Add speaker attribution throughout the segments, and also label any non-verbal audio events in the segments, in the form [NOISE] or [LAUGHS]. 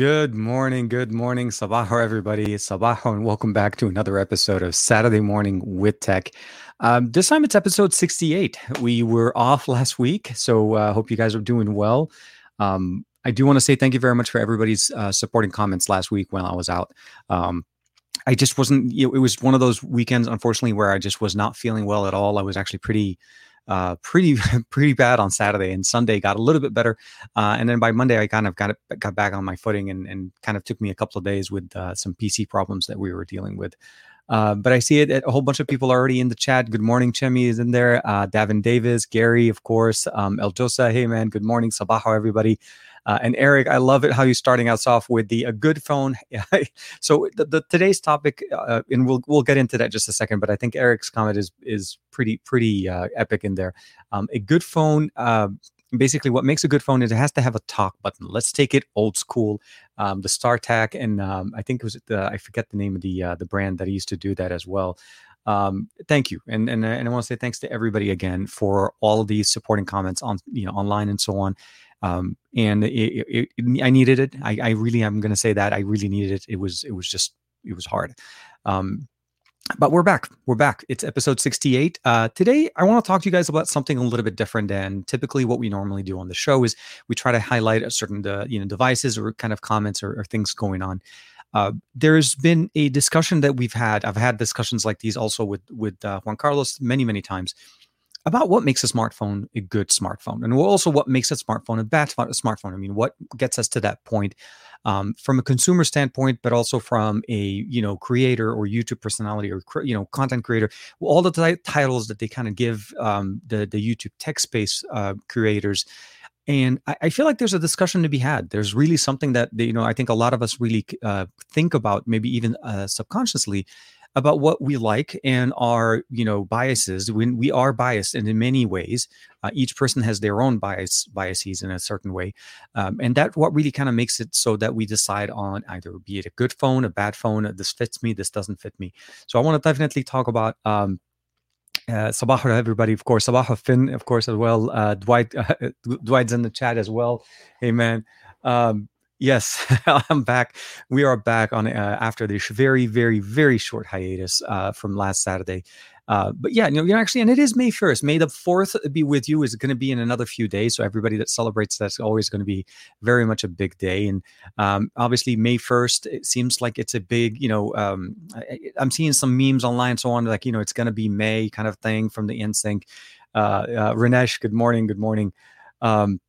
Speaker 1: Good morning, good morning, Sabaho, everybody. Sabaho, and welcome back to another episode of Saturday Morning with Tech. Um, this time it's episode 68. We were off last week, so I uh, hope you guys are doing well. Um, I do want to say thank you very much for everybody's uh, supporting comments last week while I was out. Um, I just wasn't, it was one of those weekends, unfortunately, where I just was not feeling well at all. I was actually pretty uh, pretty [LAUGHS] pretty bad on Saturday and Sunday got a little bit better, uh, and then by Monday I kind of got it got back on my footing and and kind of took me a couple of days with uh, some PC problems that we were dealing with. Uh, but I see it. A whole bunch of people already in the chat. Good morning, Chemi is in there. Uh, Davin Davis, Gary, of course. Um, El Josa, hey man. Good morning, Sabaho, everybody. Uh, and Eric, I love it how you're starting us off with the a good phone. [LAUGHS] so the, the, today's topic, uh, and we'll we'll get into that just a second. But I think Eric's comment is is pretty pretty uh, epic in there. Um, a good phone. Uh, basically, what makes a good phone is it has to have a talk button. Let's take it old school. Um, the StarTAC, and um, I think it was the I forget the name of the uh, the brand that used to do that as well um, thank you and, and and i want to say thanks to everybody again for all of these supporting comments on you know online and so on um, and it, it, it, I needed it. I, I really am going to say that I really needed it. It was it was just it was hard. Um, but we're back. We're back. It's episode 68. Uh, today, I want to talk to you guys about something a little bit different than typically what we normally do on the show. Is we try to highlight a certain uh, you know devices or kind of comments or, or things going on. Uh, there's been a discussion that we've had. I've had discussions like these also with with uh, Juan Carlos many many times about what makes a smartphone a good smartphone and also what makes a smartphone a bad smartphone. I mean, what gets us to that point um, from a consumer standpoint, but also from a you know creator or YouTube personality or you know content creator. All the t- titles that they kind of give um, the the YouTube tech space uh, creators. And I, I, feel like there's a discussion to be had. There's really something that you know I think a lot of us really uh, think about, maybe even uh, subconsciously, about what we like and our you know biases when we are biased and in many ways uh, each person has their own bias biases in a certain way um, and that what really kind of makes it so that we decide on either be it a good phone a bad phone uh, this fits me this doesn't fit me so i want to definitely talk about um, uh, Sabah everybody, of course. Sabah Finn, of course, as well. Uh, Dwight, [LAUGHS] uh, Dwight's in the chat as well. Hey, man. Um, Yes, [LAUGHS] I'm back. We are back on uh, after this very, very, very short hiatus uh, from last Saturday. Uh, but yeah, you know, you're actually, and it is May 1st. May the 4th be with you is going to be in another few days. So everybody that celebrates that's always going to be very much a big day. And um, obviously, May 1st, it seems like it's a big, you know, um, I, am seeing some memes online and so on, like, you know, it's going to be May kind of thing from the NSYNC. Uh, uh, Ranesh, good morning. Good morning. Um,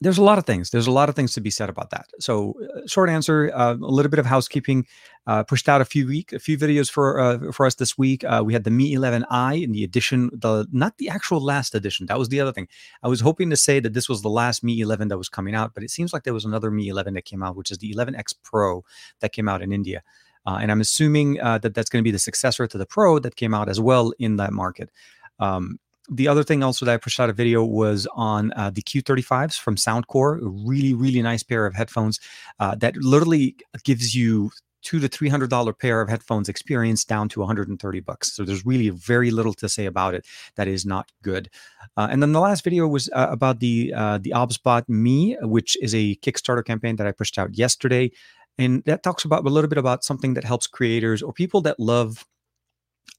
Speaker 1: there's a lot of things. There's a lot of things to be said about that. So, uh, short answer: uh, a little bit of housekeeping. Uh, pushed out a few week, a few videos for uh, for us this week. Uh, we had the Mi 11i in the edition, the not the actual last edition. That was the other thing. I was hoping to say that this was the last Mi 11 that was coming out, but it seems like there was another Mi 11 that came out, which is the 11x Pro that came out in India. Uh, and I'm assuming that that's going to be the successor to the Pro that came out as well in that market. Um, the other thing also that I pushed out a video was on uh, the Q35s from Soundcore, a really, really nice pair of headphones uh, that literally gives you two to three hundred dollar pair of headphones experience down to 130 bucks. So there's really very little to say about it that is not good. Uh, and then the last video was uh, about the uh, the OBSBot Me, which is a Kickstarter campaign that I pushed out yesterday, and that talks about a little bit about something that helps creators or people that love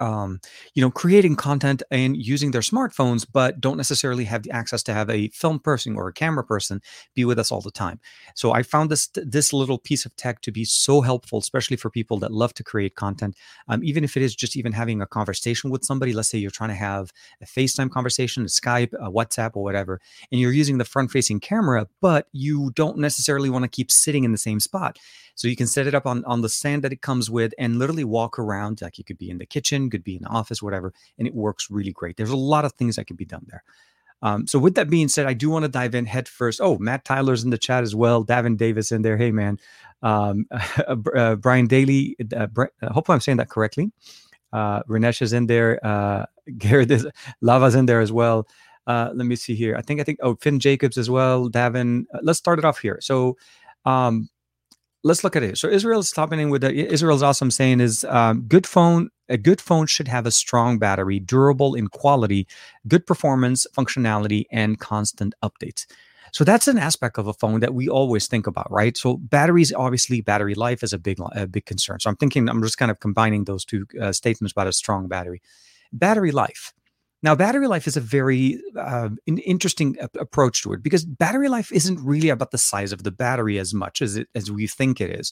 Speaker 1: um, you know, creating content and using their smartphones, but don't necessarily have the access to have a film person or a camera person be with us all the time. So I found this this little piece of tech to be so helpful, especially for people that love to create content. Um, even if it is just even having a conversation with somebody, let's say you're trying to have a FaceTime conversation, a Skype, a WhatsApp, or whatever, and you're using the front-facing camera, but you don't necessarily want to keep sitting in the same spot. So you can set it up on, on the stand that it comes with and literally walk around. Like you could be in the kitchen, could be in the office, whatever, and it works really great. There's a lot of things that could be done there. Um, so with that being said, I do want to dive in head first. Oh, Matt Tyler's in the chat as well. Davin Davis in there. Hey man, um, [LAUGHS] uh, Brian Daly. Uh, uh, hopefully I'm saying that correctly. Uh, Ranesh is in there. Uh, [LAUGHS] Garrett is, Lava's in there as well. Uh, let me see here. I think I think oh Finn Jacobs as well. Davin. Uh, let's start it off here. So um, let's look at it. So Israel's stopping with the, Israel's awesome saying is um, good phone. A good phone should have a strong battery, durable in quality, good performance, functionality, and constant updates. So that's an aspect of a phone that we always think about, right? So batteries, obviously, battery life is a big, a big concern. So I'm thinking, I'm just kind of combining those two uh, statements about a strong battery. Battery life. Now, battery life is a very uh, interesting approach to it because battery life isn't really about the size of the battery as much as it as we think it is.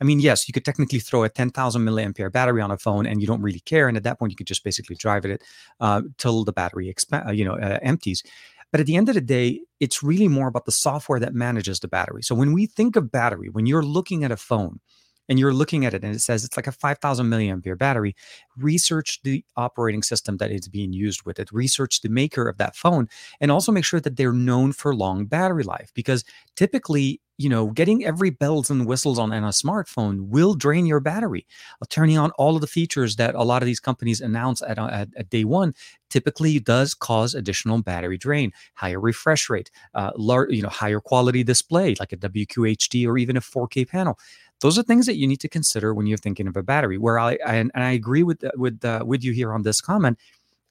Speaker 1: I mean, yes, you could technically throw a 10,000 milliampere battery on a phone and you don't really care. And at that point, you could just basically drive it uh, till the battery, exp- uh, you know, uh, empties. But at the end of the day, it's really more about the software that manages the battery. So when we think of battery, when you're looking at a phone, and you're looking at it and it says it's like a 5000 milliampere battery research the operating system that is being used with it. Research the maker of that phone and also make sure that they're known for long battery life because typically you know getting every bells and whistles on, on a smartphone will drain your battery. Uh, turning on all of the features that a lot of these companies announce at, uh, at, at day one typically does cause additional battery drain higher refresh rate uh, lar- you know higher quality display like a wqhd or even a 4k panel those are things that you need to consider when you're thinking of a battery. Where I, I and I agree with with uh, with you here on this comment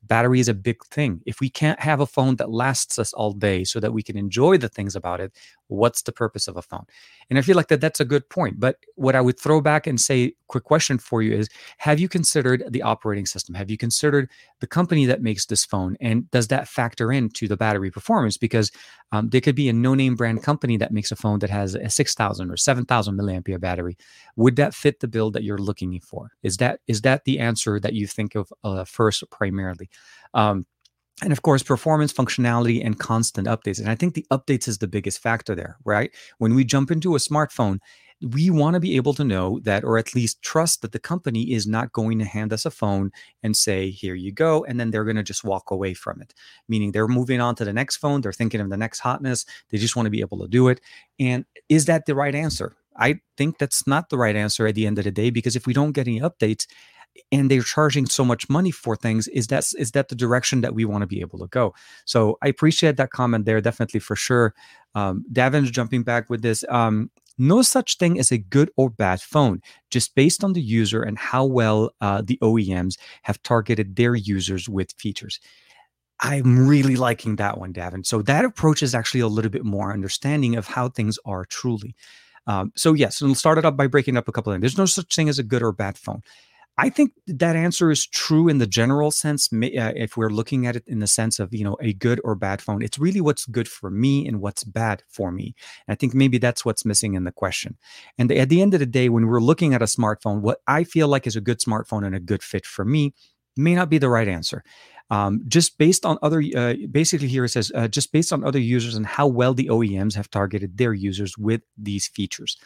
Speaker 1: battery is a big thing. If we can't have a phone that lasts us all day so that we can enjoy the things about it, what's the purpose of a phone? And I feel like that that's a good point. But what I would throw back and say, quick question for you is Have you considered the operating system? Have you considered the company that makes this phone? And does that factor into the battery performance? Because um, there could be a no name brand company that makes a phone that has a 6,000 or 7,000 milliampere battery. Would that fit the build that you're looking for? Is that is that the answer that you think of uh, first primarily? Um, and of course, performance, functionality, and constant updates. And I think the updates is the biggest factor there, right? When we jump into a smartphone, we want to be able to know that, or at least trust that the company is not going to hand us a phone and say, here you go. And then they're going to just walk away from it, meaning they're moving on to the next phone. They're thinking of the next hotness. They just want to be able to do it. And is that the right answer? I think that's not the right answer at the end of the day, because if we don't get any updates, and they're charging so much money for things is that is that the direction that we want to be able to go? So i appreciate that comment there definitely for sure. Um, davin's jumping back with this um, no such thing as a good or bad phone just based on the user and how well uh, the oems have targeted their users with features. I'm really liking that one davin. So that approach is actually a little bit more understanding of how things are truly um, so yes, and start it up by breaking up a couple of things. There's no such thing as a good or bad phone. I think that answer is true in the general sense. Uh, if we're looking at it in the sense of you know a good or bad phone, it's really what's good for me and what's bad for me. And I think maybe that's what's missing in the question. And at the end of the day, when we're looking at a smartphone, what I feel like is a good smartphone and a good fit for me may not be the right answer. Um, just based on other, uh, basically here it says, uh, just based on other users and how well the OEMs have targeted their users with these features.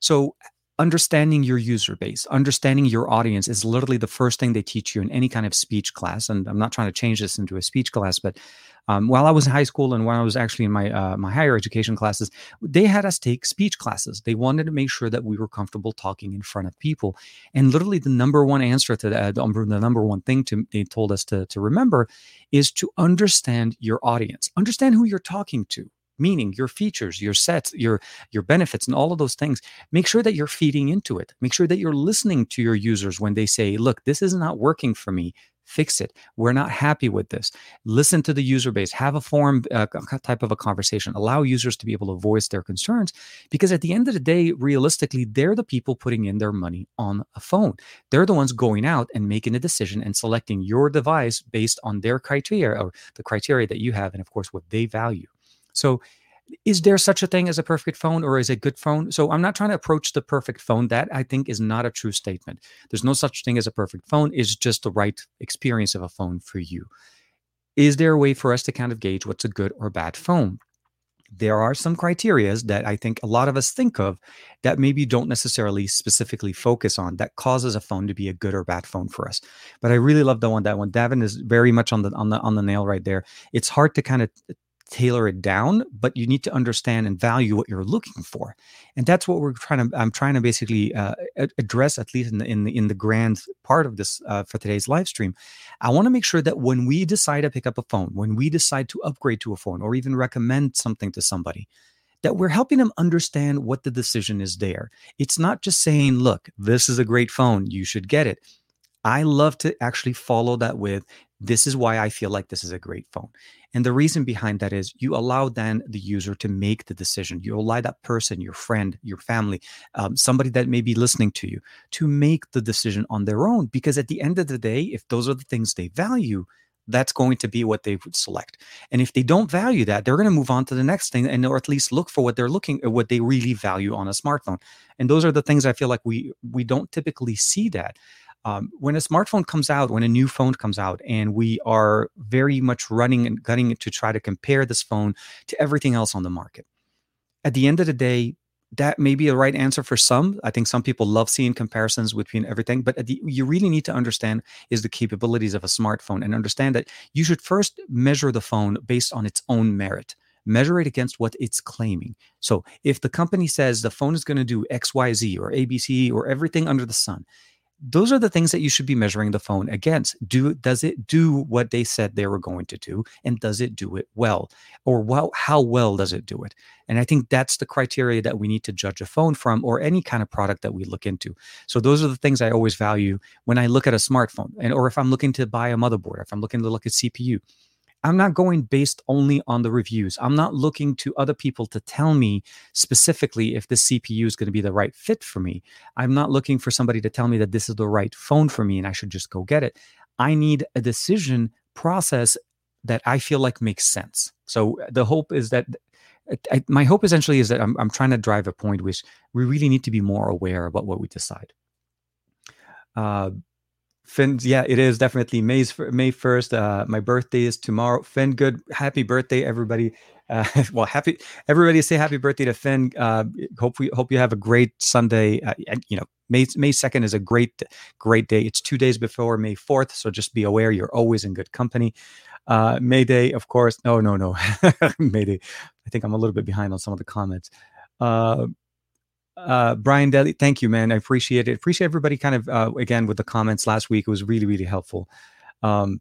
Speaker 1: So understanding your user base, understanding your audience is literally the first thing they teach you in any kind of speech class. And I'm not trying to change this into a speech class, but um, while I was in high school and when I was actually in my uh, my higher education classes, they had us take speech classes. They wanted to make sure that we were comfortable talking in front of people. And literally, the number one answer to that, the number one thing to they told us to to remember, is to understand your audience, understand who you're talking to meaning your features your sets your your benefits and all of those things make sure that you're feeding into it make sure that you're listening to your users when they say look this is not working for me fix it. We're not happy with this. Listen to the user base. Have a forum uh, type of a conversation. Allow users to be able to voice their concerns because at the end of the day realistically they're the people putting in their money on a phone. They're the ones going out and making a decision and selecting your device based on their criteria or the criteria that you have and of course what they value. So, is there such a thing as a perfect phone or is a good phone? So, I'm not trying to approach the perfect phone. That I think is not a true statement. There's no such thing as a perfect phone. It's just the right experience of a phone for you. Is there a way for us to kind of gauge what's a good or bad phone? There are some criterias that I think a lot of us think of that maybe don't necessarily specifically focus on that causes a phone to be a good or bad phone for us. But I really love the one that one. Davin is very much on the on the on the nail right there. It's hard to kind of tailor it down, but you need to understand and value what you're looking for, and that's what we're trying to. I'm trying to basically uh, address, at least in the in the in the grand part of this uh, for today's live stream. I want to make sure that when we decide to pick up a phone, when we decide to upgrade to a phone, or even recommend something to somebody, that we're helping them understand what the decision is there. It's not just saying, "Look, this is a great phone, you should get it." I love to actually follow that with this is why I feel like this is a great phone. And the reason behind that is you allow then the user to make the decision. You allow that person, your friend, your family, um, somebody that may be listening to you, to make the decision on their own. Because at the end of the day, if those are the things they value, that's going to be what they would select. And if they don't value that, they're going to move on to the next thing and or at least look for what they're looking at what they really value on a smartphone. And those are the things I feel like we we don't typically see that. Um, when a smartphone comes out, when a new phone comes out, and we are very much running and gunning to try to compare this phone to everything else on the market. At the end of the day, that may be the right answer for some. I think some people love seeing comparisons between everything, but the, you really need to understand is the capabilities of a smartphone and understand that you should first measure the phone based on its own merit. Measure it against what it's claiming. So if the company says the phone is going to do X, Y, Z, or ABC, or everything under the sun, those are the things that you should be measuring the phone against. Do does it do what they said they were going to do and does it do it well? Or well how well does it do it? And i think that's the criteria that we need to judge a phone from or any kind of product that we look into. So those are the things i always value when i look at a smartphone and or if i'm looking to buy a motherboard if i'm looking to look at cpu I'm not going based only on the reviews. I'm not looking to other people to tell me specifically if this CPU is going to be the right fit for me. I'm not looking for somebody to tell me that this is the right phone for me and I should just go get it. I need a decision process that I feel like makes sense. So the hope is that I, my hope essentially is that I'm, I'm trying to drive a point which we really need to be more aware about what we decide. Uh, Finn, yeah, it is definitely May's May first. Uh, my birthday is tomorrow. Finn, good, happy birthday, everybody. Uh, [LAUGHS] well, happy everybody. Say happy birthday to Finn. Uh, hope we hope you have a great Sunday. Uh, you know, May May second is a great great day. It's two days before May fourth, so just be aware you're always in good company. Uh, May Day, of course. No, no, no. [LAUGHS] May Day. I think I'm a little bit behind on some of the comments. Uh, uh, Brian Daly, thank you, man. I appreciate it. Appreciate everybody kind of uh, again with the comments last week. It was really, really helpful. Um,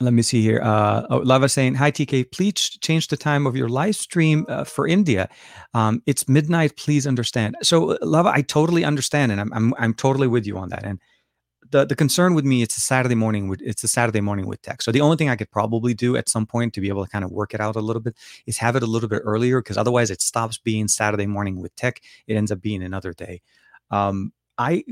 Speaker 1: let me see here. Uh, oh, Lava saying, "Hi TK, please change the time of your live stream uh, for India. Um, it's midnight. Please understand." So, Lava, I totally understand, and I'm I'm I'm totally with you on that. And the the concern with me it's a Saturday morning with it's a Saturday morning with tech. So the only thing I could probably do at some point to be able to kind of work it out a little bit is have it a little bit earlier because otherwise it stops being Saturday morning with tech. It ends up being another day. Um, I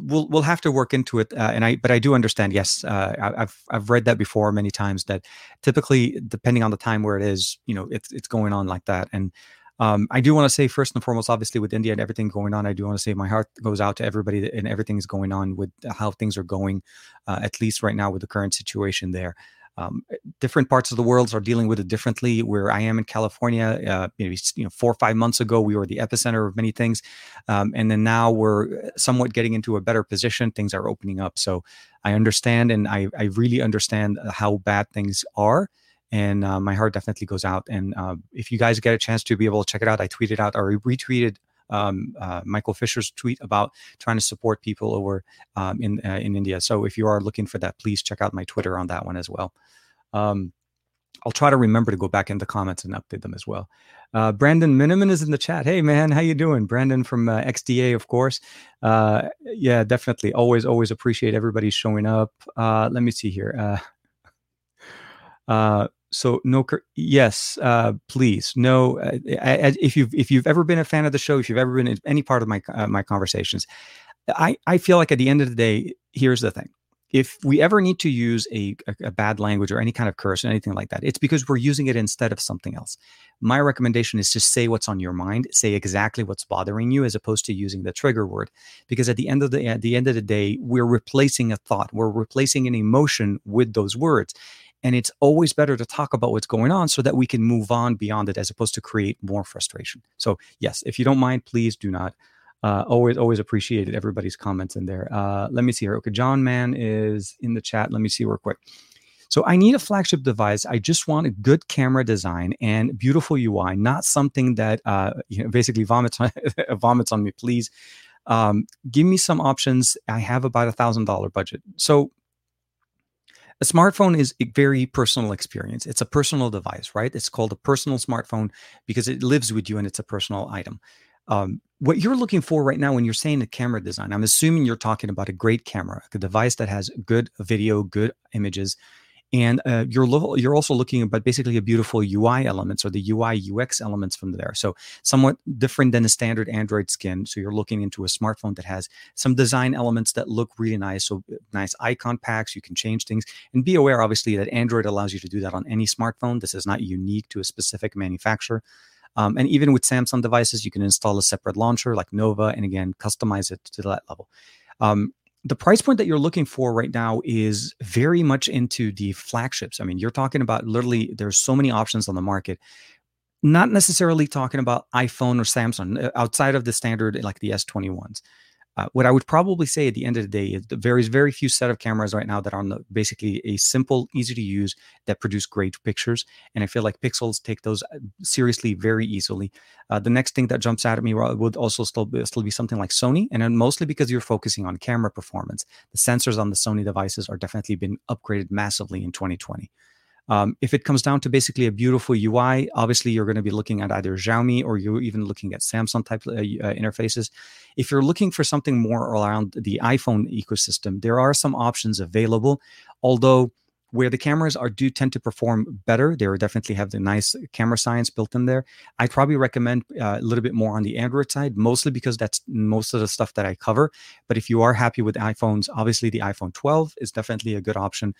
Speaker 1: we'll we'll have to work into it. Uh, and I but I do understand. Yes, uh, I, have I've read that before many times. That typically, depending on the time where it is, you know, it's it's going on like that. And um, I do want to say first and foremost, obviously with India and everything going on, I do want to say my heart goes out to everybody and everything is going on with how things are going, uh, at least right now with the current situation there. Um, eh, different parts of the world are dealing with it differently. Where I am in California, uh, maybe you know four or five months ago, we were the epicenter of many things, um, and then now we're eh, somewhat getting into a better position. Things are opening up, so I understand, and I, I really understand how bad things are and uh, my heart definitely goes out. And uh, if you guys get a chance to be able to check it out, I tweeted out or retweeted um, uh, Michael Fisher's tweet about trying to support people over um, in uh, in India. So if you are looking for that, please check out my Twitter on that one as well. Um, I'll try to remember to go back in the comments and update them as well. Uh, Brandon Miniman is in the chat. Hey man, how you doing? Brandon from uh, XDA, of course. Uh, yeah, definitely. Always, always appreciate everybody showing up. Uh, let me see here. Uh, so no yes uh, please no uh, if you've if you've ever been a fan of the show if you've ever been in any part of my uh, my conversations i i feel like at the end of the day here's the thing. If we ever need to use a, a, a bad language or any kind of curse or anything like that it's because we're using it instead of something else. My recommendation is to say what's on your mind say exactly what's bothering you as opposed to using the trigger word because at the end of the at the end of the day we're replacing a thought we're replacing an emotion with those words and it's always better to talk about what's going on so that we can move on beyond it as opposed to create more frustration. So, yes, if you don't mind, please do not. Uh, always, always appreciated everybody's comments in there. Uh, let me see here. Okay, John Mann is in the chat. Let me see real quick. So I need a flagship device. I just want a good camera design and beautiful UI, not something that uh, you know, basically vomits on, [LAUGHS] vomits on me. Please um, give me some options. I have about a thousand dollar budget. So a smartphone is a very personal experience. It's a personal device, right? It's called a personal smartphone because it lives with you and it's a personal item. Um, what you're looking for right now when you're saying a camera design, I'm assuming you're talking about a great camera, a device that has good video, good images, and uh, you're lo- you're also looking at basically a beautiful UI elements or the UI UX elements from there. So somewhat different than a standard Android skin. So you're looking into a smartphone that has some design elements that look really nice. So uh, nice icon packs, you can change things, and be aware obviously that Android allows you to do that on any smartphone. This is not unique to a specific manufacturer. Um, and even with Samsung devices, you can install a separate launcher like Nova, and again customize it to that level. Um, the price point that you're looking for right now is very much into the flagships. I mean, you're talking about literally there's so many options on the market. Not necessarily talking about iPhone or Samsung uh, outside of the standard like the S21s. Uh, what I would probably say at the end of the day is there is very few set of cameras right now that are the, basically a simple, easy to use that produce great pictures, and I feel like Pixels take those uh, seriously very easily. Uh, the next thing that jumps out at me would also still be, still be something like Sony, and mostly because you're focusing on camera performance. The sensors on the Sony devices are definitely been upgraded massively in 2020. Um, if it comes down to basically a beautiful UI, obviously you're going to be looking at either Xiaomi or you're even looking at Samsung type uh, uh, interfaces. If you're looking for something more around the iPhone ecosystem, there are some options available, although where the cameras are do tend to perform better. They definitely have the nice camera science built in there. I'd probably recommend uh, a little bit more on the Android side, mostly because that's most of the stuff that I cover. But if you are happy with iPhones, obviously the iPhone 12 is definitely a good option.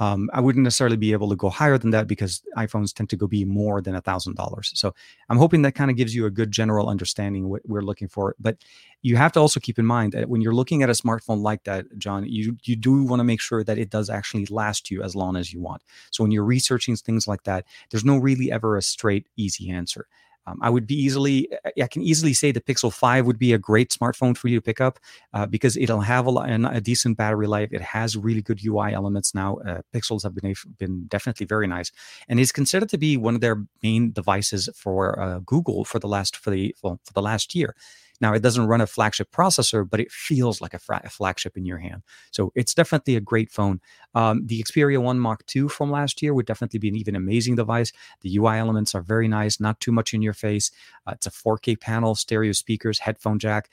Speaker 1: Um, I wouldn't necessarily be able to go higher than that because iPhones tend to go be more than a thousand dollars. So I'm hoping that kind of gives you a good general understanding what we're looking for. But you have to also keep in mind that when you're looking at a smartphone like that, John, you you do want to make sure that it does actually last you as long as you want. So when you're researching things like that, there's no really ever a straight easy answer. Um, I would be easily, I can easily say the Pixel 5 would be a great smartphone for you to pick up uh, because it'll have a, a, decent battery life. It has really good UI elements now. Uh, Pixels have been, been definitely very nice. And it's considered to be one of their main devices for uh, Google for the last, for the, well, for the last year. Now, it doesn't run a flagship processor, but it feels like a, fra- a flagship in your hand. So it's definitely a great phone. Um, the Xperia 1 Mark II from last year would definitely be an even amazing device. The UI elements are very nice, not too much in your face. Uh, it's a 4K panel, stereo speakers, headphone jack,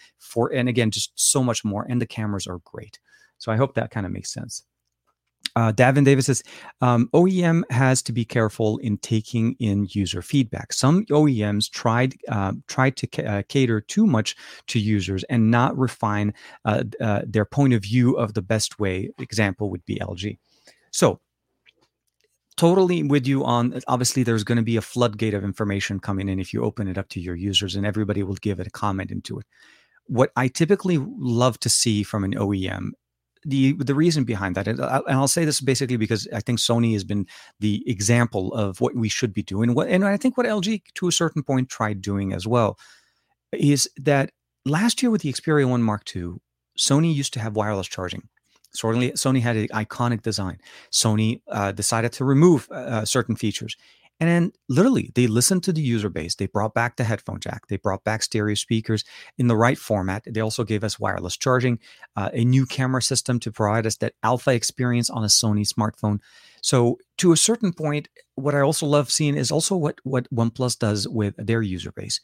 Speaker 1: and again, just so much more. And the cameras are great. So I hope that kind of makes sense. Uh, Davin Davis says um, OEM has to be careful in taking in user feedback. Some OEMs tried uh, tried to uh, cater too much to users and not refine uh, uh, their point of view of the best way. Example would be LG. So totally with you on obviously there's going to be a floodgate of information coming in if you open it up to your users and everybody will give it a comment into it what i typically love to see from an oem the the reason behind that, and I'll say this basically because I think Sony has been the example of what we should be doing. What and I think what LG to a certain point tried doing as well is that last year with the Xperia One Mark II, Sony used to have wireless charging. Certainly, Sony had an iconic design. Sony uh, decided to remove uh, certain features, and then literally, they listened to the user base. They brought back the headphone jack. They brought back stereo speakers in the right format. They also gave us wireless charging, uh, a new camera system to provide us that alpha experience on a Sony smartphone. So, to a certain point, what I also love seeing is also what what OnePlus does with their user base.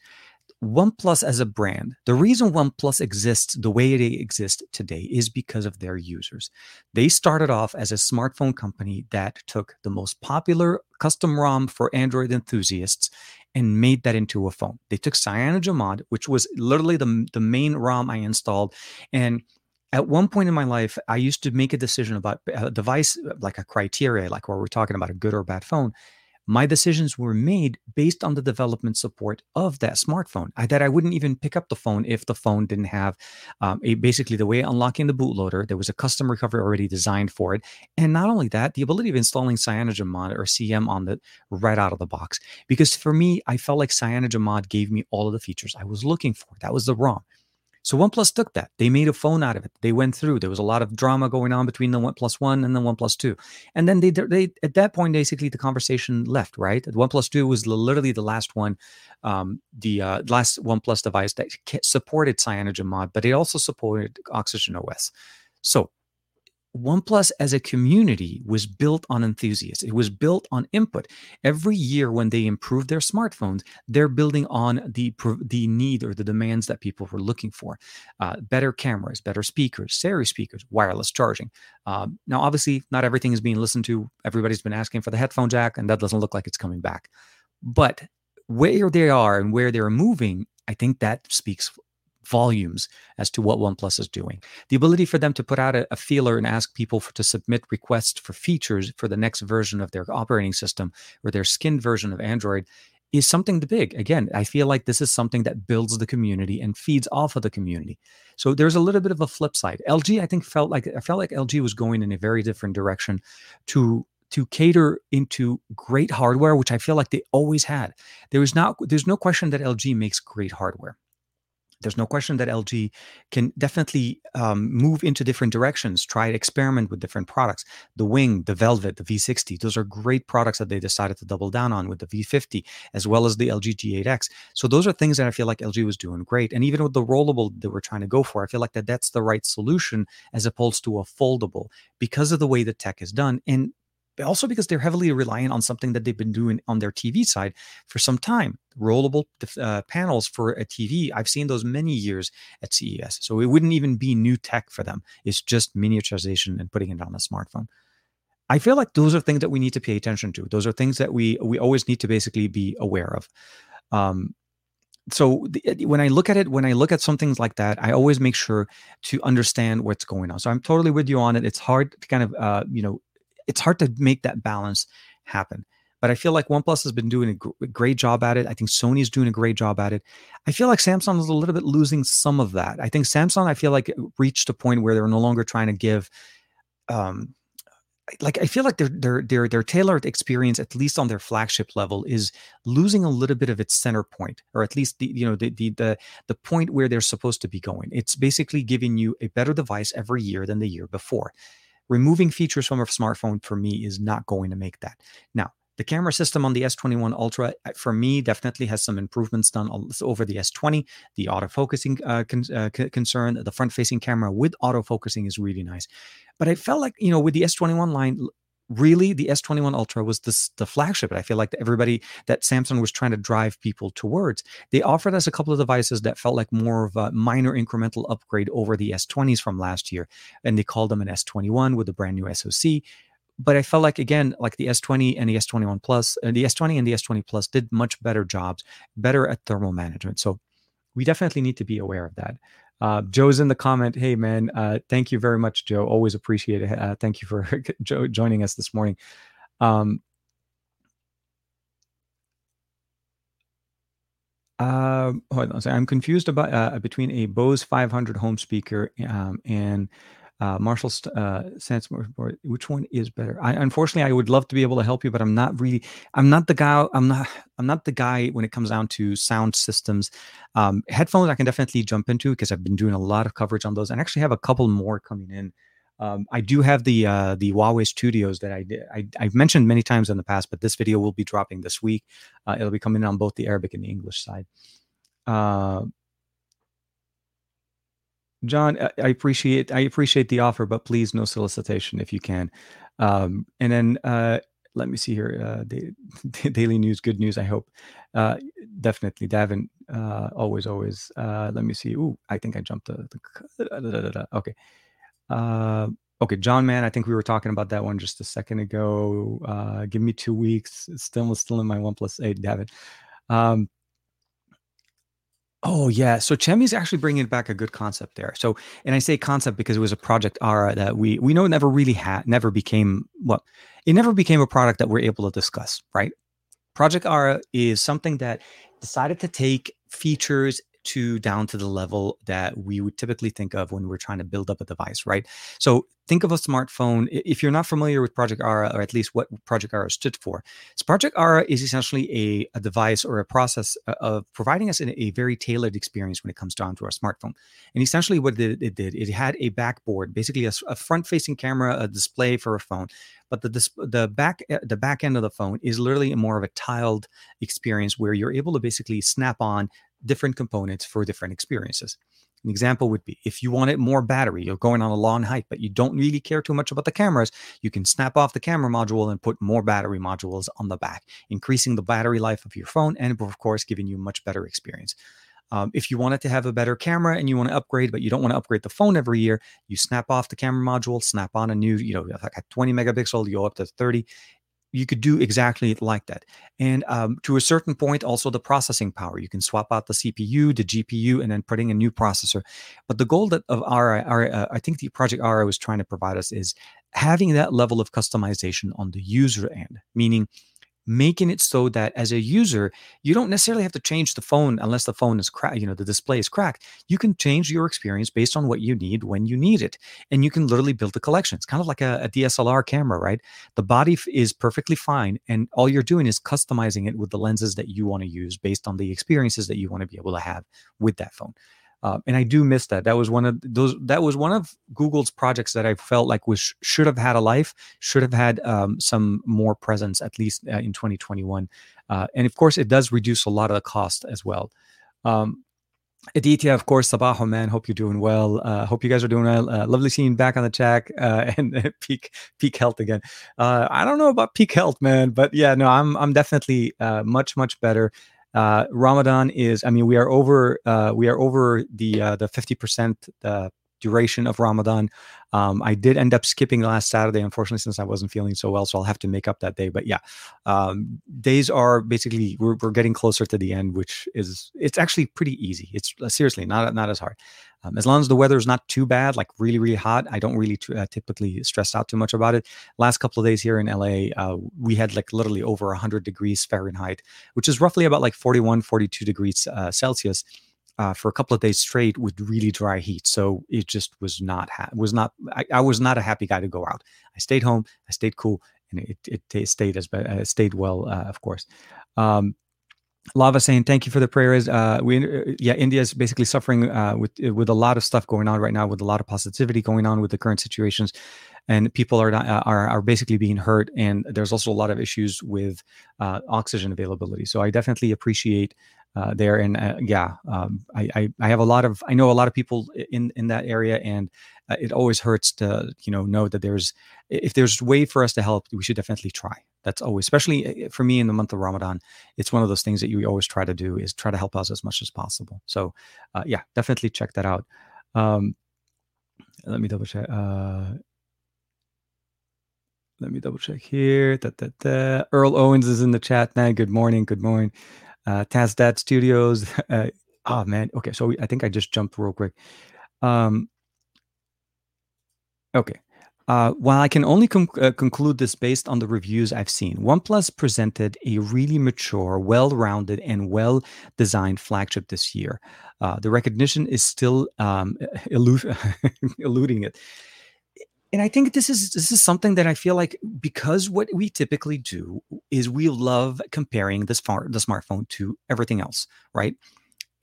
Speaker 1: OnePlus as a brand, the reason OnePlus exists the way they exist today is because of their users. They started off as a smartphone company that took the most popular custom ROM for Android enthusiasts and made that into a phone. They took CyanogenMod, which was literally the, the main ROM I installed, and at one point in my life, I used to make a decision about a device uh, like a criteria, like where we're talking about a good or bad phone my decisions were made based on the development support of that smartphone. I, that I wouldn't even pick up the phone if the phone didn't have um, a, basically the way unlocking the bootloader. There was a custom recovery already designed for it, and not only that, the ability of installing CyanogenMod or CM on the right out of the box. Because for me, I felt like CyanogenMod gave me all of the features I was looking for. That was the ROM. So OnePlus took that. They made a phone out of it. They went through. There was a lot of drama going on between the OnePlus One and the OnePlus Two, and then they they at that point basically the conversation left. Right, the OnePlus Two was literally the last one, um, the uh, last OnePlus device that supported CyanogenMod, but it also supported Oxygen OS. So OnePlus as a community was built on enthusiasts. It was built on input. Every year when they improve their smartphones, they're building on the the need or the demands that people were looking for. Uh, better cameras, better speakers, series speakers, wireless charging. Um, now, obviously, not everything is being listened to. Everybody's been asking for the headphone jack, and that doesn't look like it's coming back. But where they are and where they're moving, I think that speaks volumes as to what OnePlus is doing. The ability for them to put out a, a feeler and ask people for, to submit requests for features for the next version of their operating system or their skinned version of Android is something to big. Again, I feel like this is something that builds the community and feeds off of the community. So there's a little bit of a flip side. LG, I think, felt like I felt like LG was going in a very different direction to to cater into great hardware, which I feel like they always had. There is not there's no question that LG makes great hardware there's no question that LG can definitely um, move into different directions, try to experiment with different products. The Wing, the Velvet, the V60, those are great products that they decided to double down on with the V50, as well as the LG G8X. So those are things that I feel like LG was doing great. And even with the rollable that we're trying to go for, I feel like that that's the right solution as opposed to a foldable because of the way the tech is done. And also because they're heavily reliant on something that they've been doing on their TV side for some time. Rollable uh, panels for a TV, I've seen those many years at CES. So it wouldn't even be new tech for them. It's just miniaturization and putting it on a smartphone. I feel like those are things that we need to pay attention to. Those are things that we we always need to basically be aware of. Um, so the, when I look at it, when I look at some things like that, I always make sure to understand what's going on. So I'm totally with you on it. It's hard to kind of uh, you know it's hard to make that balance happen. But I feel like OnePlus has been doing a, great job at it. I think Sony's doing a great job at it. I feel like Samsung is a little bit losing some of that. I think Samsung, I feel like reached a point where they're no longer trying to give, um, like I feel like their their their their tailored experience, at least on their flagship level, is losing a little bit of its center point, or at least the you know the the the, the point where they're supposed to be going. It's basically giving you a better device every year than the year before removing features from a smartphone for me is not going to make that. Now, the camera system on the S21 Ultra, uh, for me, definitely has some improvements done over the S20. The autofocusing uh, con- uh, concern, the front-facing camera with autofocusing is really nice. But I felt like, you know, with the S21 line, really the S21 Ultra was the, the flagship. I feel like everybody that Samsung was trying to drive people towards. They offered us a couple of devices that felt like more of a minor incremental upgrade over the S20s from last year. And they called them an S21 with a brand new SoC. But I felt like again, like the S20 and the S21 Plus, uh, the S20 and the S20 Plus did much better jobs, better at thermal management. So we definitely need to be aware of that. Uh, Joe's in the comment. Hey, man, uh, thank you very much, Joe. Always appreciate it. Uh, thank you for [LAUGHS] jo- joining us this morning. Um, uh, hold on. I'm confused about uh, between a Bose 500 home speaker um, and uh, Marshall uh, Board. Which one is better? I unfortunately I would love to be able to help you, but I'm not really. I'm not the guy. I'm not. I'm not the guy when it comes down to sound systems. Um, headphones I can definitely jump into because I've been doing a lot of coverage on those, and actually have a couple more coming in. Um, I do have the uh, the Huawei Studios that I. I, have mentioned many times in the past, but this video will be dropping this week. Uh, it'll be coming on both the Arabic and the English side. Uh, John, I appreciate I appreciate the offer, but please no solicitation if you can. Um, and then uh, let me see here. Uh, the, [LAUGHS] daily news, good news. I hope. Uh, definitely, Davin. Uh, always, always. Uh, let me see. Ooh, I think I jumped the. the okay. Uh, okay, John, man. I think we were talking about that one just a second ago. Uh, give me two weeks. Still still in my OnePlus eight, Davin. Um, Oh yeah, so Xiaomi's actually bringing back a good concept there. So, and I say concept because it was a project Ara that we we know never really had, never became well, it never became a product that we're able to discuss, right? Project Ara is something that decided to take features to down to the level that we would typically think of when we're trying to build up a device, right? So think of a smartphone. If you're not familiar with Project Ara, or at least what Project Ara stood for, so Project Ara is essentially a, a device or a process uh, of providing us a very tailored experience when it comes down to our smartphone. And essentially, what it, it did, it had a backboard, basically a, a front-facing camera, a display for a phone, but the the back uh, the back end of the phone is literally more of a tiled experience where you're able to basically snap on different components for different experiences. An example would be if you wanted more battery, you're going on a long hike, but you don't really care too much about the cameras, you can snap off the camera module and put more battery modules on the back, increasing the battery life of your phone and, of course, giving you much better experience. Um, if you wanted to have a better camera and you want to upgrade, but you don't want to upgrade the phone every year, you snap off the camera module, snap on a new, you know, like a 20 megapixel, you go up to 30 you could do exactly like that. And um, to a certain point, also the processing power. You can swap out the CPU, the GPU, and then putting a new processor. But the goal that of our, our uh, I think the project Ara was trying to provide us is having that level of customization on the user end, meaning making it so that as a user you don't necessarily have to change the phone unless the phone is cracked you know the display is cracked. You can change your experience based on what you need when you need it and you can literally build a collection. It's kind of like a, a dslr camera right? The body f- is perfectly fine and all you're doing is customizing it with the lenses that you want to use based on the experiences that you want to be able to have with that phone uh, and I do miss that. That was one of those. That was one of Google's projects that I felt like was should have had a life, should have had um, some more presence at least uh, in 2021. Uh, and of course, it does reduce a lot of the cost as well. Um, Aditya, of course, Sabaho, man. Hope you're doing well. Uh, hope you guys are doing well. Uh, lovely seeing back on the chat uh, [LAUGHS] and peak peak health again. Uh, I don't know about peak health, man, but yeah, no, I'm I'm definitely uh, much much better. Uh, Ramadan is, I mean, we are over, uh, we are over the uh, the fifty percent uh, duration of Ramadan. Um, I did end up skipping last Saturday, unfortunately, since I wasn't feeling so well. So I'll have to make up that day. But yeah, um, days are basically we're, we're getting closer to the end, which is it's actually pretty easy. It's seriously not not as hard. Um, as long as the weather is not too bad, like really really hot, I don't really t- uh, typically stress out too much about it. Last couple of days here in LA, uh, we had like literally over 100 degrees Fahrenheit, which is roughly about like 41, 42 degrees uh, Celsius uh, for a couple of days straight with really dry heat. So it just was not ha- was not I, I, was not a happy guy to go out. I stayed home. I stayed cool, and it it, stayed as uh, stayed well, uh, of course. Um, Lava saying thank you for the prayers. Uh, we uh, yeah, India is basically suffering uh, with with a lot of stuff going on right now, with a lot of positivity going on with the current situations, and people are not, uh, are are basically being hurt. And there's also a lot of issues with uh, oxygen availability. So I definitely appreciate uh, there. And uh, yeah, um, I, I, I have a lot of I know a lot of people in in that area, and uh, it always hurts to you know know that there's if there's way for us to help, we should definitely try. That's always, especially for me in the month of Ramadan, it's one of those things that you always try to do is try to help us as much as possible. So uh, yeah, definitely check that out. Um, let me double check. Uh, let me double check here. Da, da, da. Earl Owens is in the chat, now Good morning. Good morning uh, Studios. [LAUGHS] Uh, oh man, okay. So I think I just jumped real quick. Um, okay. Uh, while I can only com- uh, conclude this based on the reviews I've seen, OnePlus presented a really mature, well rounded, and well designed flagship this year. Uh, the recognition is still um, [LAUGHS] [LAUGHS] eluding it and I think this is this is something that I feel like because what we typically do is we love comparing this the smartphone to everything else, right?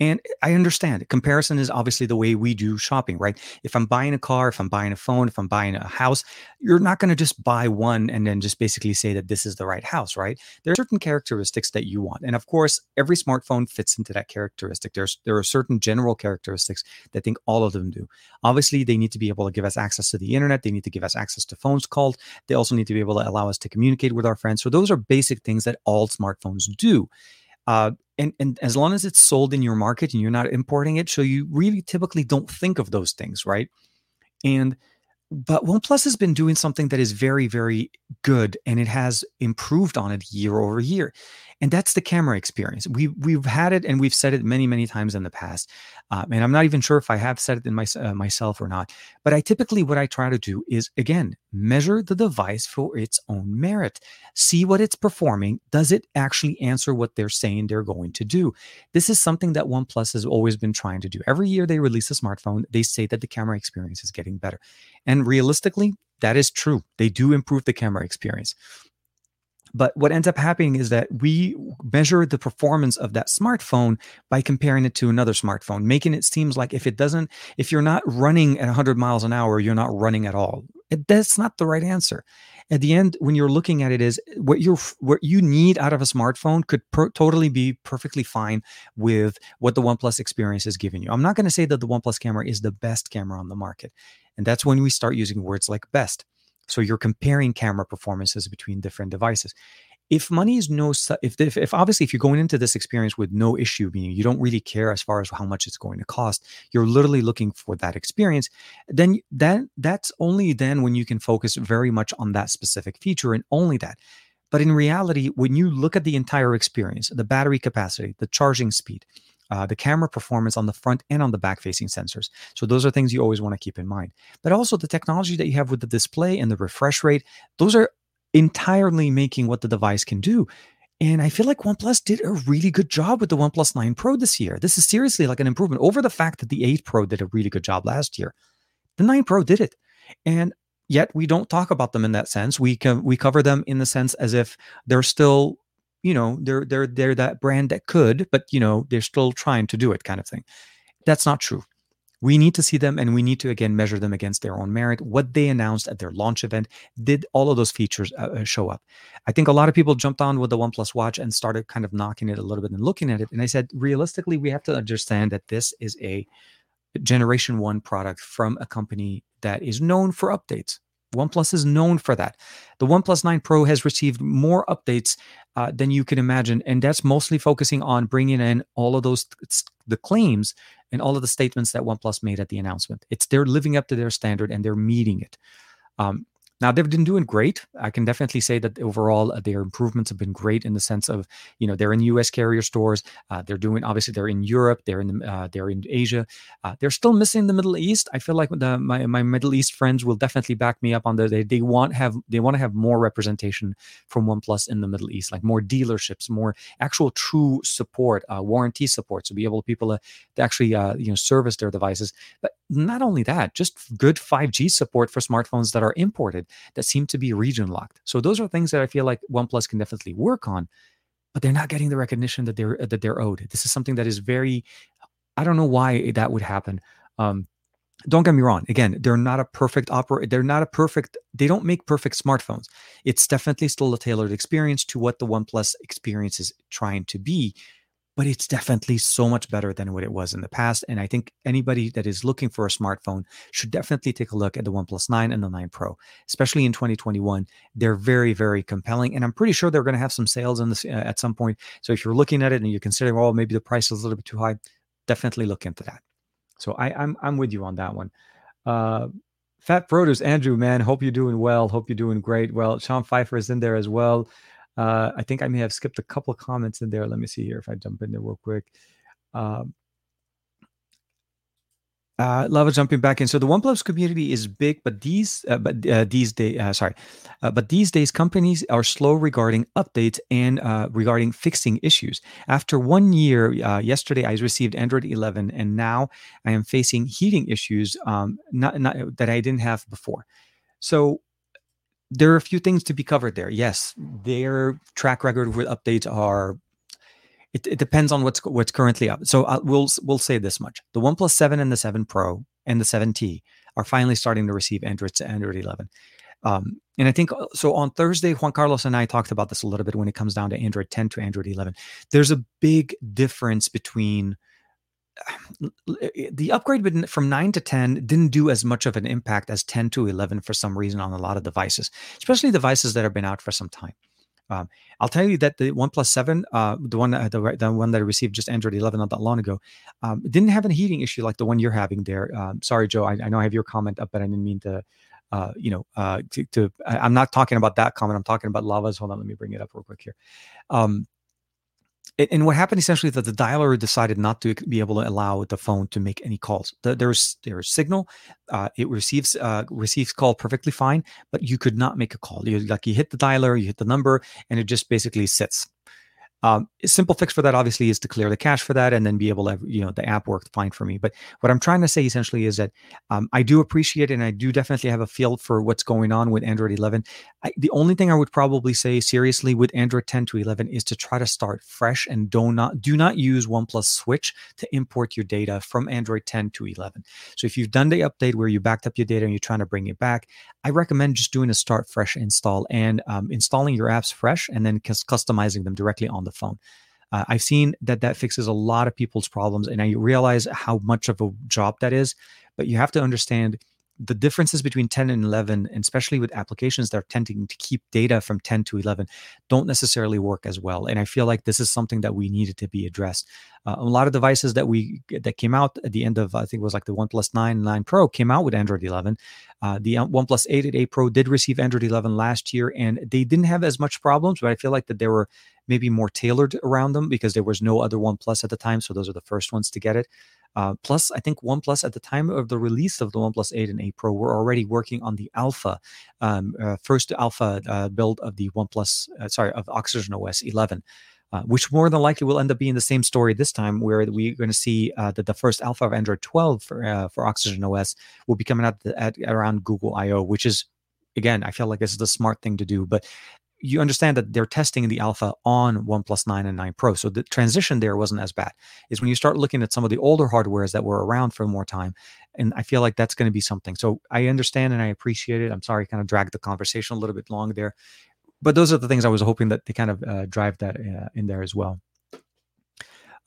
Speaker 1: And I understand comparison is obviously the way we do shopping, right? If I'm buying a car, if I'm buying a phone, if I'm buying a house, you're not going to just buy one and then just basically say that this is the right house, right? There are certain characteristics that you want. And of course, every smartphone fits into that characteristic. There's there are certain general characteristics that I think all of them do. Obviously, they need to be able to give us access to the internet, they need to give us access to phones called. They also need to be able to allow us to communicate with our friends. So those are basic things that all smartphones do. Uh, and, and as long as it's sold in your market and you're not importing it, so you really typically don't think of those things, right? And but OnePlus has been doing something that is very, very good, and it has improved on it year over year and that's the camera experience. We we've had it and we've said it many many times in the past, um, and I'm not even sure if I have said it in my, uh, myself or not. But I typically what I try to do is again measure the device for its own merit, see what it's performing. Does it actually answer what they're saying they're going to do? This is something that OnePlus has always been trying to do. Every year they release a smartphone, they say that the camera experience is getting better, and realistically, that is true. They do improve the camera experience. But what ends up happening is that we measure the performance of that smartphone by comparing it to another smartphone, making it seems like if it doesn't, if you're not running at 100 miles an hour, you're not running at all. It, that's not the right answer. At the end, when you're looking at it, is what you what you need out of a smartphone could per, totally be perfectly fine with what the OnePlus experience is giving you. I'm not going to say that the OnePlus camera is the best camera on the market, and that's when we start using words like best so you're comparing camera performances between different devices. If money is no, if, if, if obviously if you're going into this experience with no issue, meaning you don't really care as far as how much it's going to cost, you're literally looking for that experience. Then that that's only then when you can focus very much on that specific feature and only that. But in reality, when you look at the entire experience, the battery capacity, the charging speed, uh, the camera performance on the front and on the back facing sensors. So those are things you always want to keep in mind. But also the technology that you have with the display and the refresh rate, those are entirely making what the device can do. And I feel like OnePlus did a really good job with the OnePlus 9 Pro this year. This is seriously like an improvement over the fact that the 8 Pro did a really good job last year. The 9 Pro did it. And yet we don't talk about them in that sense. We can we cover them in the sense as if they're still you know they're they're they're that brand that could but you know they're still trying to do it kind of thing. That's not true. We need to see them and we need to again measure them against their own merit. What they announced at their launch event did all of those features uh, uh show up? I think a lot of people jumped on with the oneplus watch and started kind of knocking it a little bit and looking at it and i said realistically we have to understand that this is a generation one product from a company that is known for updates OnePlus is known for that. The OnePlus 9 Pro has received more updates uh, than you can imagine, and that's mostly focusing on bringing in all of those the claims and all of the statements that OnePlus made at the announcement. It's they're living up to their standard and they're meeting it. Um, now they've been doing great. I can definitely say that overall uh, their improvements have been great in the sense of you know they're in U.S. carrier stores. Uh, they're doing obviously they're in Europe. They're in the, uh, they're in Asia. Uh, they're still missing the Middle East. I feel like the, my my Middle East friends will definitely back me up on the they they want have they want to have more representation from OnePlus in the Middle East, like more dealerships, more actual true support, uh, warranty support, to be able to people to, actually you know service their devices. But not only that, just good 5G support for smartphones that are imported that seem to be region locked. So those are things that I feel like OnePlus can definitely work on, but they're not getting the recognition that they're that they're owed. This is something that is very I don't know why that would happen. Um, don't get me wrong. Again, they're not a perfect operator. They're not a perfect. They don't make perfect smartphones. It's definitely still a tailored experience to what the OnePlus experience is trying to be but it's definitely so much better than what it was in the past. And I think anybody that is looking for a smartphone should definitely take a look at the OnePlus 9 and the 9 Pro, especially in 2021. They're very, very compelling. And I'm pretty sure they're going to have some sales in this uh, at some point. So if you're looking at it and you're considering, well, maybe the price is a little bit too high, definitely look into that. So I, I'm, I'm with you on that one. Uh, Fat Produce, Andrew, man, hope you're doing well. Hope you're doing great. Well, Sean Pfeiffer is in there as well. Uh, I think I may have skipped a couple of comments in there. Let me see here if I jump in there real quick. Um, uh, jumping back in. So the OnePlus community is big, but these, uh, but uh, these days, uh, sorry, uh, but these days companies are slow regarding updates and uh, regarding fixing issues. After one year, yesterday I received Android 11, and now I am facing heating issues um, not, not that I didn't have before. So there are a few things to be covered there. Yes, their track record with updates are. It, it depends on what's what's currently up. So uh, we'll we'll say this much: the OnePlus Seven and the Seven Pro and the Seven T are finally starting to receive Android to Android 11. Um, and I think uh, so. On Thursday, Juan Carlos and I talked about this a little bit when it comes down to Android 10 to Android 11. There's a big difference between [SIGHS] the upgrade from 9 to 10 didn't do as much of an impact as 10 to 11 for some reason on a lot of devices, especially devices that have been out for some time. Um, I'll tell you that the OnePlus 7, uh, the one uh, the, the one that I received just Android 11 not that long ago, um, didn't have a heating issue like the one you're having there. Um, sorry, Joe, I, I, know I have your comment up, but I didn't mean to, uh, you know, uh, to, to I, am not talking about that comment. I'm talking about Lava's. Hold on, let me bring it up real quick here. And what happened essentially is that the dialer decided not to be able to allow the phone to make any calls. there's there's signal, uh, it receives uh, receives call perfectly fine, but you could not make a call. You like you hit the dialer, you hit the number, and it just basically sits. Um, a simple fix for that obviously is to clear the cache for that and then be able to, you know, the app worked fine for me. But what I'm trying to say essentially is that um, I do appreciate and I do definitely have a feel for what's going on with Android 11. I, the only thing I would probably say seriously with Android 10 to 11 is to try to start fresh and do not do not use OnePlus Switch to import your data from Android 10 to 11. So if you've done the update where you backed up your data and you're trying to bring it back, I recommend just doing a start fresh install and um, installing your apps fresh and then customizing them directly on the phone. Uh, I've seen that that fixes a lot of people's problems, and I realize how much of a job that is. But you have to understand the differences between 10 and 11, and especially with applications that are tending to keep data from 10 to 11, don't necessarily work as well. And I feel like this is something that we needed to be addressed. Uh, a lot of devices that we that came out at the end of I think it was like the OnePlus 9 9 Pro came out with Android 11. Uh, the uh, OnePlus 8 and 8 Pro did receive Android 11 last year, and they didn't have as much problems. But I feel like that they were maybe more tailored around them because there was no other OnePlus at the time, so those are the first ones to get it. Uh, plus, I think OnePlus at the time of the release of the OnePlus 8 and 8 Pro were already working on the alpha, um, uh, first alpha uh, build of the OnePlus, uh, sorry, of Oxygen OS 11. Uh, which more than likely will end up being the same story this time, where we're going to see uh, that the first alpha of Android 12 for, for Oxygen OS will be coming out at, at around Google I/O, which is again, I feel like this is the smart thing to do. But you understand that they're testing the alpha on OnePlus 9 and 9 Pro. So the transition there wasn't as bad. Is when you start looking at some of the older hardwares that were around for more time. And I feel like that's going to be something. So I understand and I appreciate it. I'm sorry, I kind of dragged the conversation a little bit long there. But those are the things I was hoping that they kind of uh, drive that uh, in there as well.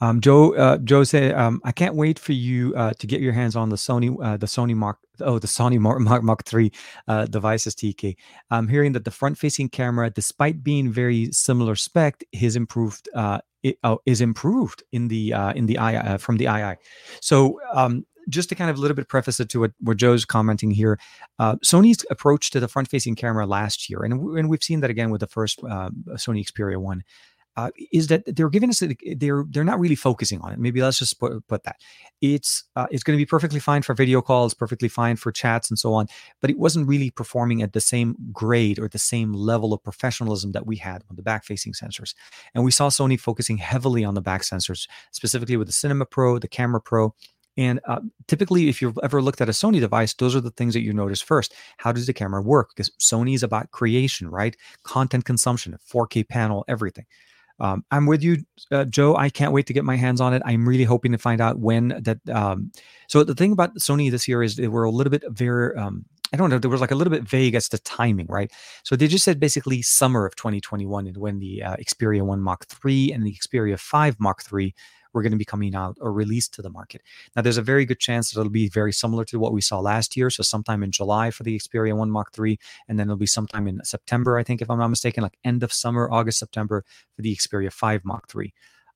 Speaker 1: Um, Joe, uh, Joe said, um, I can't wait for you uh, to get your hands on the Sony, uh, the Sony Mark, oh, the Sony Mark Mark, Mark III uh, devices. TK, I'm hearing that the front-facing camera, despite being very similar spec, is improved. Uh, oh, is improved in the uh, in the eye from the II. So um, just to kind of a little bit preface it to what, Joe's commenting here, uh, Sony's approach to the front-facing camera last year, and, and we've seen that again with the first uh, Sony Xperia One, uh, is that they're giving us they're they're not really focusing on it. Maybe let's just put, put that. It's uh, it's going to be perfectly fine for video calls, perfectly fine for chats and so on, but it wasn't really performing at the same grade or the same level of professionalism that we had with the back facing sensors. And we saw Sony focusing heavily on the back sensors, specifically with the Cinema Pro, the Camera Pro, and uh, typically, if you've ever looked at a Sony device, those are the things that you notice first. How does the camera work? Because Sony is about creation, right? Content consumption, 4K panel, everything. Um, I'm with you, uh, Joe. I can't wait to get my hands on it. I'm really hoping to find out when that. Um, so the thing about Sony this year is they were a little bit very. Um, I don't know. There was like a little bit vague as to timing, right? So they just said basically summer of 2021 and when the uh, Xperia One Mark 3 and the Xperia 5 Mark III were going to be coming out or released to the market. Now, there's a very good chance that it'll be very similar to what we saw last year. So, sometime in July for the Xperia 1 Mark III, and then it'll be sometime in September, I think, if I'm not mistaken, like end of summer, August, September for the Xperia 5 Mark III.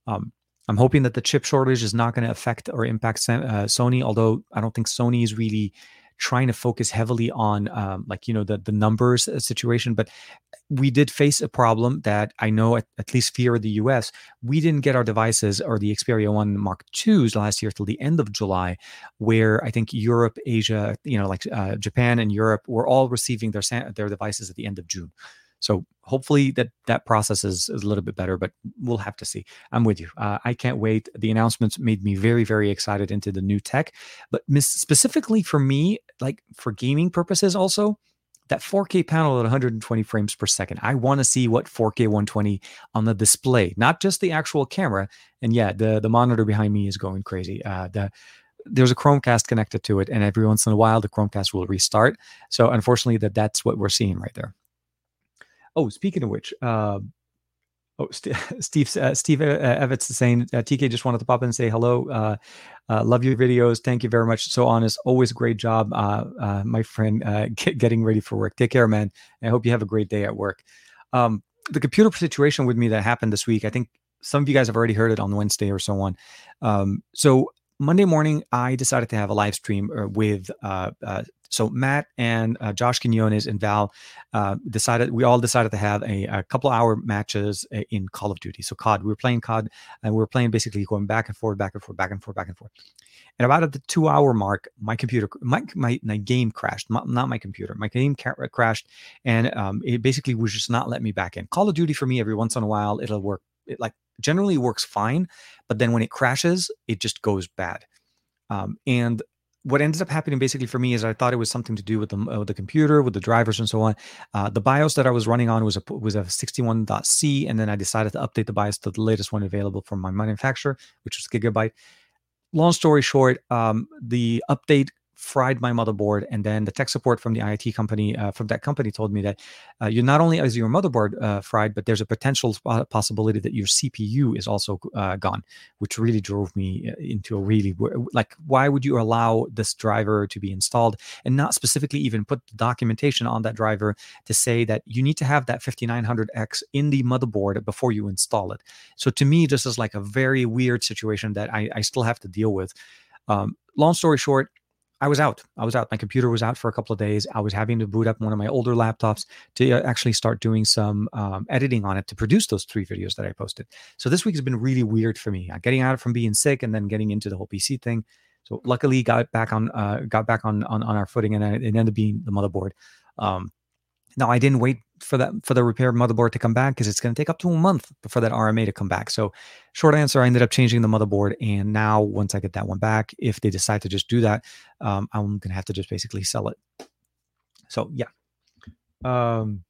Speaker 1: Um, I'm hoping that the chip shortage is not going to affect or impact uh, Sony, although I don't think Sony is really trying to focus heavily on um, like you know the the numbers uh, situation but we did face a problem that i know at, at least here in the us we didn't get our devices or the xperia 1 mark 2s last year till the end of july where i think europe asia you know like uh, japan and europe were all receiving their their devices at the end of june so hopefully that that process is, is a little bit better, but we'll have to see. I'm with you. Uh, I can't wait. The announcements made me very very excited into the new tech, but specifically for me, like for gaming purposes, also that 4K panel at 120 frames per second. I want to see what 4K 120 on the display, not just the actual camera. And yeah, the the monitor behind me is going crazy. Uh, the there's a Chromecast connected to it, and every once in a while the Chromecast will restart. So unfortunately, that that's what we're seeing right there. Oh, speaking of which, uh, oh, St- [LAUGHS] Steve uh, Steve uh, Evans is saying uh, TK just wanted to pop in and say hello. Uh, love your videos. Thank you very much. So honest, always great job, my friend. [LAUGHS] Get, getting ready for work. Take care, man. I hope you have a great day at work. Um, the computer situation with me that happened this week. I think some of you guys have already heard it on Wednesday or so on. Um, so Monday morning, I decided to have a live stream with uh, uh, so Matt and uh, Josh Quinones and Val uh, decided we all decided to have a, a couple hour matches uh, in Call of Duty. So COD, we were playing COD and we were playing basically going back and forth, back and forth, back and forth, back and forth. And about at the two hour mark, my computer, my, my, my game crashed, not my computer, my game crashed, and um, it basically was just not letting me back in. Call of Duty for me, every once in a while, it'll work. It, like generally works fine, but then when it crashes, it just goes bad. Um, and what ended up happening basically for me is I thought it was something to do with the, uh, the computer, with the drivers, and so on. Uh, the BIOS that I was running on was a was a 61.c, and then I decided to update the BIOS to the latest one available from my manufacturer, which was Gigabyte. Long story short, um, the update fried my motherboard and then the tech support from the IIT company uh, from that company told me that uh, you not only is your motherboard uh, fried but there's a potential possibility that your CPU is also uh, gone which really drove me uh, into a really like why would you allow this driver to be installed and not specifically even put the documentation on that driver to say that you need to have that 5900X in the motherboard before you install it? So to me this is like a very weird situation that I, I still have to deal with. Um, long story short I was out. I was out. My computer was out for a couple of days. I was having to boot up one of my older laptops to uh, actually start doing some um, editing on it to produce those three videos that I posted. So this week has been really weird for me. Uh, getting out from being sick and then getting into the whole PC thing. So luckily, got back on uh, got back on, on on our footing, and it ended up being the motherboard. Um, now I didn't wait for that for the repair motherboard to come back because it's going to take up to a month for that RMA to come back. So, short answer, I ended up changing the motherboard, and now once I get that one back, if they decide to just do that, um, I'm going to have to just basically sell it. So yeah. Um,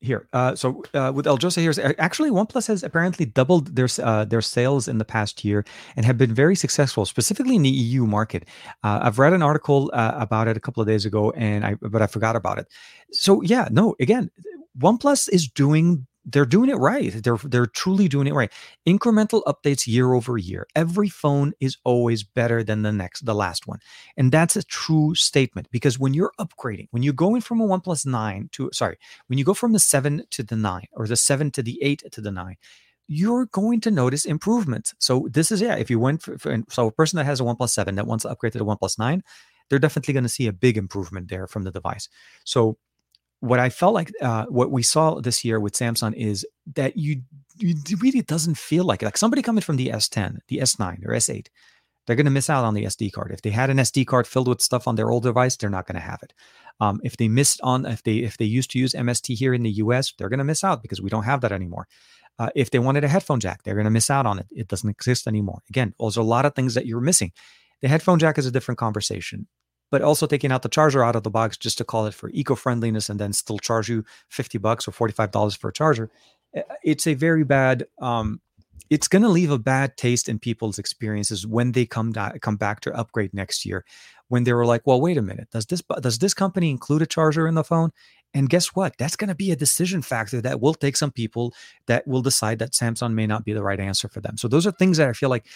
Speaker 1: here. Uh, so uh, with El Jose here, actually OnePlus has apparently doubled their uh, their sales in the past year and have been very successful, specifically in the EU market. Uh, I've read an article uh, about it a couple of days ago, and I but I forgot about it. So yeah, no, again, OnePlus is doing they're doing it right. They're they're truly doing it right. Incremental updates year over year. Every phone is always better than the next, the last one, and that's a true statement. Because when you're upgrading, when you're going from a OnePlus nine to sorry, when you go from the seven to the nine or the seven to the eight to the nine, you're going to notice improvements. So this is yeah. If you went for, for so a person that has a OnePlus seven that wants to upgrade to the OnePlus nine, they're definitely going to see a big improvement there from the device. So what I felt like uh, what we saw this year with Samsung is that you, you really doesn't feel like it. Like somebody coming from the S10, the S9 or S8, they're going to miss out on the SD card. If they had an SD card filled with stuff on their old device, they're not going to have it. Um, if they missed on, if they if they used to use MST here in the US, they're going to miss out because we don't have that anymore. Uh, if they wanted a headphone jack, they're going to miss out on it. It doesn't exist anymore. Again, there's a lot of things that you're missing. The headphone jack is a different conversation but also taking out the charger out of the box just to call it for eco-friendliness and then still charge you 50 bucks or $45 for a charger eh, it's a very bad um, it's going to leave a bad taste in people's experiences when they come da- come back to upgrade next year when they were like well wait a minute does this does this company include a charger in the phone? And guess what? That's going to be a decision factor that will take some people that will decide that samsung may not be the right answer for them. So those are things that i feel like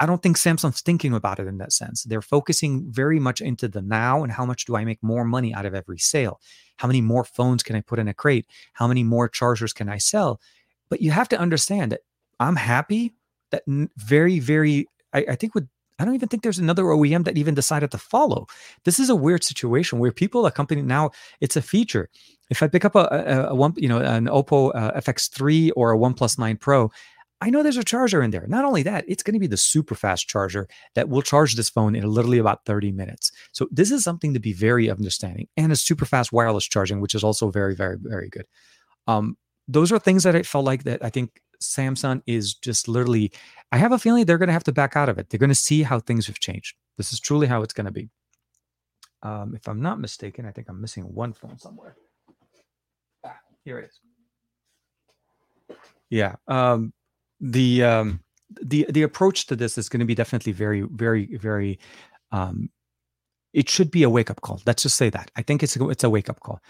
Speaker 1: I don't think Samsung's thinking about it in that sense. They're focusing very much into the now and how much do I make more money out of every sale? How many more phones can I put in a crate? How many more chargers can I sell? But you have to understand that I'm happy that very, very, I, I think with I don't even think there's another OEM that even decided to follow. This is a weird situation where people a company now. It's a feature. If I pick up a, a, a one, you know, an Oppo uh, FX3 or a OnePlus 9 Pro, I know there's a charger in there. Not only that, it's going to be the super fast charger that will charge this phone in literally about 30 minutes. So this is something to be very understanding and a super fast wireless charging, which is also very, very, very good. Um, those are things that I felt like that I think Samsung is just literally, I have a feeling they're going to have to back out of it. They're going to see how things have changed. This is truly how it's going to be. Um, if I'm not mistaken, I think I'm missing one phone somewhere. Ah, here it is. Yeah. Um, the um, the the approach to this is going to be definitely very very very um, it should be a wake up call. Let's just say that. I think it's a, it's a wake up call.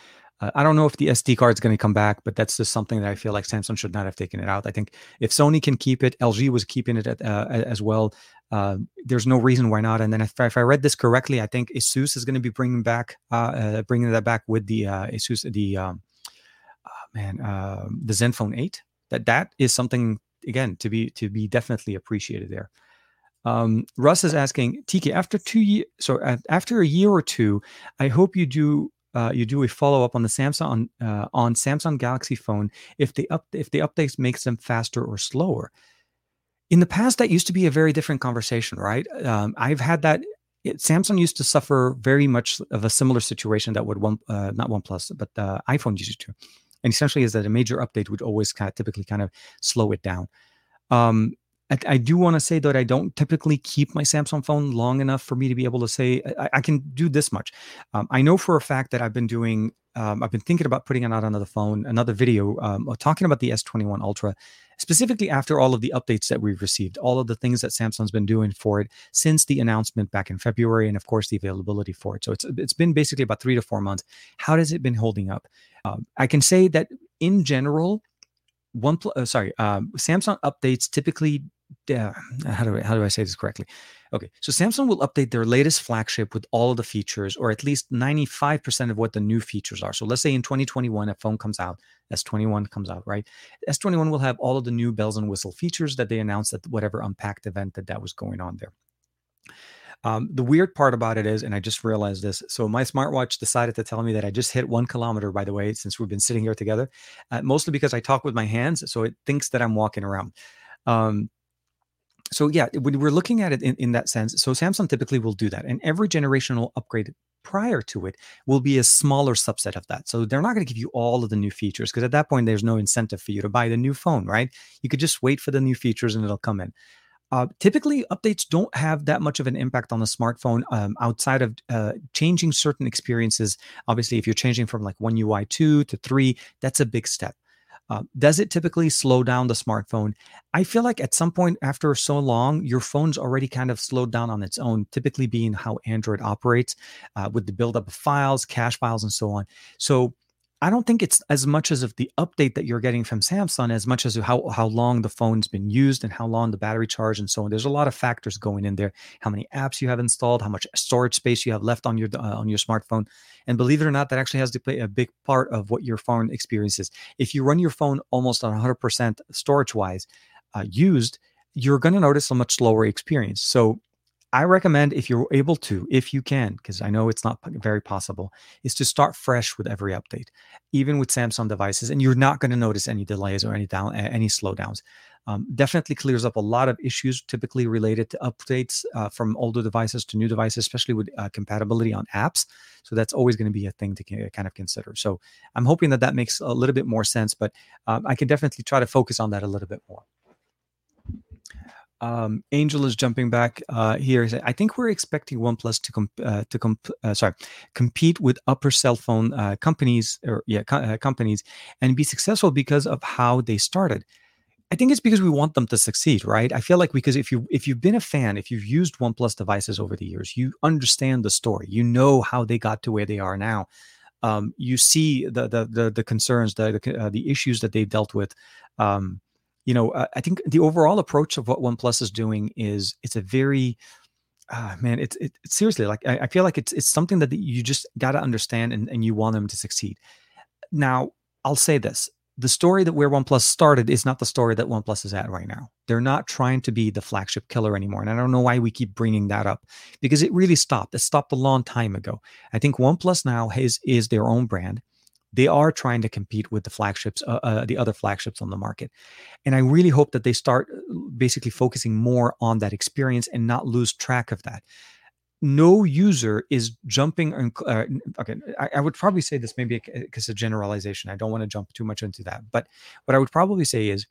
Speaker 1: Uh, I don't know if the SD card is going to come back, but that's just something that I feel like Samsung should not have taken it out. I think if Sony can keep it, LG was keeping it at, uh, as well. Uh, there's no reason why not. And then if, if I read this correctly, I think Asus is going to be bringing back uh, uh, bringing that back with the uh, Asus the um, oh, man um, the Zenfone 8. That that is something again to be to be definitely appreciated there. Um, Russ is asking TK after two years, so after a year or two, I hope you do uh, you do a follow up on the Samsung uh, on Samsung Galaxy phone if the up if the updates makes them faster or slower. In the past, that used to be a very different conversation, right? Um, I've had that. It, Samsung used to suffer very much of a similar situation that would one uh, not OnePlus, but the iPhone used to and essentially is that a major update would always kind of typically kind of slow it down. Um, I, I do want to say that I don't typically keep my Samsung phone long enough for me to be able to say I, I can do this much. Um, I know for a fact that I've been doing. Um, I've been thinking about putting out another phone, another video um, talking about the S21 Ultra, specifically after all of the updates that we've received, all of the things that Samsung's been doing for it since the announcement back in February, and of course the availability for it. So it's it's been basically about three to four months. How has it been holding up? Um, I can say that in general, one uh, sorry, um, Samsung updates typically uh, how do I, how do I say this correctly? Okay, so Samsung will update their latest flagship with all of the features, or at least 95% of what the new features are. So let's say in 2021, a phone comes out, S21 comes out, right? S21 will have all of the new bells and whistle features that they announced at whatever unpacked event that that was going on there. Um, the weird part about it is, and I just realized this. So my smartwatch decided to tell me that I just hit one kilometer. By the way, since we've been sitting here together, uh, mostly because I talk with my hands, so it thinks that I'm walking around. Um, so yeah, when we're looking at it in, in that sense, so Samsung typically will do that, and every generational upgrade prior to it will be a smaller subset of that. So they're not going to give you all of the new features because at that point there's no incentive for you to buy the new phone, right? You could just wait for the new features and it'll come in. Uh, typically, updates don't have that much of an impact on the smartphone um, outside of uh, changing certain experiences. Obviously, if you're changing from like one UI two to three, that's a big step. Uh, does it typically slow down the smartphone? I feel like at some point after so long, your phone's already kind of slowed down on its own, typically being how Android operates uh, with the buildup of files, cache files, and so on. So I don't think it's as much as of the update that you're getting from Samsung as much as how how long the phone's been used and how long the battery charge and so on. There's a lot of factors going in there. How many apps you have installed, how much storage space you have left on your uh, on your smartphone, and believe it or not, that actually has to play a big part of what your phone experiences. If you run your phone almost on 100% storage wise uh, used, you're going to notice a much slower experience. So I recommend if you're able to, if you can, because I know it's not very possible, is to start fresh with every update, even with Samsung devices, and you're not going to notice any delays or any down any slowdowns. Um, definitely clears up a lot of issues typically related to updates uh, from older devices to new devices, especially with uh, compatibility on apps. So that's always going to be a thing to kind of consider. So I'm hoping that that makes a little bit more sense, but um, I can definitely try to focus on that a little bit more. Um, Angel is jumping back uh, here. I think we're expecting OnePlus to comp- uh, to comp- uh, sorry compete with upper cell phone uh, companies or yeah co- uh, companies and be successful because of how they started. I think it's because we want them to succeed, right? I feel like because if you if you've been a fan, if you've used OnePlus devices over the years, you understand the story. You know how they got to where they are now. Um, you see the the the, the concerns, the the, uh, the issues that they've dealt with. Um, you know, uh, I think the overall approach of what OnePlus is doing is it's a very uh, man, it's it, it's seriously like I, I, feel like it's it's something that you just got to understand and, and you want them to succeed. Now, I'll say this: the story that where OnePlus started is not the story that OnePlus is at right now. They're not trying to be the flagship killer anymore, and I don't know why we keep bringing that up because it really stopped. It stopped a long time ago. I think OnePlus now has is their own brand they are trying to compete with the flagships, uh, uh, the other flagships on the market. And I really hope that they start uh, basically focusing more on that experience and not lose track of that. No user is jumping. Uh, okay, I, I, would probably say this maybe because a generalization. I don't want to jump too much into that. But what I would probably say is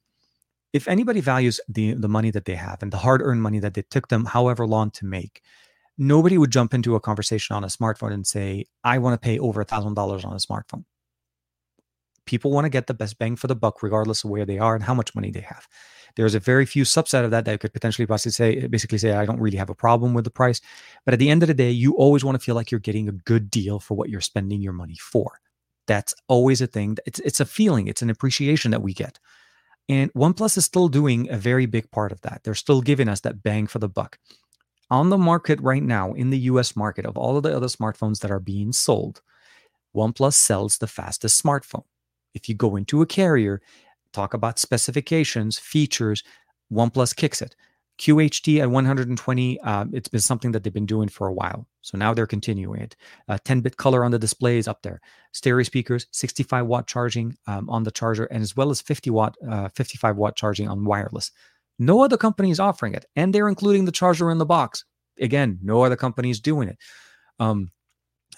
Speaker 1: if anybody values the, the money that they have and the hard earned money that they took them however long to make, nobody would jump into a conversation on a smartphone and say, I want to pay over a thousand dollars on a smartphone people want to get the best bang for the buck regardless of where they are and how much money they have. There's a very few subset of that that could potentially basically say basically say i don't really have a problem with the price. But at the end of the day you always want to feel like you're getting a good deal for what you're spending your money for. That's always a thing. It's it's a feeling. It's an appreciation that we get. And oneplus is still doing a very big part of that. They're still giving us that bang for the buck. On the market right now in the US market of all of the other smartphones that are being sold OnePlus sells the fastest smartphone if you go into a carrier, talk about specifications, features, OnePlus kicks it. QHD at 120, uh, it's been something that they've been doing for a while. So now they're continuing it. 10 uh, bit color on the display is up there. Stereo speakers, 65 watt charging um, on the charger, and as well as 50 watt, uh, 55 watt charging on wireless. No other company is offering it, and they're including the charger in the box. Again, no other company is doing it. Um,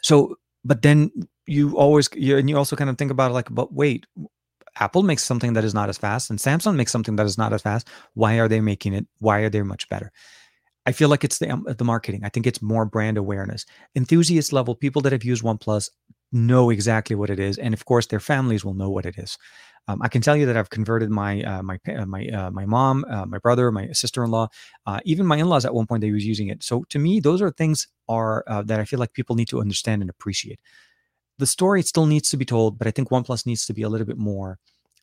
Speaker 1: so, but then you always you, and you also kind of think about it like, but wait, Apple makes something that is not as fast, and Samsung makes something that is not as fast. Why are they making it? Why are they much better? I feel like it's the um, the marketing. I think it's more brand awareness. Enthusiast level people that have used OnePlus know exactly what it is, and of course, their families will know what it is. Um, I can tell you that I've converted my uh, my uh, my uh, my mom, uh, my brother, my sister in law, uh, even my in laws. At one point, they was using it. So to me, those are things are that I feel like people need to understand and appreciate. The story still needs to be told, but I think OnePlus needs to be a little bit more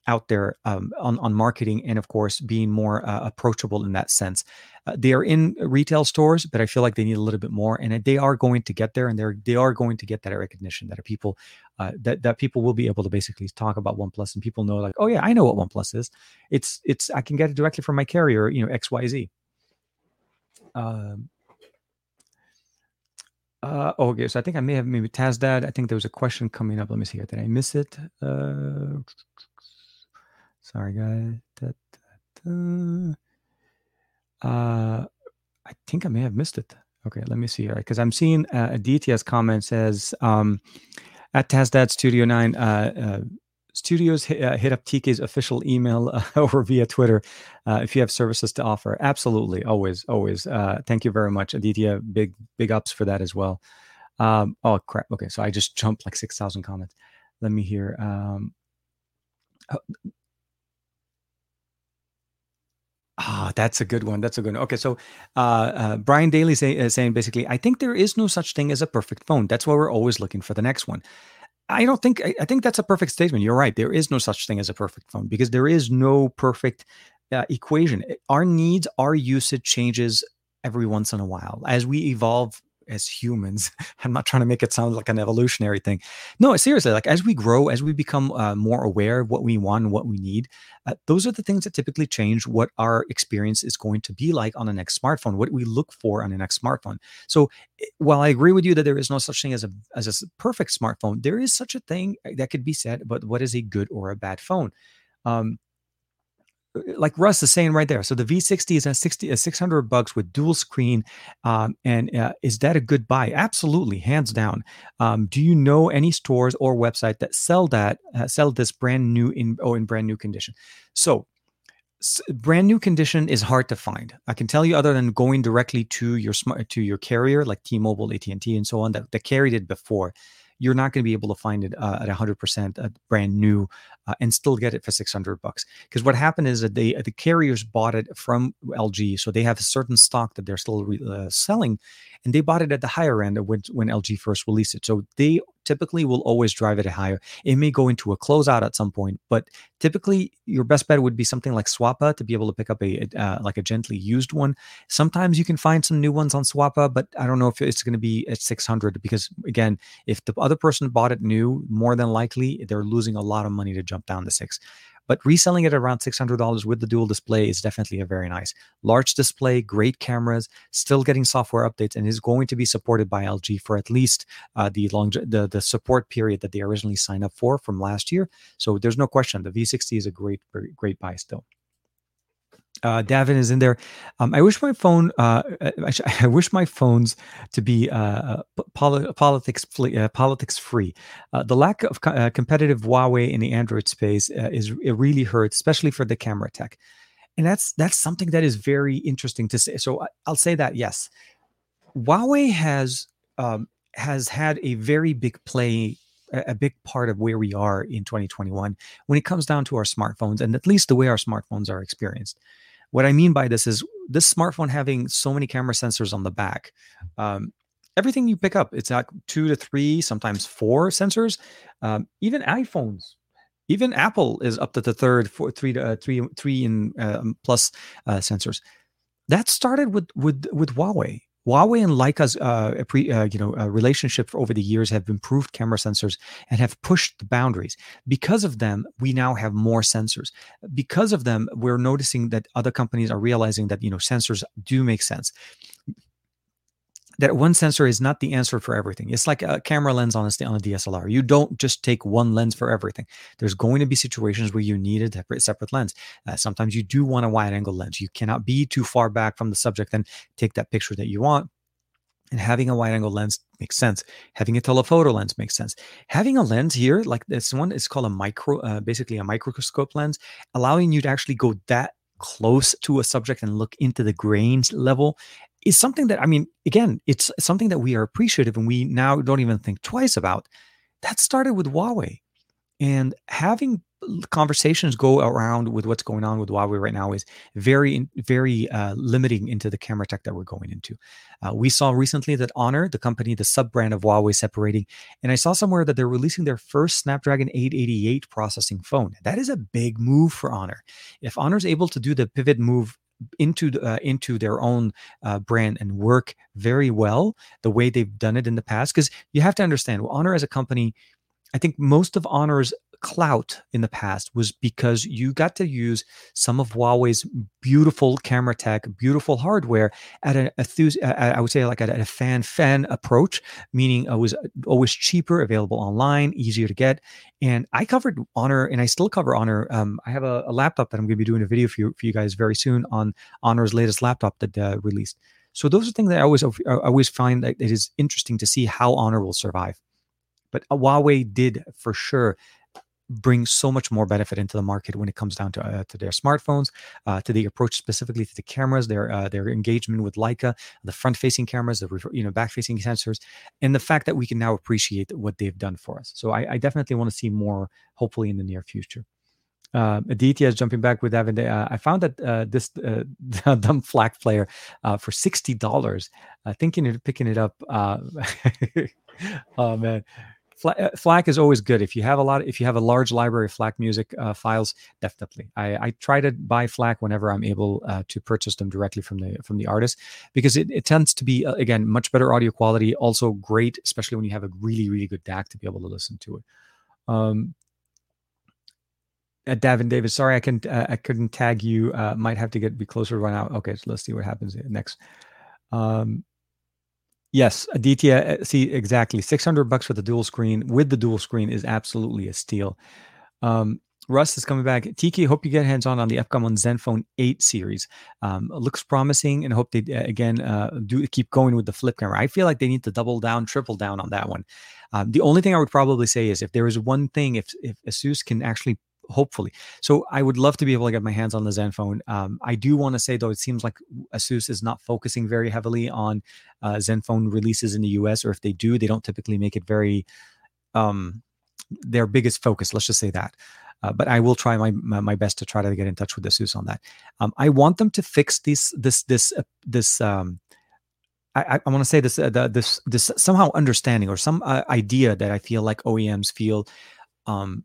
Speaker 1: out there um, on, on marketing and of course being more uh, approachable in that sense. Uh, they are in retail stores but i feel like they need a little bit more and they are going to get there and they're they are going to get that recognition that people uh, that, that people will be able to basically talk about oneplus and people know like oh yeah i know what oneplus is. It's it's i can get it directly from my carrier you know xyz um, uh, okay, so I think I may have maybe Tazdad. I think there was a question coming up. Let me see here. Did I miss it? Uh, Sorry, guys. Da, da, da. Uh, I think I may have missed it. Okay, let me see here because I'm seeing uh, a DTS comment says um, at Tazdad Studio Nine. Uh, uh, studios hit, uh, hit, up TK's official email uh, [LAUGHS] or via Twitter uh, if you have services to offer. Absolutely, always, always. Uh, thank you very much, Aditya. Big, big ups for that as well. Um, oh crap! Okay, so I just jumped like six thousand comments. Let me hear. Um, oh, Ah, that's a good one. That's a good one. Okay, so uh, uh, Brian Daly say, uh, saying basically, I think there is no such thing as a perfect phone. That's why we're always looking for the next one. I don't think I, I think that's a perfect statement. You're right. There is no such thing as a perfect phone because there is no perfect uh, equation. Our needs, our usage changes every once in a while as we evolve as humans. [LAUGHS] I'm not trying to make it sound like an evolutionary thing. No, seriously, like as we grow, as we become uh, more aware of what we want and what we need, uh, those are the things that typically change what our experience is going to be like on the next smartphone, what we look for on the next smartphone. So eh, while I agree with you that there is no such thing as a as a perfect smartphone, there is such a thing eh, that could be said about what is a good or a bad phone. Um, like Russ is saying right there. So the V60 is a 60 a 600 bucks with dual screen, um, and uh, is that a good buy? Absolutely, hands down. Um, do you know any stores or website that sell that uh, sell this brand new in oh in brand new condition? So brand new condition is hard to find. I can tell you, other than going directly to your smart to your carrier like T-Mobile, AT and T, and so on that, that carried it before you're not going to be able to find it uh, at 100% uh, brand new uh, and still get it for 600 bucks. Because what happened is that they the carriers bought it from LG, so they have a certain stock that they're still re- uh, selling, and they bought it at the higher end when when LG first released it. So they typically will always drive it higher. It may go into a closeout at some point, but typically your best bet would be something like Swappa to be able to pick up a uh, like a gently used one. Sometimes you can find some new ones on Swappa, but I don't know if it's going to be at 600 because again, if the other person bought it new, more than likely they're losing a lot of money to jump down to six. But reselling it around $600 with the dual display is definitely a very nice. Large display, great cameras, still getting software updates, and is going to be supported by LG for at least uh, the long the, the support period that they originally signed up for from last year. So there's no question the V60 is a great, great buy still. Uh, Davin is in there. Um, I wish my phone. Uh, actually, [LAUGHS] I wish my phones to be uh, poli- politics uh, politics free. Uh, the lack of co- uh, competitive Huawei in the Android space is it really hurts, especially for the camera tech. And that's that's something that is very interesting to say. So I'll say that yes, Huawei has um, has had a very big play a big part of where we are in 2021 when it comes down to our smartphones and at least the way our smartphones are experienced. What I mean by this is this smartphone having so many camera sensors on the back. Um, everything you pick up, it's like two to three, sometimes four sensors. Um, even iPhones, even Apple is up to the third, four, three to uh, three, three and uh, plus uh, sensors. That started with with with Huawei. Huawei and Leica's uh, pre, uh, you know uh, relationship over the years have improved camera sensors and have pushed the boundaries. Because of them, we now have more sensors. Because of them, we're noticing that other companies are realizing that you know sensors do make sense that one sensor is not the answer for everything. It's like a camera lens on a, on a DSLR. You don't just take one lens for everything. There's going to be situations where you need a separate, separate lens. Uh, sometimes you do want a wide angle lens. You cannot be too far back from the subject and take that picture that you want. And having a wide angle lens makes sense. Having a telephoto lens makes sense. Having a lens here, like this one, is called a micro, uh, basically a microscope lens, allowing you to actually go that close to a subject and look into the grains level is something that I mean, again, it's something that we are appreciative and we now don't even think twice about. That started with Huawei. And having conversations go around with what's going on with Huawei right now is very, very uh, limiting into the camera tech that we're going into. Uh, we saw recently that Honor, the company, the sub brand of Huawei, separating, and I saw somewhere that they're releasing their first Snapdragon 888 processing phone. That is a big move for Honor. If Honor is able to do the pivot move into uh, into their own uh, brand and work very well the way they've done it in the past because you have to understand honor as a company i think most of honor's clout in the past was because you got to use some of Huawei's beautiful camera tech, beautiful hardware at a, a I would say like at a fan fan approach, meaning it was always cheaper, available online, easier to get. And I covered Honor, and I still cover Honor. Um, I have a, a, laptop that I'm going to be doing a video for you for you guys very soon on Honor's latest laptop that uh, released. So those are things that I always I always find that it is interesting to see how Honor will survive. But Huawei did for sure bring so much more benefit into the market when it comes down to uh, to their smartphones, uh, to the approach specifically to the cameras, their uh, their engagement with Leica, the front facing cameras, the you know back facing sensors, and the fact that we can now appreciate what they've done for us. So I, I definitely want to see more, hopefully in the near future. Uh, Aditya is jumping back with Evan. Uh, I found that uh, this uh, [LAUGHS] dumb FLAC player uh, for sixty dollars. Uh, thinking of picking it up. Uh, [LAUGHS] oh man, FLAC is always good if you have a lot. If you have a large library of FLAC music uh, files, definitely. I, I, try to buy FLAC whenever I'm able uh, to purchase them directly from the from the artist because it, it tends to be uh, again much better audio quality. Also great, especially when you have a really really good DAC to be able to listen to it. Um, uh, Davin Davis, sorry I can uh, I couldn't tag you. might have to get be closer to run out. Okay, so let's see what happens next. Um, Yes, Aditya. Uh, see exactly six hundred bucks for the dual screen with the dual screen is absolutely a steal. Um, Russ is coming back. TK, hope you get hands on on the upcoming Zenfone 8 series. Um, looks promising, and hope they uh, again uh, do keep going with the flip camera. I feel like they need to double down, triple down on that one. Um, the only thing I would probably say is if there is one thing, if if Asus can actually hopefully. So I would love to be able to get my hands on the Zenfone. Um, I do want to say though, it seems like Asus is not focusing very heavily on uh, Zenfone releases in the US, or if they do, they don't typically make it very um, their biggest focus. Let's just say that. Uh, but I will try my, my, my best to try to get in touch with Asus on that. Um, I want them to fix this this this uh, this. Um, I, I want to say this uh, the, this this somehow understanding or some uh, idea that I feel like OEMs feel um,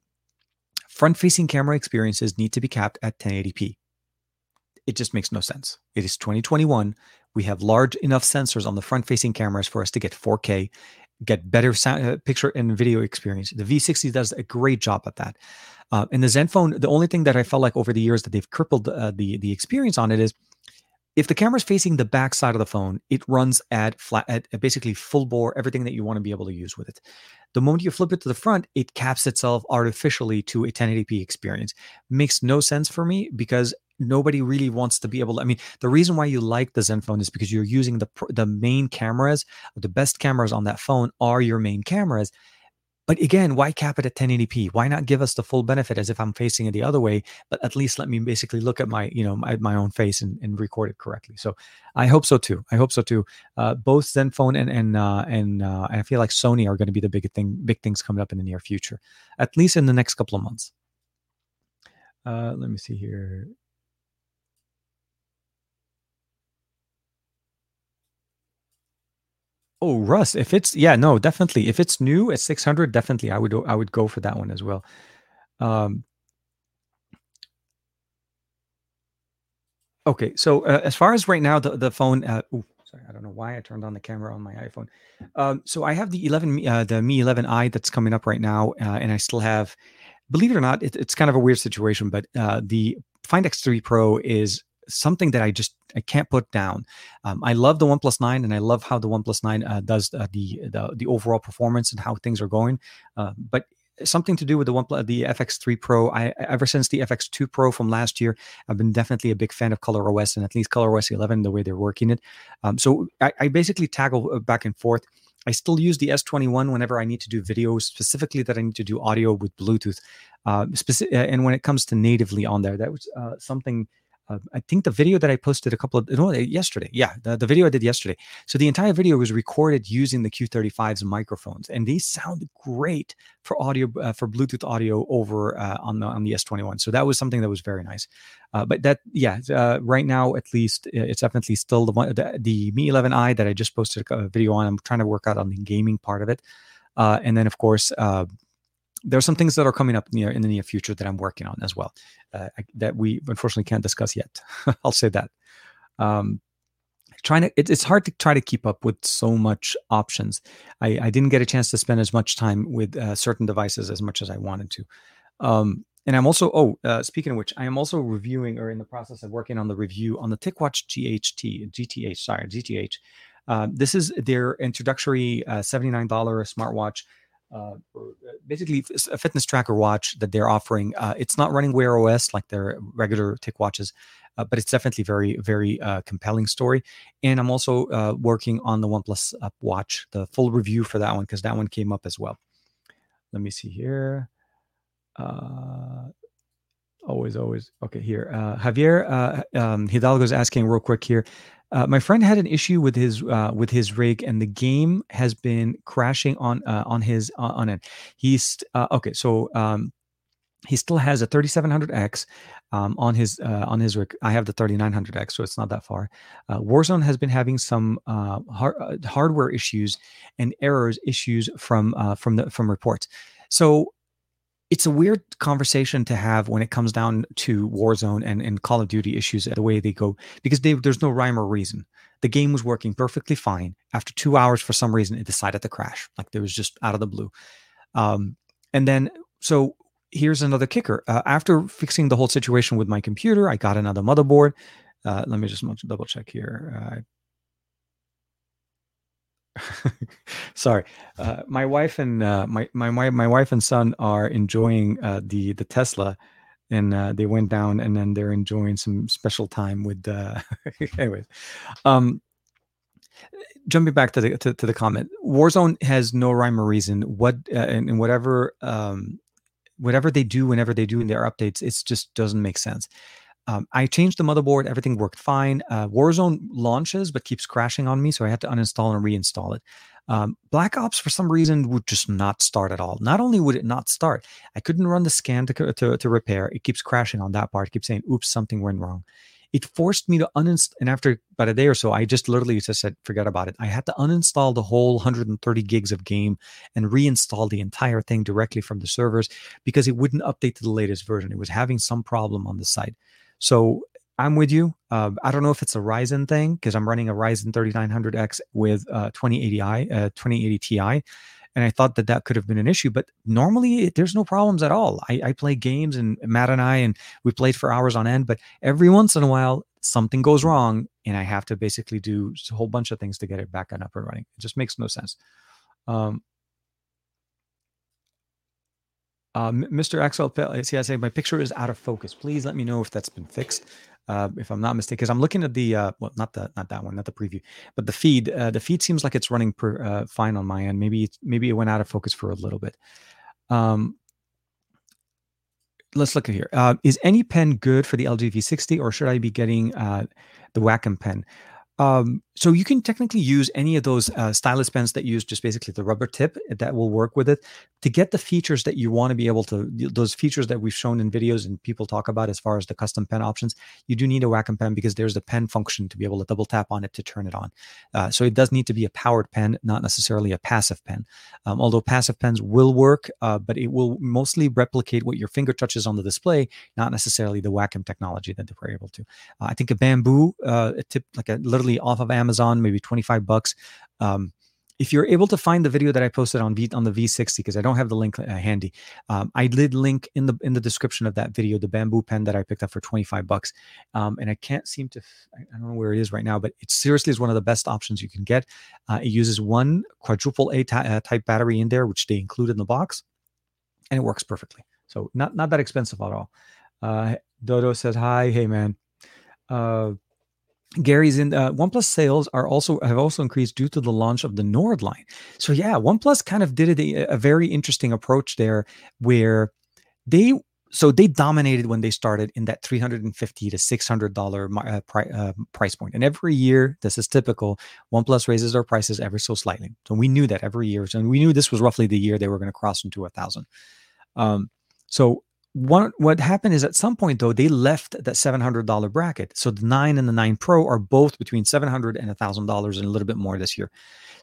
Speaker 1: Front facing camera experiences need to be capped at 1080p. It just makes no sense. It is 2021. We have large enough sensors on the front facing cameras for us to get 4K, get better sound, uh, picture and video experience. The V60 does a great job at that. Uh, and the Zenfone, the only thing that I felt like over the years that they've crippled uh, the the experience on it is if the camera is facing the back side of the phone, it runs at flat, at basically full bore, everything that you want to be able to use with it. The moment you flip it to the front, it caps itself artificially to a 1080p experience. Makes no sense for me because nobody really wants to be able to. I mean, the reason why you like the Zenfone is because you're using the the main cameras, the best cameras on that phone are your main cameras. But again, why cap it at 1080p? Why not give us the full benefit as if I'm facing it the other way? But at least let me basically look at my, you know, my, my own face and, and record it correctly. So I hope so too. I hope so too. Uh, both Zenfone and and uh, and uh, I feel like Sony are going to be the big thing, big things coming up in the near future, at least in the next couple of months. Uh, let me see here. Oh, Russ, if it's yeah, no, definitely. If it's new at 600, definitely I would I would go for that one as well. Um Okay, so uh, as far as right now, the the phone. Uh, ooh, sorry, I don't know why I turned on the camera on my iPhone. Um, so I have the 11, uh, the Mi 11i that's coming up right now, uh, and I still have. Believe it or not, it, it's kind of a weird situation, but uh, the Find X3 Pro is something that I just I can't put down. Um, I love the One 9, and I love how the One 9 uh, does uh, the, the the overall performance and how things are going. Uh, but something to do with the one the FX3 Pro. I ever since the FX2 Pro from last year, I've been definitely a big fan of ColorOS and at least ColorOS 11 the way they're working it. Um, so I, I basically toggle uh, back and forth. I still use the S21 whenever I need to do videos, specifically that I need to do audio with Bluetooth. Uh, specific, and when it comes to natively on there, that was uh, something uh, I think the video that I posted a couple of no yesterday, yeah, the, the video I did yesterday. So the entire video was recorded using the Q35's microphones, and these sound great for audio uh, for Bluetooth audio over uh, on the on the S21. So that was something that was very nice. Uh, but that yeah, uh, right now at least it's definitely still the one the, the Mi 11i that I just posted a video on. I'm trying to work out on the gaming part of it, uh, and then of course there are some things that are coming up near in the near future that I'm working on as well uh, that we unfortunately can't discuss yet. [LAUGHS] I'll say that. Um, trying to it, it's hard to try to keep up with so much options. I, I didn't get a chance to spend as much time with uh, certain devices as much as I wanted to. Um, and I'm also oh uh, speaking of which, I am also reviewing or in the process of working on the review on the TicWatch GHT GTH sorry GTH. Uh, this is their introductory uh, $79 smartwatch uh, uh, basically a fitness tracker watch that they're offering. Uh, it's not running Wear OS like their regular TicWatches, uh, but it's definitely very, very uh, compelling story. And I'm also uh, working on the OnePlus Up watch, the full review for that one because that one came up as well. Let me see here. Always, always okay. Here, Uh, Javier uh, um, Hidalgo is asking real quick here. Uh, my friend had an issue with his uh, with his rig, and the game has been crashing on uh, on his uh, on it. He's uh, okay, so um, he still has a 3700X um, on his uh, on his rig. I have the 3900X, so it's not that far. Uh, Warzone has been having some uh, hard, hardware issues and errors issues from from the from reports. So it's a weird conversation to have when it comes down to Warzone and, and Call of Duty issues the way they go because they, there's no rhyme or reason. The game was working perfectly fine. After two hours, for some reason, it decided to crash. Like there was just out of the blue. Um, and then, so here's another kicker. Uh, after fixing the whole situation with my computer, I got another motherboard. Uh, let me just double check here. [LAUGHS] Sorry, uh, my wife and uh, my my my wife and son are enjoying uh, the the Tesla, and uh, they went down, and then they're enjoying some special time with. Uh, [LAUGHS] anyways, um, jumping back to the to, to, the comment, Warzone has no rhyme or reason. What uh, and, and whatever um, whatever they do, whenever they do in their updates, it just doesn't make sense. Um, I changed the motherboard. Everything worked fine. Uh, Warzone launches, but keeps crashing on me. So I had to uninstall and reinstall it. Um, Black Ops, for some reason, would just not start at all. Not only would it not start, I couldn't run the scan to, to, to repair. It keeps crashing on that part. It keeps saying, oops, something went wrong. It forced me to uninstall. And after about a day or so, I just literally just said, forget about it. I had to uninstall the whole 130 gigs of game and reinstall the entire thing directly from the servers because it wouldn't update to the latest version. It was having some problem on the site. So I'm with you. Uh, I don't know if it's a Ryzen thing because I'm running a Ryzen 3900X with uh, 2080i, uh, 2080 Ti, and I thought that that could have been an issue. But normally, there's no problems at all. I, I play games, and Matt and I, and we played for hours on end. But every once in a while, something goes wrong, and I have to basically do a whole bunch of things to get it back and up and running. It just makes no sense. Um, uh, Mr. Axel CSA, my picture is out of focus. Please let me know if that's been fixed. Uh, if I'm not mistaken, because I'm looking at the uh, well, not the not that one, not the preview, but the feed. Uh, the feed seems like it's running per, uh, fine on my end. Maybe maybe it went out of focus for a little bit. Um, let's look at here. Uh, is any pen good for the LG V60, or should I be getting uh, the Wacom pen? Um, so you can technically use any of those uh, stylus pens that use just basically the rubber tip that will work with it to get the features that you want to be able to those features that we've shown in videos and people talk about as far as the custom pen options. You do need a wacom pen because there's the pen function to be able to double tap on it to turn it on. Uh, so it does need to be a powered pen not necessarily a passive pen. Um, although passive pens will work uh, but it will mostly replicate what your finger touches on the display not necessarily the wacom technology that they were able to. Uh, i think a bamboo uh, a tip like a literally off of amazon Amazon, maybe 25 bucks. Um, if you're able to find the video that I posted on V on the V60, because I don't have the link uh, handy, um, I did link in the in the description of that video the bamboo pen that I picked up for 25 bucks, um, and I can't seem to I don't know where it is right now, but it seriously is one of the best options you can get. Uh, it uses one quadruple A uh, type battery in there, which they include in the box and it works perfectly. So not not that expensive at all. Uh, Dodo says hi. Hey man. Uh, Gary's in uh, OnePlus sales are also have also increased due to the launch of the Nord line. So yeah, OnePlus kind of did a, a very interesting approach there, where they so they dominated when they started in that 350 to 600 dollar uh, pri- uh, price point. and every year this is typical oneplus raises their prices ever so slightly so we knew that every year and we knew this was roughly the year they were going to cross into a thousand um, so what what happened is at some point though they left that $700 bracket so the 9 and the 9 pro are both between 700 and $1000 and a little bit more this year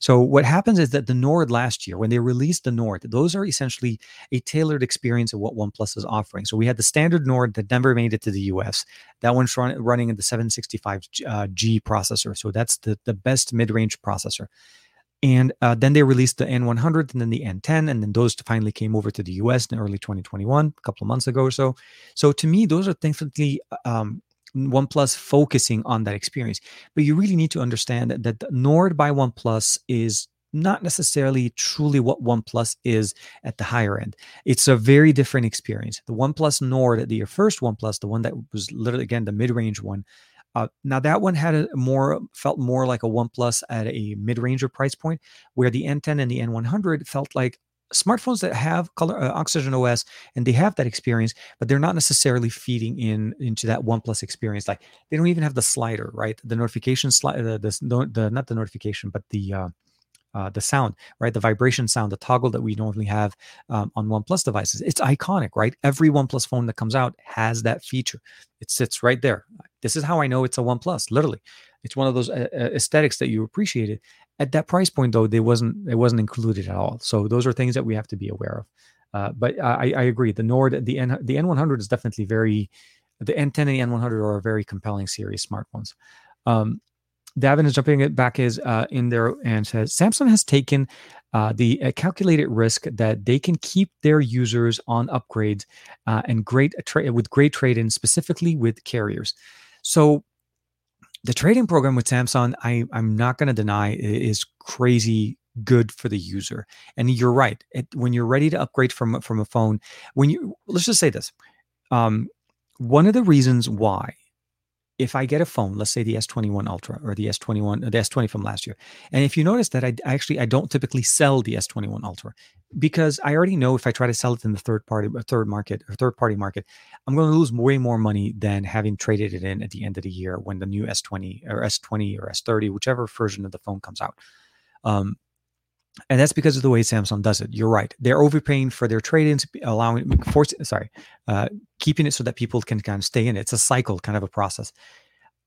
Speaker 1: so what happens is that the Nord last year, when they released the Nord, those are essentially a tailored experience of what OnePlus is offering. So we had the standard Nord that never made it to the US. That one's run, running in the 765G uh, processor. So that's the, the best mid-range processor. And uh, then they released the N100 and then the N10, and then those finally came over to the US in early 2021, a couple of months ago or so. So to me, those are definitely um, OnePlus focusing on that experience. But you really need to understand that, that Nord by OnePlus is not necessarily truly what OnePlus is at the higher end. It's a very different experience. The OnePlus Nord, the first OnePlus, the one that was literally again the mid-range one. Uh, now that one had a more felt more like a OnePlus at a mid-ranger price point, where the N10 and the N100 felt like smartphones that have color uh, oxygen os and they have that experience but they're not necessarily feeding in into that OnePlus experience like they don't even have the slider right the notification slide the, the, the not the notification but the uh, uh, the sound, right? The vibration sound, the toggle that we normally have um, on OnePlus devices. It's iconic, right? Every OnePlus phone that comes out has that feature. It sits right there. This is how I know it's a OnePlus. Literally, it's one of those uh, uh aesthetics that you appreciated at that price point, though, they wasn't it wasn't included at all. So those are things that we have to be aware of. Uh, but I, I agree. The Nord, the N, the N100 is definitely very. The N10 and the N100 are a very compelling series smartphones. Um, Davin is jumping it back is uh, in there and says Samsung has taken uh, the uh, calculated risk that they can keep their users on upgrades uh, and great tra- with great trade in specifically with carriers. So the trading program with Samsung, I, I'm not going to deny, is crazy good for the user. And you're right. It, when you're ready to upgrade from from a phone, when you let's just say this, um, one of the reasons why if I get a phone, let's say the S21 Ultra or the S21, the S20 from last year, and if you notice that I actually I don't typically sell the S21 Ultra because I already know if I try to sell it in the third party, third market or third party market, I'm going to lose way more money than having traded it in at the end of the year when the new S20 or S20 or S30, whichever version of the phone comes out. Um, and that's because of the way Samsung does it. You're right; they're overpaying for their trade-ins, allowing, force, sorry, uh, keeping it so that people can kind of stay in it. It's a cycle, kind of a process.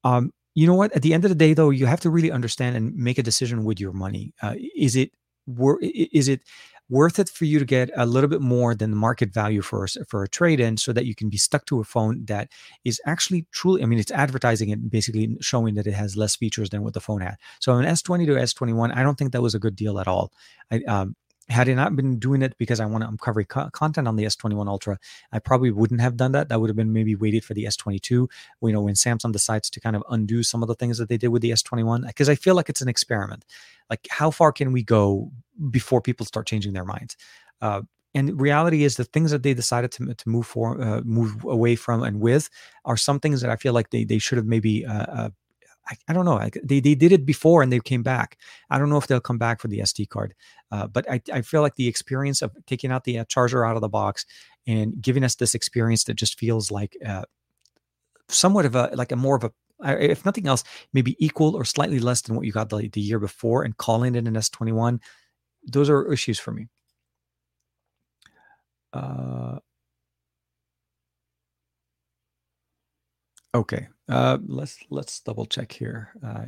Speaker 1: Um, you know what? At the end of the day, though, you have to really understand and make a decision with your money. Uh, is it, is it worth it for you to get a little bit more than the market value for for a trade in so that you can be stuck to a phone that is actually truly i mean it's advertising it basically showing that it has less features than what the phone had. So an s20 to s21 i don't think that was a good deal at all. I um, had I not been doing it because I want to uncover co- content on the S21 Ultra, I probably wouldn't have done that. That would have been maybe waited for the S22. You know, when Samsung decides to kind of undo some of the things that they did with the S21, because I feel like it's an experiment. Like, how far can we go before people start changing their minds. Uh, and reality is the things that they decided to, to move for uh, move away from and with are some things that I feel like they they should have maybe uh, uh I, I, don't know they they did it before and they came back. I don't know if they'll come back for the SD card, uh, but I I feel like the experience of taking out the uh, charger out of the box and giving us this experience that just feels like somewhat of a like a more of a if nothing else, maybe equal or slightly less than what you got the, the year before, and calling it an S21 those are issues for me. Uh, okay, uh, let's let's double check here. Uh,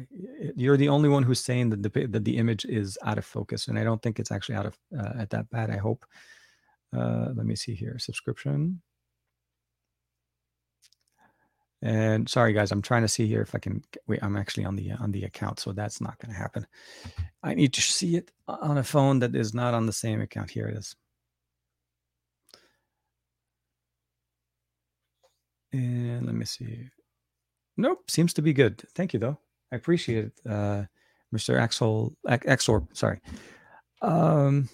Speaker 1: you're the only one who's saying that the that the image is out of focus, and I don't think it's actually out of uh, at that bad. I hope. Uh, let me see here. Subscription. And sorry, guys, I'm trying to see here if I can. Wait, I'm actually on the on the account, so that's not going to happen. I need to see it on a phone that is not on the same account. Here it is. And let me see. Nope, seems to be good. Thank you, though. I appreciate it, uh, Mr. Axel Exor. Sorry. Um,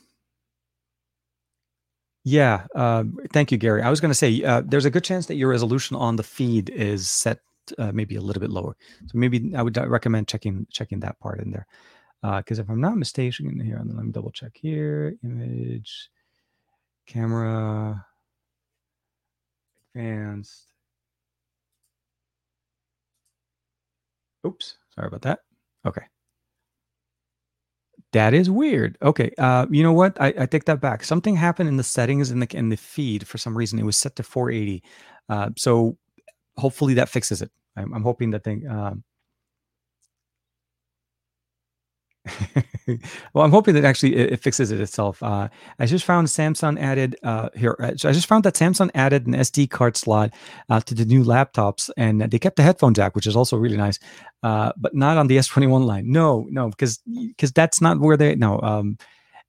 Speaker 1: Yeah. Uh, thank you, Gary. I was going to say uh, there's a good chance that your resolution on the feed is set uh, maybe a little bit lower. So maybe I would recommend checking checking that part in there. Because if I'm not mistaken, here, and let me double check here. Image, camera, advanced. Oops, sorry about that. Okay. That is weird. Okay, uh, you know what? I, I take that back. Something happened in the settings in the in the feed for some reason. It was set to 480. Uh, so hopefully that fixes it. I'm, I'm hoping that thing. Um, [LAUGHS] well, I'm hoping that actually it, it fixes it itself. Uh, I just found Samsung added uh, here. Uh, I just found that Samsung added an SD card slot uh, to the new laptops, and they kept the headphone jack, which is also really nice, uh, but not on the S21 line. No, no, because because that's not where they no. Um,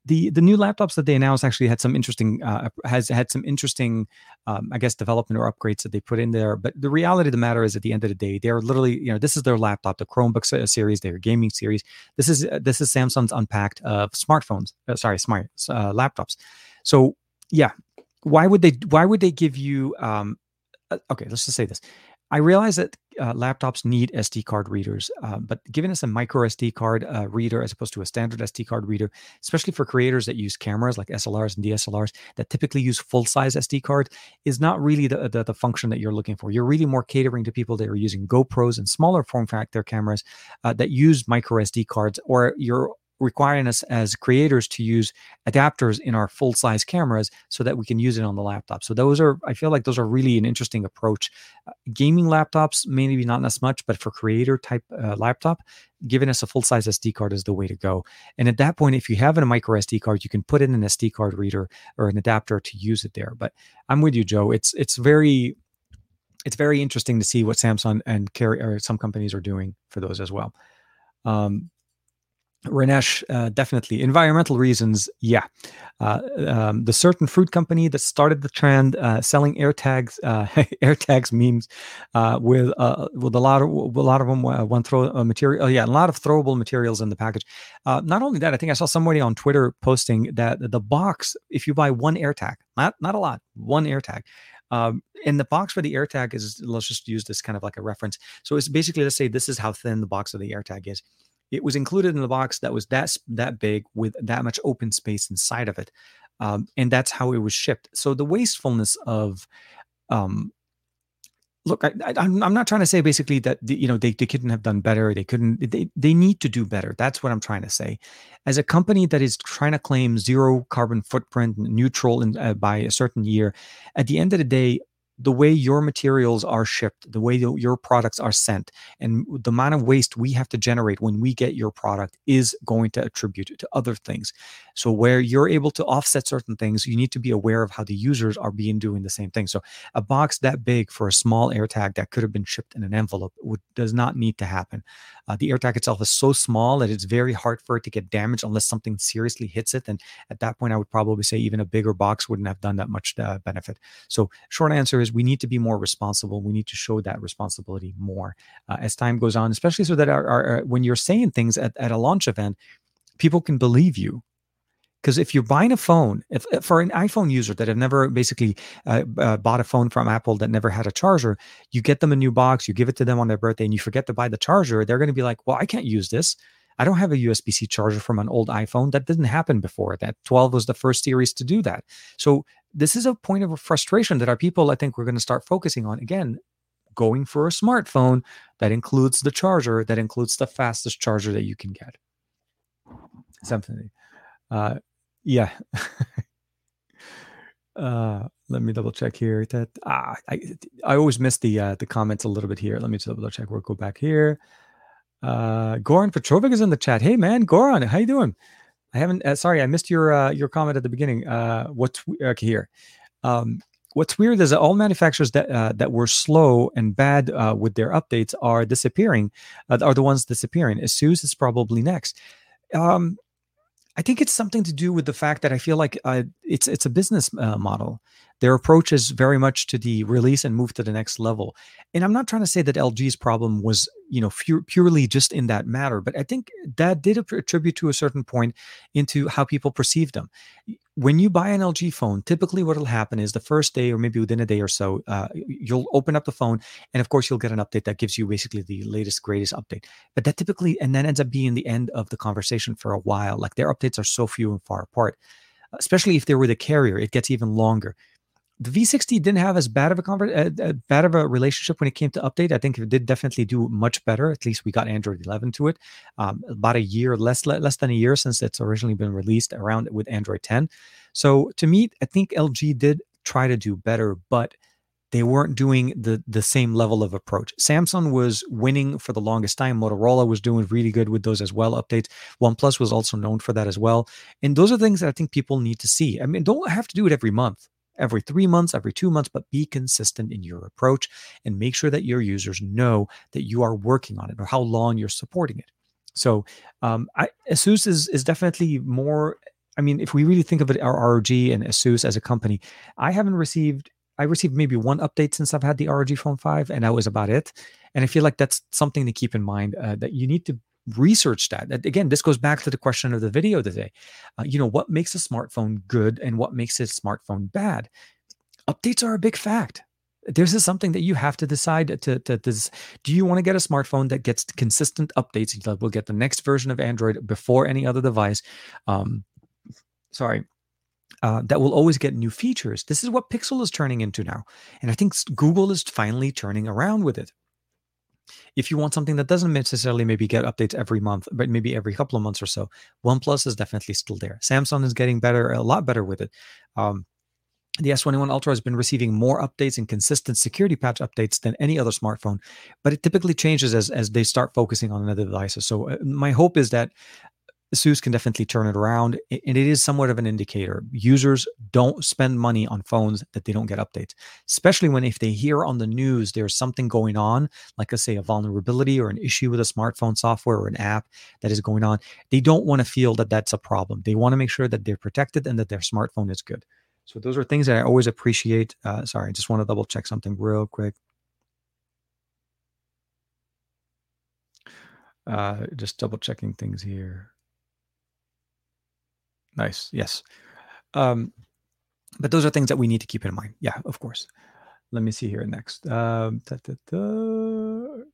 Speaker 1: the the new laptops that they announced actually had some interesting uh, has had some interesting um, I guess development or upgrades that they put in there. But the reality of the matter is, at the end of the day, they're literally you know this is their laptop, the Chromebook series, their gaming series. This is uh, this is Samsung's unpacked of smartphones. Uh, sorry, smart uh, laptops. So yeah, why would they why would they give you um, uh, okay? Let's just say this. I realize that uh, laptops need SD card readers, uh, but giving us a micro SD card uh, reader as opposed to a standard SD card reader, especially for creators that use cameras like SLRs and DSLRs that typically use full size SD card, is not really the, the, the function that you're looking for. You're really more catering to people that are using GoPros and smaller form factor cameras uh, that use micro SD cards, or you're requiring us as creators to use adapters in our full size cameras so that we can use it on the laptop. So those are, I feel like those are really an interesting approach. Uh, gaming laptops, maybe not as much, but for creator type uh, laptop, giving us a full size SD card is the way to go. And at that point, if you have a micro SD card, you can put in an SD card reader or an adapter to use it there. But I'm with you, Joe. It's it's very it's very interesting to see what Samsung and carry or some companies are doing for those as well. Um, Renesh, uh, definitely. Environmental reasons, yeah. Uh, um, the certain fruit company that started the trend uh, selling AirTags, uh, [LAUGHS] AirTags memes uh, with uh, with a lot of a lot of them one throw material. yeah, a lot of throwable materials in the package. not only that, I think I saw somebody on Twitter posting that the box, if you buy one AirTag, not not a lot, one AirTag, um, and the box for the AirTag is, let's just use this kind of like a reference. So it's basically, let's say this is how thin the box of the AirTag is it was included in the box that was that that big with that much open space inside of it, um, and that's how it was shipped. So the wastefulness of um, look, I, am I'm not trying to say basically that you know they, they couldn't have done better. They couldn't. They they need to do better. That's what I'm trying to say. As a company that is trying to claim zero carbon footprint, neutral in, uh, by a certain year, at the end of the day, the way your materials are shipped, the way your products are sent, and the amount of waste we have to generate when we get your product is going to attribute to other things. So where you're able to offset certain things, you need to be aware of how the users are being doing the same thing. So a box that big for a small AirTag that could have been shipped in an envelope would, does not need to happen. Uh, the AirTag itself is so small that it's very hard for it to get damaged unless something seriously hits it. And at that point, I would probably say even a bigger box wouldn't have done that much uh, benefit. So short answer is we need to be more responsible. We need to show that responsibility more uh, as time goes on, especially so that our, our, our, when you're saying things at, at a launch event, people can believe you. Because if you're buying a phone if, for an iphone user that have never basically uh, uh, bought a phone from apple that never had a charger you get them a new box you give it to them on their birthday and you forget to buy the charger they're going to be like well i can't use this. I don't have a usb-c charger from an old iphone. That didn't happen before. That 12 was the first series to do that. So this is a point of frustration that our people i think we're going to start focusing on again going for a smartphone that includes the charger that includes the fastest charger that you can get something uh, yeah. [LAUGHS] uh, let me double check here. That ah, I I always miss the uh, the comments a little bit here. Let me double check. We'll go back here. Uh, Goran Petrovic is in the chat. Hey man, Goran, how you doing? I haven't. Uh, sorry, I missed your uh, your comment at the beginning. Uh, what's okay here? Um, what's weird is that all manufacturers that uh, that were slow and bad uh, with their updates are disappearing. Uh, are the ones disappearing. ASUS is probably next. Um, I think it's something to do with the fact that I feel like uh, it's it's a business uh, model Their approach is very much to the release and move to the next level. And I'm not trying to say that LG's problem was, you know, fu- purely just in that matter, but I think that did attribute to a certain point into how people perceive them. When you buy an LG phone, typically what will happen is the first day or maybe within a day or so, uh, you'll open up the phone and of course you'll get an update that gives you basically the latest, greatest update. But that typically, and then ends up being the end of the conversation for a while. Like their updates are so few and far apart especially if they were the carrier, it gets even longer the V60 didn't have as bad of a, conver- a, a, bad of a relationship when it came to update. I think it did definitely do much better. At least we got Android 11 to it. Um, about a year, less less than a year since it's originally been released around with Android 10. So to me, I think LG did try to do better, but they weren't doing the the same level of approach. Samsung was winning for the longest time. Motorola was doing really good with those as well. Updates. OnePlus was also known for that as well. And those are things that I think people need to see. I mean, don't have to do it every month every three months, every two months, but be consistent in your approach and make sure that your users know that you are working on it or how long you're supporting it. So, um, I, ASUS is is definitely more. I mean, if we really think of it, our ROG and ASUS as a company, I haven't received. I received maybe one update since I've had the ROG Phone Five, and that was about it. And I feel like that's something to keep in mind uh, that you need to research that. Again, this goes back to the question of the video today. Uh, you know, what makes a smartphone good and what makes a smartphone bad? Updates are a big fact. This is something that you have to decide to, to, do you want to get a smartphone that gets consistent updates? That will get the next version of Android before any other device. Um, sorry, uh, that will always get new features. This is what Pixel is turning into now. And I think Google is finally turning around with it. If you want something that doesn't necessarily maybe get updates every month, but maybe every couple of months or so, OnePlus is definitely still there. Samsung is getting better, a lot better with it. Um, the S21 Ultra has been receiving more updates and consistent security patch updates than any other smartphone, but it typically changes as, as they start focusing on other devices. So, uh, my hope is that ASUS can definitely turn it around. And it is somewhat of an indicator. Users don't spend money on phones that they don't get updates, especially when if they hear on the news there's something going on, like I say, a vulnerability or an issue with a smartphone software or an app that is going on. They don't want to feel that that's a problem. They want to make sure that they're protected and that their smartphone is good. So those are things that I always appreciate. Uh, sorry, I just want to double check something real quick. Uh, just double checking things here. Nice. Yes. Um, but those are things that we need to keep in mind. Yeah, of course. Let me see here next. Um, da, da, da.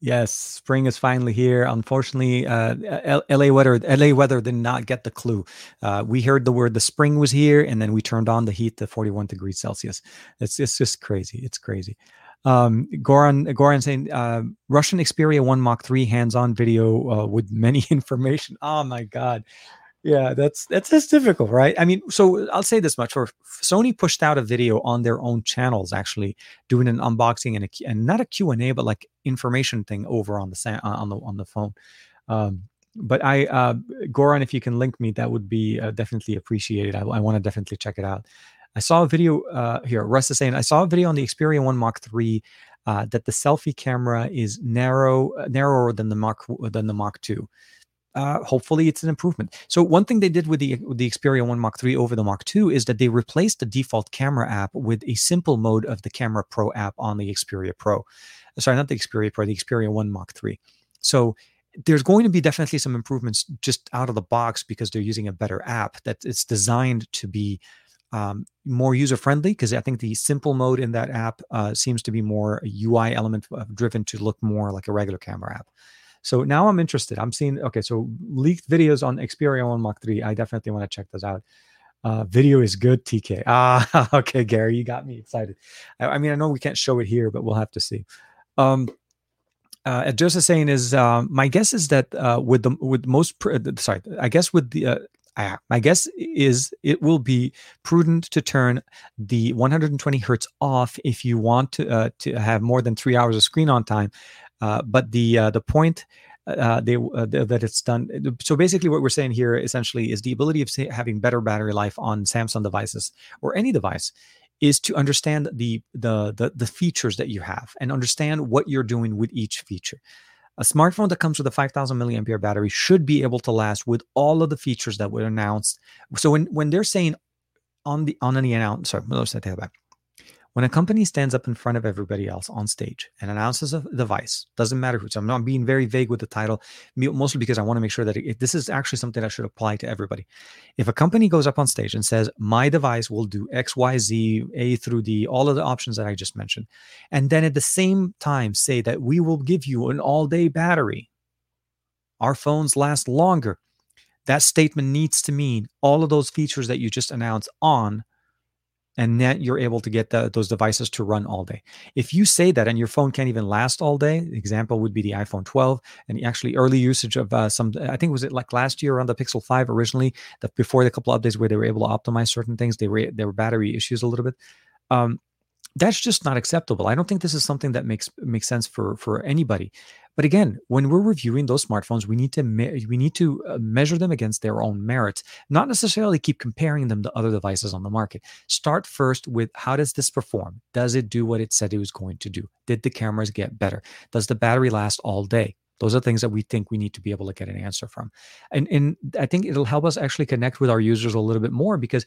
Speaker 1: Yes, spring is finally here. Unfortunately, uh, L- LA weather LA weather did not get the clue. Uh, we heard the word the spring was here, and then we turned on the heat to 41 degrees Celsius. It's it's just crazy. It's crazy. Um, Goran Goran saying uh, Russian Xperia One Mark Three hands-on video uh, with many [LAUGHS] information. Oh my god, yeah, that's that's just difficult, right? I mean, so I'll say this much: for Sony pushed out a video on their own channels, actually doing an unboxing and a and not a Q and A, but like information thing over on the on the on the phone. Um, but I, uh, Goran, if you can link me, that would be uh, definitely appreciated. I, I want to definitely check it out. I saw a video uh, here. Russ is saying I saw a video on the Xperia One Mark Three uh, that the selfie camera is narrow, uh, narrower than the Mark than the Mark II. Uh, hopefully, it's an improvement. So one thing they did with the with the Xperia One Mark Three over the Mark Two is that they replaced the default camera app with a simple mode of the Camera Pro app on the Xperia Pro. Sorry, not the Xperia Pro, the Xperia One Mark Three. So there's going to be definitely some improvements just out of the box because they're using a better app that it's designed to be um, more user friendly because I think the simple mode in that app uh, seems to be more UI element driven to look more like a regular camera app. So now I'm interested. I'm seeing okay. So leaked videos on Xperia One Mark Three. I definitely want to check those out. Uh, video is good, TK. Ah, [LAUGHS] okay, Gary, you got me excited. I, I, mean, I know we can't show it here, but we'll have to see. Um, uh, Joseph saying is uh, my guess is that uh, with the with most pr- sorry, I guess with the uh, my guess is it will be prudent to turn the 120 hertz off if you want to uh, to have more than three hours of screen on time. Uh, but the uh, the point uh, they uh, that it's done. So basically, what we're saying here essentially is the ability of having better battery life on Samsung devices or any device is to understand the, the the the features that you have and understand what you're doing with each feature. A smartphone that comes with a 5000 milliampere battery should be able to last with all of the features that were announced. So when, when they're saying on the on any announce. Sorry, let's take that back. When a company stands up in front of everybody else on stage and announces a device, doesn't matter who. I'm not being very vague with the title, mostly because I want to make sure that it, this is actually something that should apply to everybody. If a company goes up on stage and says, "My device will do X, Y, Z, A through D, all of the options that I just mentioned," and then at the same time say that we will give you an all-day battery, our phones last longer. That statement needs to mean all of those features that you just announced on and then you're able to get the, those devices to run all day. If you say that and your phone can't even last all day, example would be the iPhone 12 and actually early usage of uh, some. I think was it like last year on the Pixel 5 originally that before the couple of updates where they were able to optimize certain things, they were there were battery issues a little bit. Um, that's just not acceptable. I don't think this is something that makes makes sense for for anybody. But again, when we're reviewing those smartphones, we need to me- we need to uh, measure them against their own merits, not necessarily keep comparing them to other devices on the market. Start first with how does this perform? Does it do what it said it was going to do? Did the cameras get better? Does the battery last all day? Those are things that we think we need to be able to get an answer from. And, and I think it'll help us actually connect with our users a little bit more because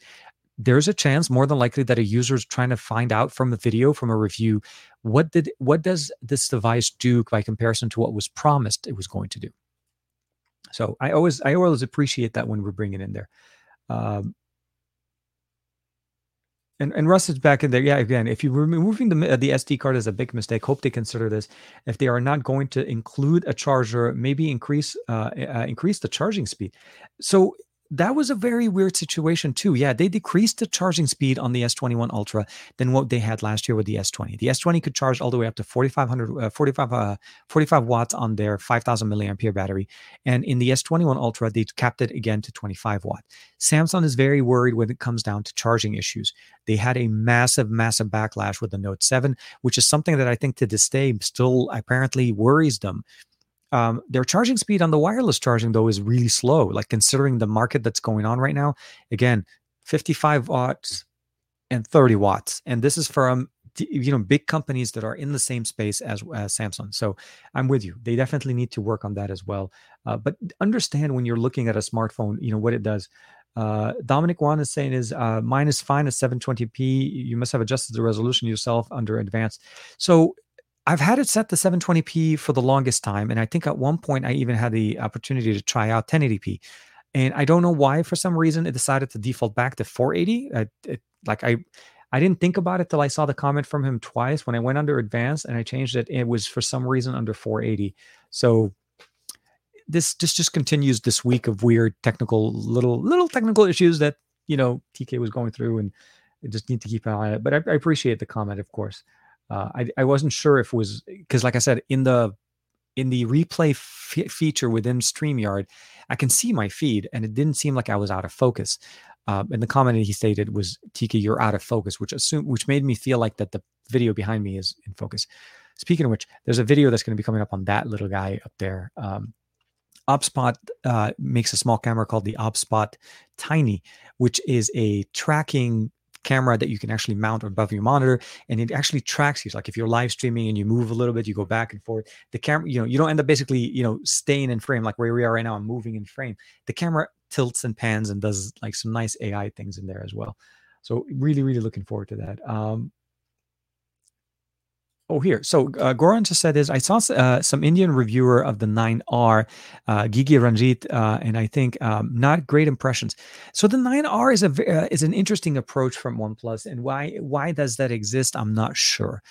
Speaker 1: there's a chance more than likely that a user is trying to find out from a video from a review what did what does this device do by comparison to what was promised it was going to do so i always i always appreciate that when we're bringing in there um, and, and Russ is back in there. Yeah, again, if you're removing the the SD card is a big mistake, hope they consider this. If they are not going to include a charger, maybe increase uh, uh, increase the charging speed. So that was a very weird situation too. Yeah, they decreased the charging speed on the S21 Ultra than what they had last year with the S20. The S20 could charge all the way up to 4500 uh, 45 uh, 45 watts on their 5000 milliampere battery, and in the S21 Ultra they capped it again to 25 watt. Samsung is very worried when it comes down to charging issues. They had a massive massive backlash with the Note 7, which is something that I think to this day still apparently worries them um, their charging speed on the wireless charging though is really slow. Like considering the market that's going on right now, again, 55 watts and 30 watts, and this is from you know big companies that are in the same space as, as Samsung. So I'm with you. They definitely need to work on that as well. Uh, but understand when you're looking at a smartphone, you know what it does. Uh, Dominic Juan is saying is uh, mine is fine at 720p. You must have adjusted the resolution yourself under advanced. So I've had it set to 720p for the longest time. And I think at one point I even had the opportunity to try out 1080p. And I don't know why, for some reason, it decided to default back to 480. I, it, like I, I didn't think about it till I saw the comment from him twice. When I went under advanced and I changed it, it was for some reason under 480. So this this just continues this week of weird technical little little technical issues that you know TK was going through, and I just need to keep an eye on it. But I, I appreciate the comment, of course. Uh, I, I wasn't sure if it was because, like I said, in the in the replay f- feature within StreamYard, I can see my feed, and it didn't seem like I was out of focus. Uh, and the comment he stated was, "Tika, you're out of focus," which assumed, which made me feel like that the video behind me is in focus. Speaking of which, there's a video that's going to be coming up on that little guy up there. Um, OBSBOT uh, makes a small camera called the OBSBOT Tiny, which is a tracking camera that you can actually mount above your monitor and it actually tracks you. Like if you're live streaming and you move a little bit you go back and forth the camera you know you don't end up basically you know staying in frame like where we are right now i'm moving in frame. The camera tilts and pans and does like some nice ai things in there as well. So really really looking forward to that. Um Oh, here. So uh, Goran just said is I saw uh, some Indian reviewer of the 9R, uh, Geekyranjit, uh, and I think um, not great impressions. So the 9R is a uh, is an interesting approach from OnePlus, and why why does that exist? I'm not sure.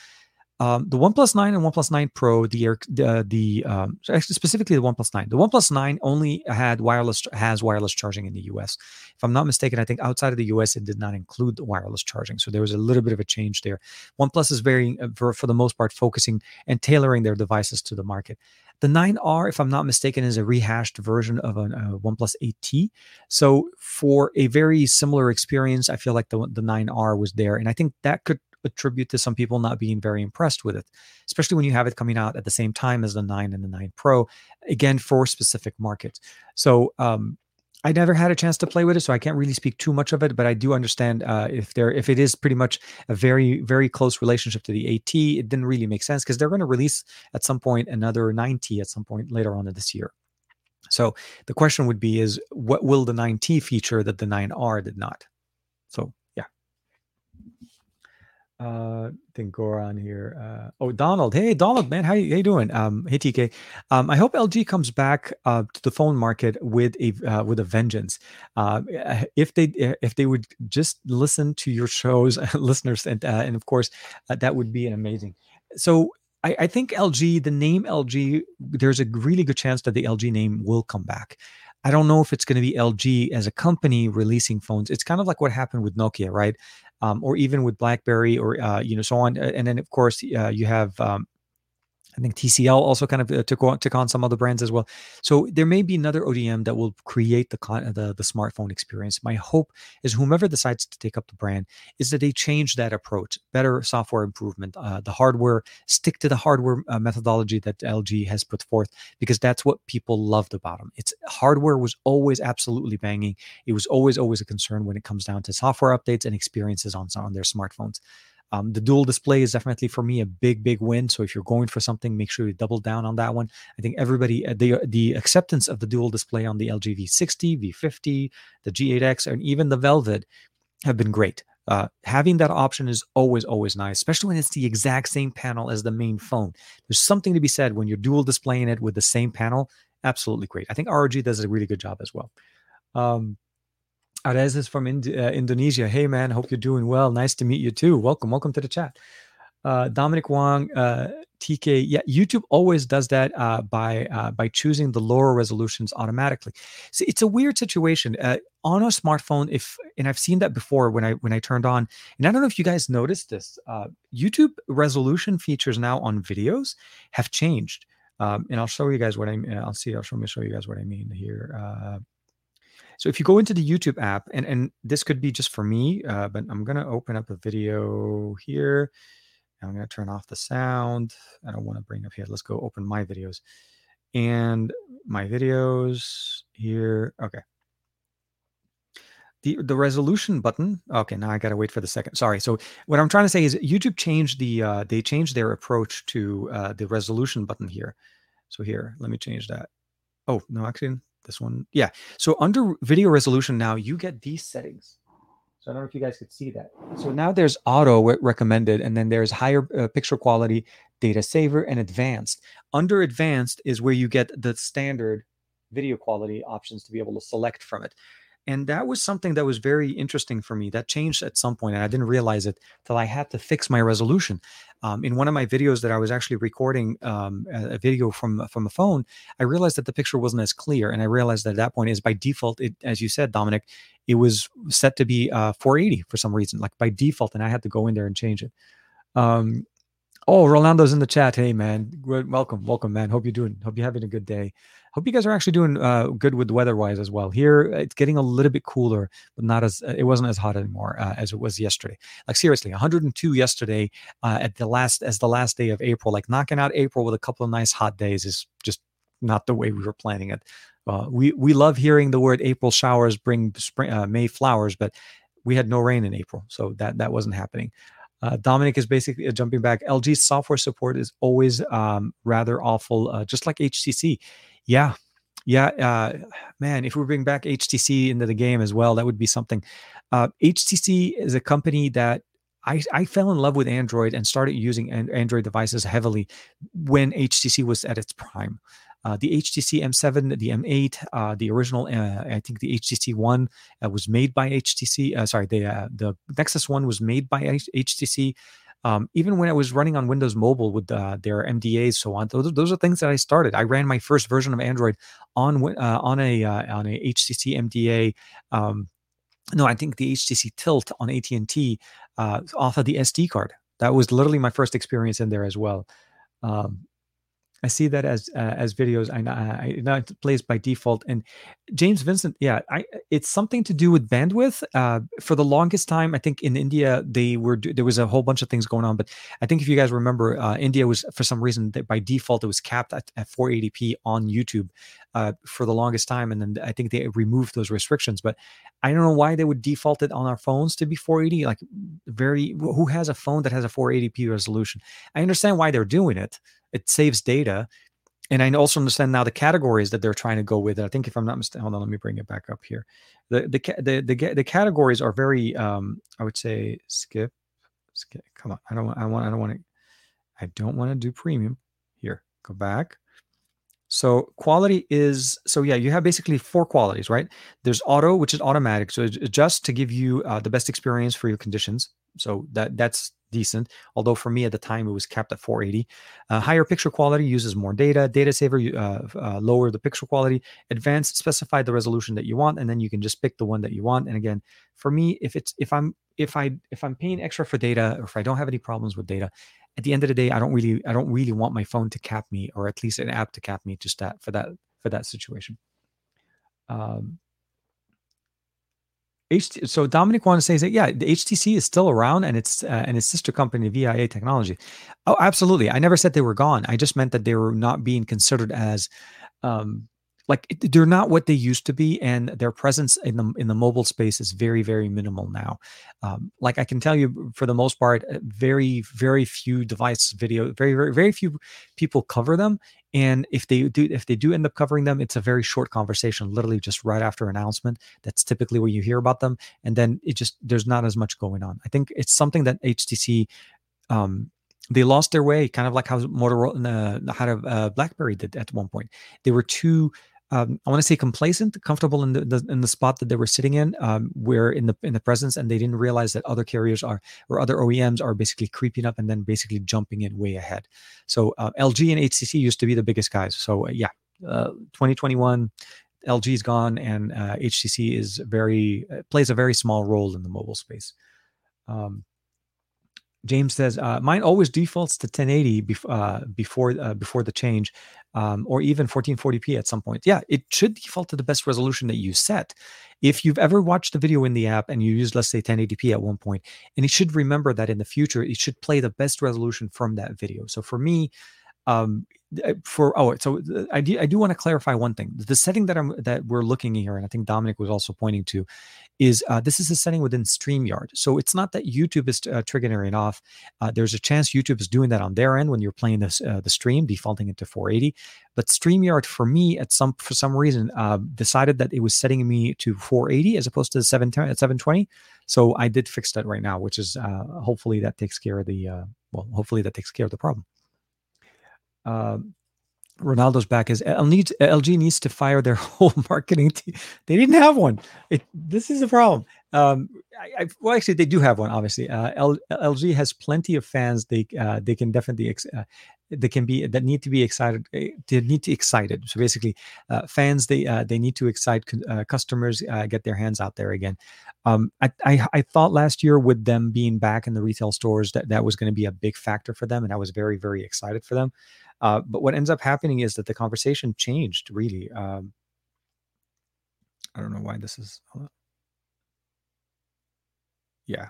Speaker 1: Um, the OnePlus 9 and OnePlus 9 Pro, the the, the um, actually specifically the OnePlus 9, the OnePlus 9 only had wireless has wireless charging in the US. If I'm not mistaken, I think outside of the US it did not include the wireless charging, so there was a little bit of a change there. OnePlus is very, uh, for, for the most part, focusing and tailoring their devices to the market. The 9R, if I'm not mistaken, is a rehashed version of a uh, OnePlus 8T. So for a very similar experience, I feel like the the 9R was there, and I think that could attribute to some people not being very impressed with it, especially when you have it coming out at the same time as the 9 and the 9 Pro, again, for specific markets. So, um, I never had a chance to play with it, so I can't really speak too much of it. But I do understand uh, if there, if it is pretty much a very, very close relationship to the 8T, it didn't really make sense because they're going to release at some point another 9T at some point later on in this year. So the question would be: Is what will the 9T feature that the 9R did not? So uh think Goran here. Uh, oh, Donald. Hey, Donald, man, how you, how you doing? Um, hey, TK. Um, I hope LG comes back uh, to the phone market with a uh, with a vengeance. Uh, if they if they would just listen to your shows, [LAUGHS] listeners, and uh, and of course, uh, that would be an amazing. So I, I think LG, the name LG, there's a really good chance that the LG name will come back. I don't know if it's going to be LG as a company releasing phones. It's kind of like what happened with Nokia, right? Um, or even with BlackBerry, or uh, you know, so on. And then of course uh, you have um, I think TCL also kind of uh, took on, took on some other brands as well. So there may be another ODM that will create the, the the smartphone experience. My hope is whomever decides to take up the brand is that they change that approach, better software improvement, uh, the hardware, stick to the hardware uh, methodology that LG has put forth because that's what people loved about them. It's hardware was always absolutely banging. It was always always a concern when it comes down to software updates and experiences on on their smartphones. Um, the dual display is definitely for me a big, big win. So if you're going for something, make sure you double down on that one. I think everybody uh, the the acceptance of the dual display on the LG V60, V50, the G8X, and even the Velvet have been great. Uh, having that option is always, always nice, especially when it's the exact same panel as the main phone. There's something to be said when you're dual displaying it with the same panel. Absolutely great. I think ROG does a really good job as well. Um, Arez is from Ind- uh, Indonesia. Hey, man, hope you're doing well. Nice to meet you too. Welcome, welcome to the chat. Uh, Dominic Wong, uh, TK. Yeah, YouTube always does that uh, by uh, by choosing the lower resolutions automatically. See, it's a weird situation uh, on a smartphone. If and I've seen that before when I when I turned on, and I don't know if you guys noticed this. Uh, YouTube resolution features now on videos have changed, um, and I'll show you guys what I. Mean. I'll see. I'll show me show you guys what I mean here. So if you go into the YouTube app, and and this could be just for me, uh, but I'm gonna open up a video here. I'm gonna turn off the sound. I don't want to bring up here. Let's go open my videos, and my videos here. Okay. The, the resolution button okay now i gotta wait for the second sorry so what i'm trying to say is youtube changed the uh, they changed their approach to uh, the resolution button here so here let me change that oh no actually this one. Yeah. So under video resolution now, you get these settings. So I don't know if you guys could see that. So now there's auto recommended, and then there's higher uh, picture quality, data saver, and advanced. Under advanced is where you get the standard video quality options to be able to select from it. And that was something that was very interesting for me. That changed at some point, and I didn't realize it till I had to fix my resolution. Um, in one of my videos that I was actually recording um, a, a, video from from a phone, I realized that the picture wasn't as clear, and I realized that at that point is by default, it, as you said, Dominic, it was set to be uh, 480 for some reason, like by default, and I had to go in there and change it. Um, oh, Rolando's in the chat. Hey, man, welcome, welcome, man. Hope you're doing. Hope you're having a good day. Hope you guys are actually doing uh, good with weather wise as well. Here, it's getting a little bit cooler, but not as it wasn't as hot anymore uh, as it was yesterday. Like seriously, 102 yesterday uh, at the last as the last day of April. Like knocking out April with a couple of nice hot days is just not the way we were planning it. Uh, we we love hearing the word April showers bring spring uh, May flowers, but we had no rain in April, so that that wasn't happening. Uh, Dominic is basically uh, jumping back. LG's software support is always um, rather awful, uh, just like HTC. Yeah, yeah, uh, man. If we bring back HTC into the game as well, that would be something. Uh, HTC is a company that I, I fell in love with Android and started using Android devices heavily when HTC was at its prime. Uh, the HTC M7, the M8, uh, the original, uh, I think the HTC One uh, was made by HTC. Uh, sorry, the uh, the Nexus One was made by HTC. Um, even when I was running on Windows Mobile with their MDAs, so on, those, those are things that I started. I ran my first version of Android on on a on a HTC MDA. Um, no, I think the HTC Tilt on AT and T off of the SD card. That was literally my first experience in there as well. Um, I see that as uh, as videos. I, I, know it plays by default. And James Vincent, yeah, I, it's something to do with bandwidth. Uh, for the longest time, I think in India they were there was a whole bunch of things going on. But I think if you guys remember, uh, India was for some reason that by default it was capped at, at 480p on YouTube uh, for the longest time, and then I think they removed those restrictions. But I don't know why they would default it on our phones to be 480. Like very, who has a phone that has a 480p resolution? I understand why they're doing it it saves data. And I also understand now the categories that they're trying to go with. I think if I'm not mistaken, hold on, let me bring it back up here. The the the the, the categories are very, um, I would say, skip Let's come on. I don't want I want I don't want to I don't want to do premium. Here, go back. So quality is so yeah, you have basically four qualities, right? There's auto, which is automatic, so it adjusts to give you uh, the best experience for your conditions. So that that's decent. Although for me at the time it was capped at 480. Uh, higher picture quality uses more data. Data saver uh, uh, lower the picture quality. Advanced specify the resolution that you want, and then you can just pick the one that you want. And again, for me, if it's if I'm if I if I'm paying extra for data, or if I don't have any problems with data, at the end of the day, I don't really I don't really want my phone to cap me, or at least an app to cap me, just that for that for that situation. Um, HT, so Dominic wanted to say that yeah, the HTC is still around and it's uh, and its sister company VIA Technology. Oh, absolutely. I never said they were gone. I just meant that they were not being considered as um, like they're not what they used to be and their presence in the in the mobile space is very very minimal now um, like i can tell you for the most part uh, very very few device video very very very few people cover them and if they do if they do end up covering them it's a very short conversation literally just right after announcement. That's typically where you hear about them. And then it just there's not as much going on. I think it's something that htc um, they lost their way, kind of like how Motorola, uh, how uh, BlackBerry did at one point. They were too um, I want to say complacent, comfortable in the, the, in the spot that they were sitting in, um, where in the in the presence, and they didn't realize that other carriers are or other OEMs are basically creeping up and then basically jumping in way ahead. So uh, LG and HTC used to be the biggest guys. So uh, yeah, uh, 2021, LG is gone, and HTC uh, is very uh, plays a very small role in the mobile space. Um, James says uh, mine always defaults to 1080 bef- uh, before uh, before the change, um, or even 1440p at some point. Yeah, it should default to the best resolution that you set. If you've ever watched a video in the app and you use, let's say, 1080p at one point, and it should remember that in the future it should play the best resolution from that video. So for me, um, for oh so uh, I do, I do want to clarify one thing. The setting that i'm that we're looking here and i think dominic was also pointing to is uh, this is a setting within streamyard. So it's not that youtube is uh, triggering it off. Uh, there's a chance youtube is doing that on their end when you're playing this uh, the stream defaulting it to 480 but streamyard for me at some for some reason decided that it was setting me to 480 as opposed to 710 720 so i did fix that right now which is hopefully that takes care of the well hopefully that takes care of the problem uh, Ronaldo's back is LG needs to fire their [LAUGHS] whole marketing team. They didn't have one. It, this is a problem. Um, I, I, well, actually, they do have one. Obviously, uh, L, LG has plenty of fans. They uh, they can definitely ex- uh, they can be that need to be excited. Eh, they need to excited. So basically, uh, fans they uh, they need to excite uh, customers, get their hands out there again. Um, I, I, I thought last year with them being back in the retail stores that that was going to be a big factor for them, and I was very very excited for them. Uh, but what ends up happening is that the conversation changed really. Um, I don't know why this is. Yeah.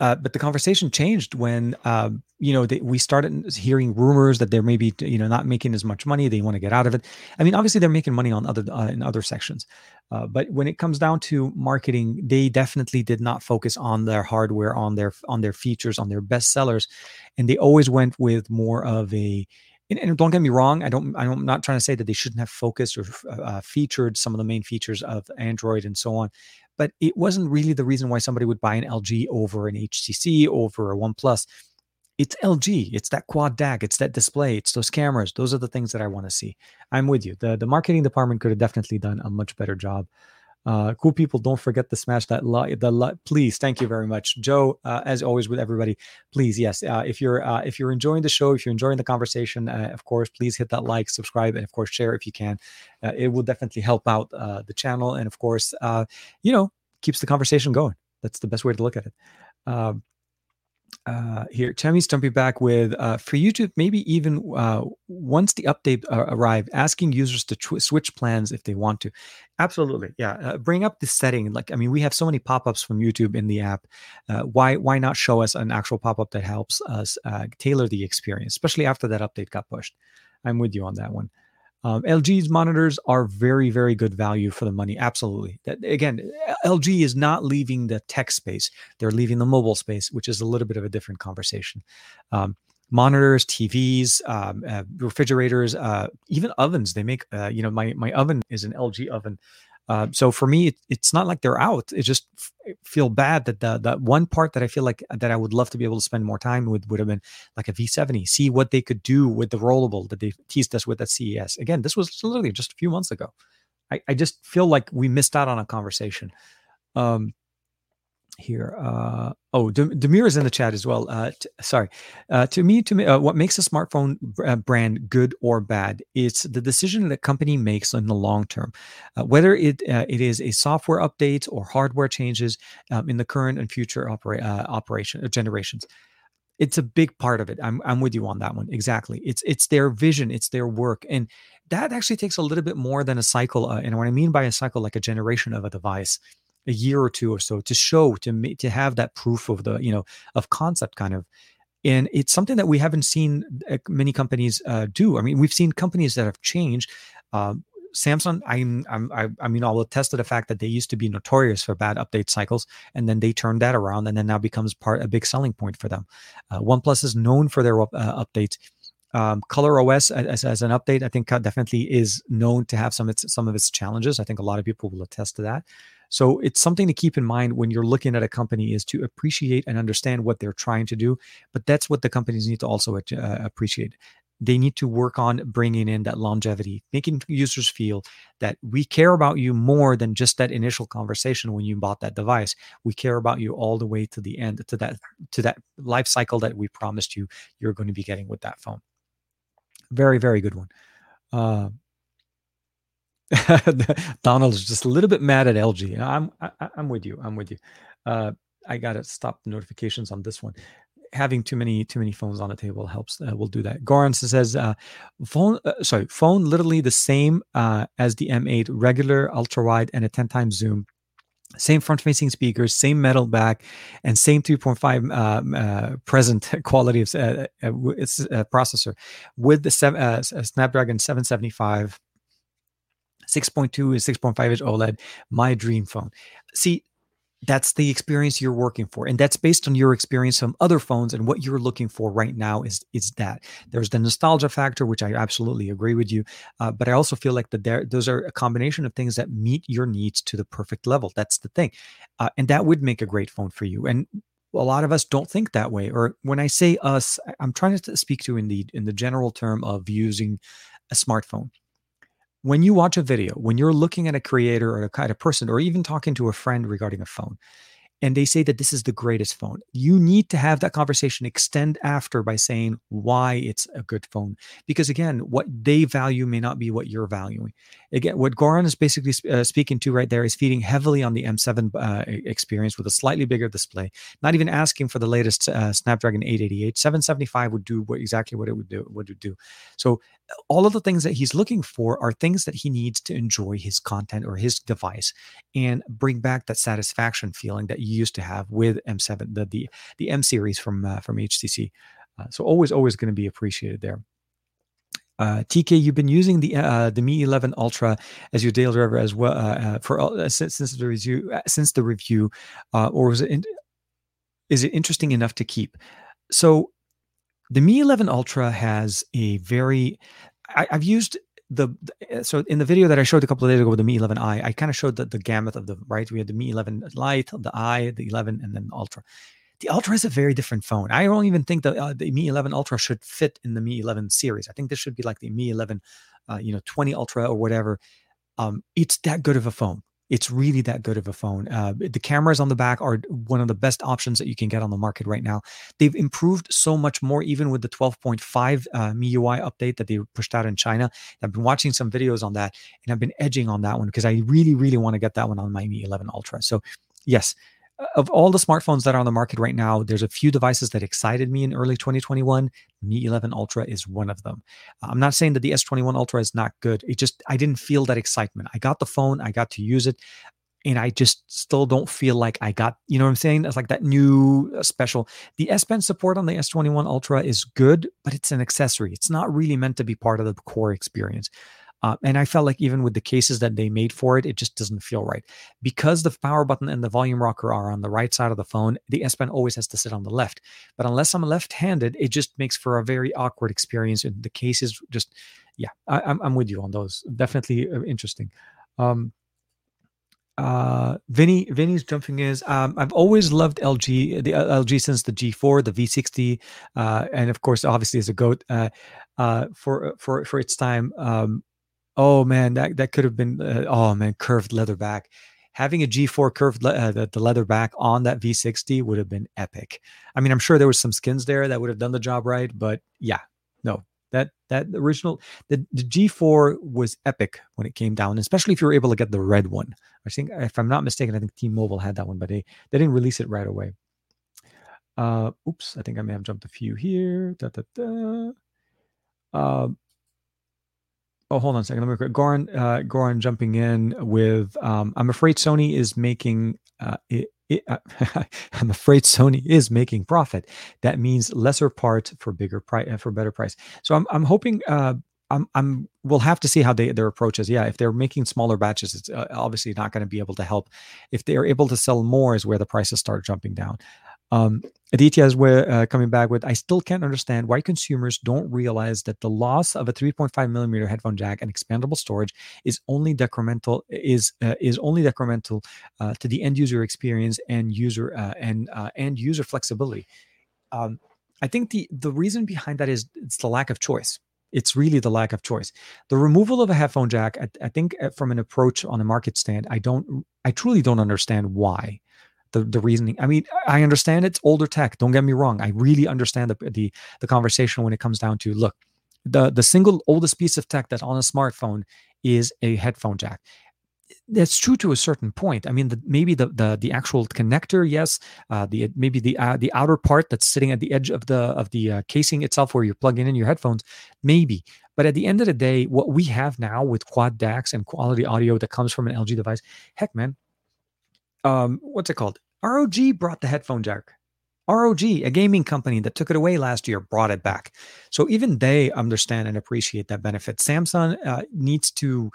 Speaker 1: Uh, but the conversation changed when uh, you know they, we started hearing rumors that they're maybe you know not making as much money. They want to get out of it. I mean, obviously they're making money on other uh, in other sections, uh, but when it comes down to marketing, they definitely did not focus on their hardware, on their on their features, on their best sellers, and they always went with more of a and, don't get me wrong, I don't. I'm not trying to say that they shouldn't have focused or uh, featured some of the main features of Android and so on, but it wasn't really the reason why somebody would buy an LG over an HTC over a OnePlus. It's LG. It's that quad DAC. It's that display. It's those cameras. Those are the things that I want to see. I'm with you. the The marketing department could have definitely done a much better job uh, cool people, don't forget to smash that like. The li- please, thank you very much, Joe. Uh, as always with everybody, please, yes. Uh, if you're uh, if you're enjoying the show, if you're enjoying the conversation, uh, of course, please hit that like, subscribe, and of course, share if you can. Uh, it will definitely help out uh, the channel, and of course, uh, you know, keeps the conversation going. That's the best way to look at it. Um, uh, here, Chemi's jumping back with uh, for YouTube, maybe even uh, once the update uh, arrived, asking users to tw- switch plans if they want to. Absolutely, yeah. Uh, bring up the setting. Like, I mean, we have so many pop-ups from YouTube in the app. Uh, why why not show us an actual pop-up that helps us uh, tailor the experience, especially after that update got pushed? I'm with you on that one. Um, LG's monitors are very, very good value for the money. Absolutely. That, again, LG is not leaving the tech space; they're leaving the mobile space, which is a little bit of a different conversation. Um, monitors, TVs, um, uh, refrigerators, uh, even ovens. They make. Uh, you know, my my oven is an LG oven. Uh, so for me, it, it's not like they're out. It just f- feel bad that the that one part that I feel like that I would love to be able to spend more time with would have been like a V70. See what they could do with the rollable that they teased us with at CES. Again, this was literally just a few months ago. I, I just feel like we missed out on a conversation. Um, here. Uh, oh, Demir is in the chat as well. Uh, t- sorry. Uh, to me, to me, uh, what makes a smartphone uh, brand good or bad? It's the decision that company makes in the long term, uh, whether it it is a software update or hardware changes um, in the current and future opera- operation generations. It's a big part of it. I'm I'm with you on that one. Exactly. It's it's their vision. It's their work, and that actually takes a little bit more than a cycle. and what I mean by a cycle, like a generation of a device a year or two or so to show to to have that proof of the you know of concept kind of. And it's something that we haven't seen uh, many companies uh, do. I mean we've seen companies that have changed. Uh, samsung I'm, I'm I, mean i'll attest to the fact that they used to be notorious for bad update cycles and then they turned that around and then now becomes part a big selling point for them. Uh, oneplus is known for their uh, updates. Um, color os as, as an update i think definitely is known to have some some of its challenges. I think a lot of people will attest to that so it's something to keep in mind when you're looking at a company is to appreciate and understand what they're trying to do. But that's what the companies need to also uh, appreciate. They need to work on bringing in that longevity, making users feel that we care about you more than just that initial conversation when you bought that device. We care about you all the way to the end, to that to that life cycle that we promised you you're going to be getting with that phone. Very, very good one. Uh, [LAUGHS] Donald is just a little bit mad at LG. I'm I, am i am with you. I'm with you. Uh, I gotta stop the notifications on this one. Having too many too many phones on the table helps. Uh, we'll do that. Goran says, uh, "Phone, uh, sorry, phone, literally the same uh, as the M8, regular, ultra wide, and a 10 times zoom. Same front facing speakers, same metal back, and same 3.5 um, uh, present [LAUGHS] quality of uh, processor with the seven, Snapdragon 775." 6.2 is 6.5 inch OLED, my dream phone. See, that's the experience you're working for and that's based on your experience from other phones and what you're looking for right now is is that. There's the nostalgia factor which i absolutely agree with you uh, but i also feel like that there those are a combination of things that meet your needs to the perfect level. That's the thing uh, and that would make a great phone for you and a lot of us don't think that way or when i say us i'm trying to speak to in the in the general term of using a smartphone when you watch a video, when you're looking at a creator or a kind of person, or even talking to a friend regarding a phone, and they say that this is the greatest phone. You need to have that conversation extend after by saying why it's a good phone. Because again, what they value may not be what you're valuing. Again, what Goran is basically uh, speaking to right there is feeding heavily on the M7 uh, experience with a slightly bigger display, not even asking for the latest uh, Snapdragon 888. 775 would do what, exactly what it would do. What it Would do. So all of the things that he's looking for are things that he needs to enjoy his content or his device and bring back that satisfaction feeling that you used to have with M7, the the, the M series from uh, from HTC. Uh, so always always going to be appreciated there. Uh, TK, you've been using the uh, the Mi 11 Ultra as your daily driver as well uh, uh for uh, since, since, the review since the review, or was it in, is it interesting enough to keep? So the Mi 11 Ultra has a very, I, have used the, so in the video that I showed a couple of days ago with the Mi 11i, I kind of showed the, the gamut of the, right? We had the Mi 11 Lite, the i, the 11, and then the Ultra. The Ultra is a very different phone. I don't even think the, uh, the Mi 11 Ultra should fit in the Mi 11 series. I think this should be like the Mi 11, uh, you know, 20 Ultra or whatever. Um, it's that good of a phone. It's really that good of a phone. Uh, the cameras on the back are one of the best options that you can get on the market right now. They've improved so much more, even with the 12.5 uh, MIUI update that they pushed out in China. I've been watching some videos on that, and I've been edging on that one because I really, really want to get that one on my Mi 11 Ultra. So, yes, of all the smartphones that are on the market right now, there's a few devices that excited me in early 2021. Mi 11 Ultra is one of them. I'm not saying that the S21 Ultra is not good. It just I didn't feel that excitement. I got the phone, I got to use it, and I just still don't feel like I got, you know what I'm saying? It's like that new uh, special. The S Pen support on the S21 Ultra is good, but it's an accessory. It's not really meant to be part of the core experience. Uh, and I felt like even with the cases that they made for it, it just doesn't feel right. Because the power button and the volume rocker are on the right side of the phone, the S Pen always has to sit on the left. But unless I'm left handed, it just makes for a very awkward experience. And the cases just, yeah, I, am I'm with you on those. Definitely uh, interesting. Um, uh, Vinny, Vinny's jumping is. Um, I've always loved LG, the uh, LG since the G4, the V60, uh, and of course, obviously as a goat uh, uh, for for for its time. Um, oh man, that that could have been. Uh, oh man, curved leather back. Having a G4 curved le- uh, the, the leather back on that V60 would have been epic. I mean, I'm sure there was some skins there that would have done the job right, but yeah, no, that that original the, the G4 was epic when it came down, especially if you were able to get the red one. I think if I'm not mistaken, I think T-Mobile had that one, but they they didn't release it right away. Uh, oops, I think I may have jumped a few here. Da, da, da. Uh, oh, hold on a second. Let me Goran, uh, Goran jumping in with. Um, I'm afraid Sony is making uh, it, it, uh, [LAUGHS] I'm afraid Sony is making profit. That means lesser parts for bigger price uh, for better price. So I'm I'm hoping uh, I'm I'm we'll have to see how they their approach is. Yeah, if they're making smaller batches, it's uh, obviously not going to be able to help. If they are able to sell more, is where the prices start jumping down. Um, Aditya is where, uh, coming back with, I still can't understand why consumers don't realize that the loss of a 3.5 millimeter headphone jack and expandable storage is only decremental is uh, is only decremental uh, to the end user experience and user uh, and uh, and user flexibility. Um, I think the the reason behind that is it's the lack of choice. It's really the lack of choice. The removal of a headphone jack, I, I think, uh, from an approach on a market stand, I don't, I truly don't understand why the the reasoning. I mean, I understand it's older tech. Don't get me wrong. I really understand the the the conversation when it comes down to look, the the single oldest piece of tech that's on a smartphone is a headphone jack. That's true to a certain point. I mean, the, maybe the, the the actual connector, yes. Uh, the maybe the uh, the outer part that's sitting at the edge of the of the uh, casing itself, where you're plugging in your headphones, maybe. But at the end of the day, what we have now with quad DACs and quality audio that comes from an LG device, heck, man, um, what's it called? ROG brought the headphone jack. ROG, a gaming company that took it away last year, brought it back. So even they understand and appreciate that benefit. Samsung uh, needs to,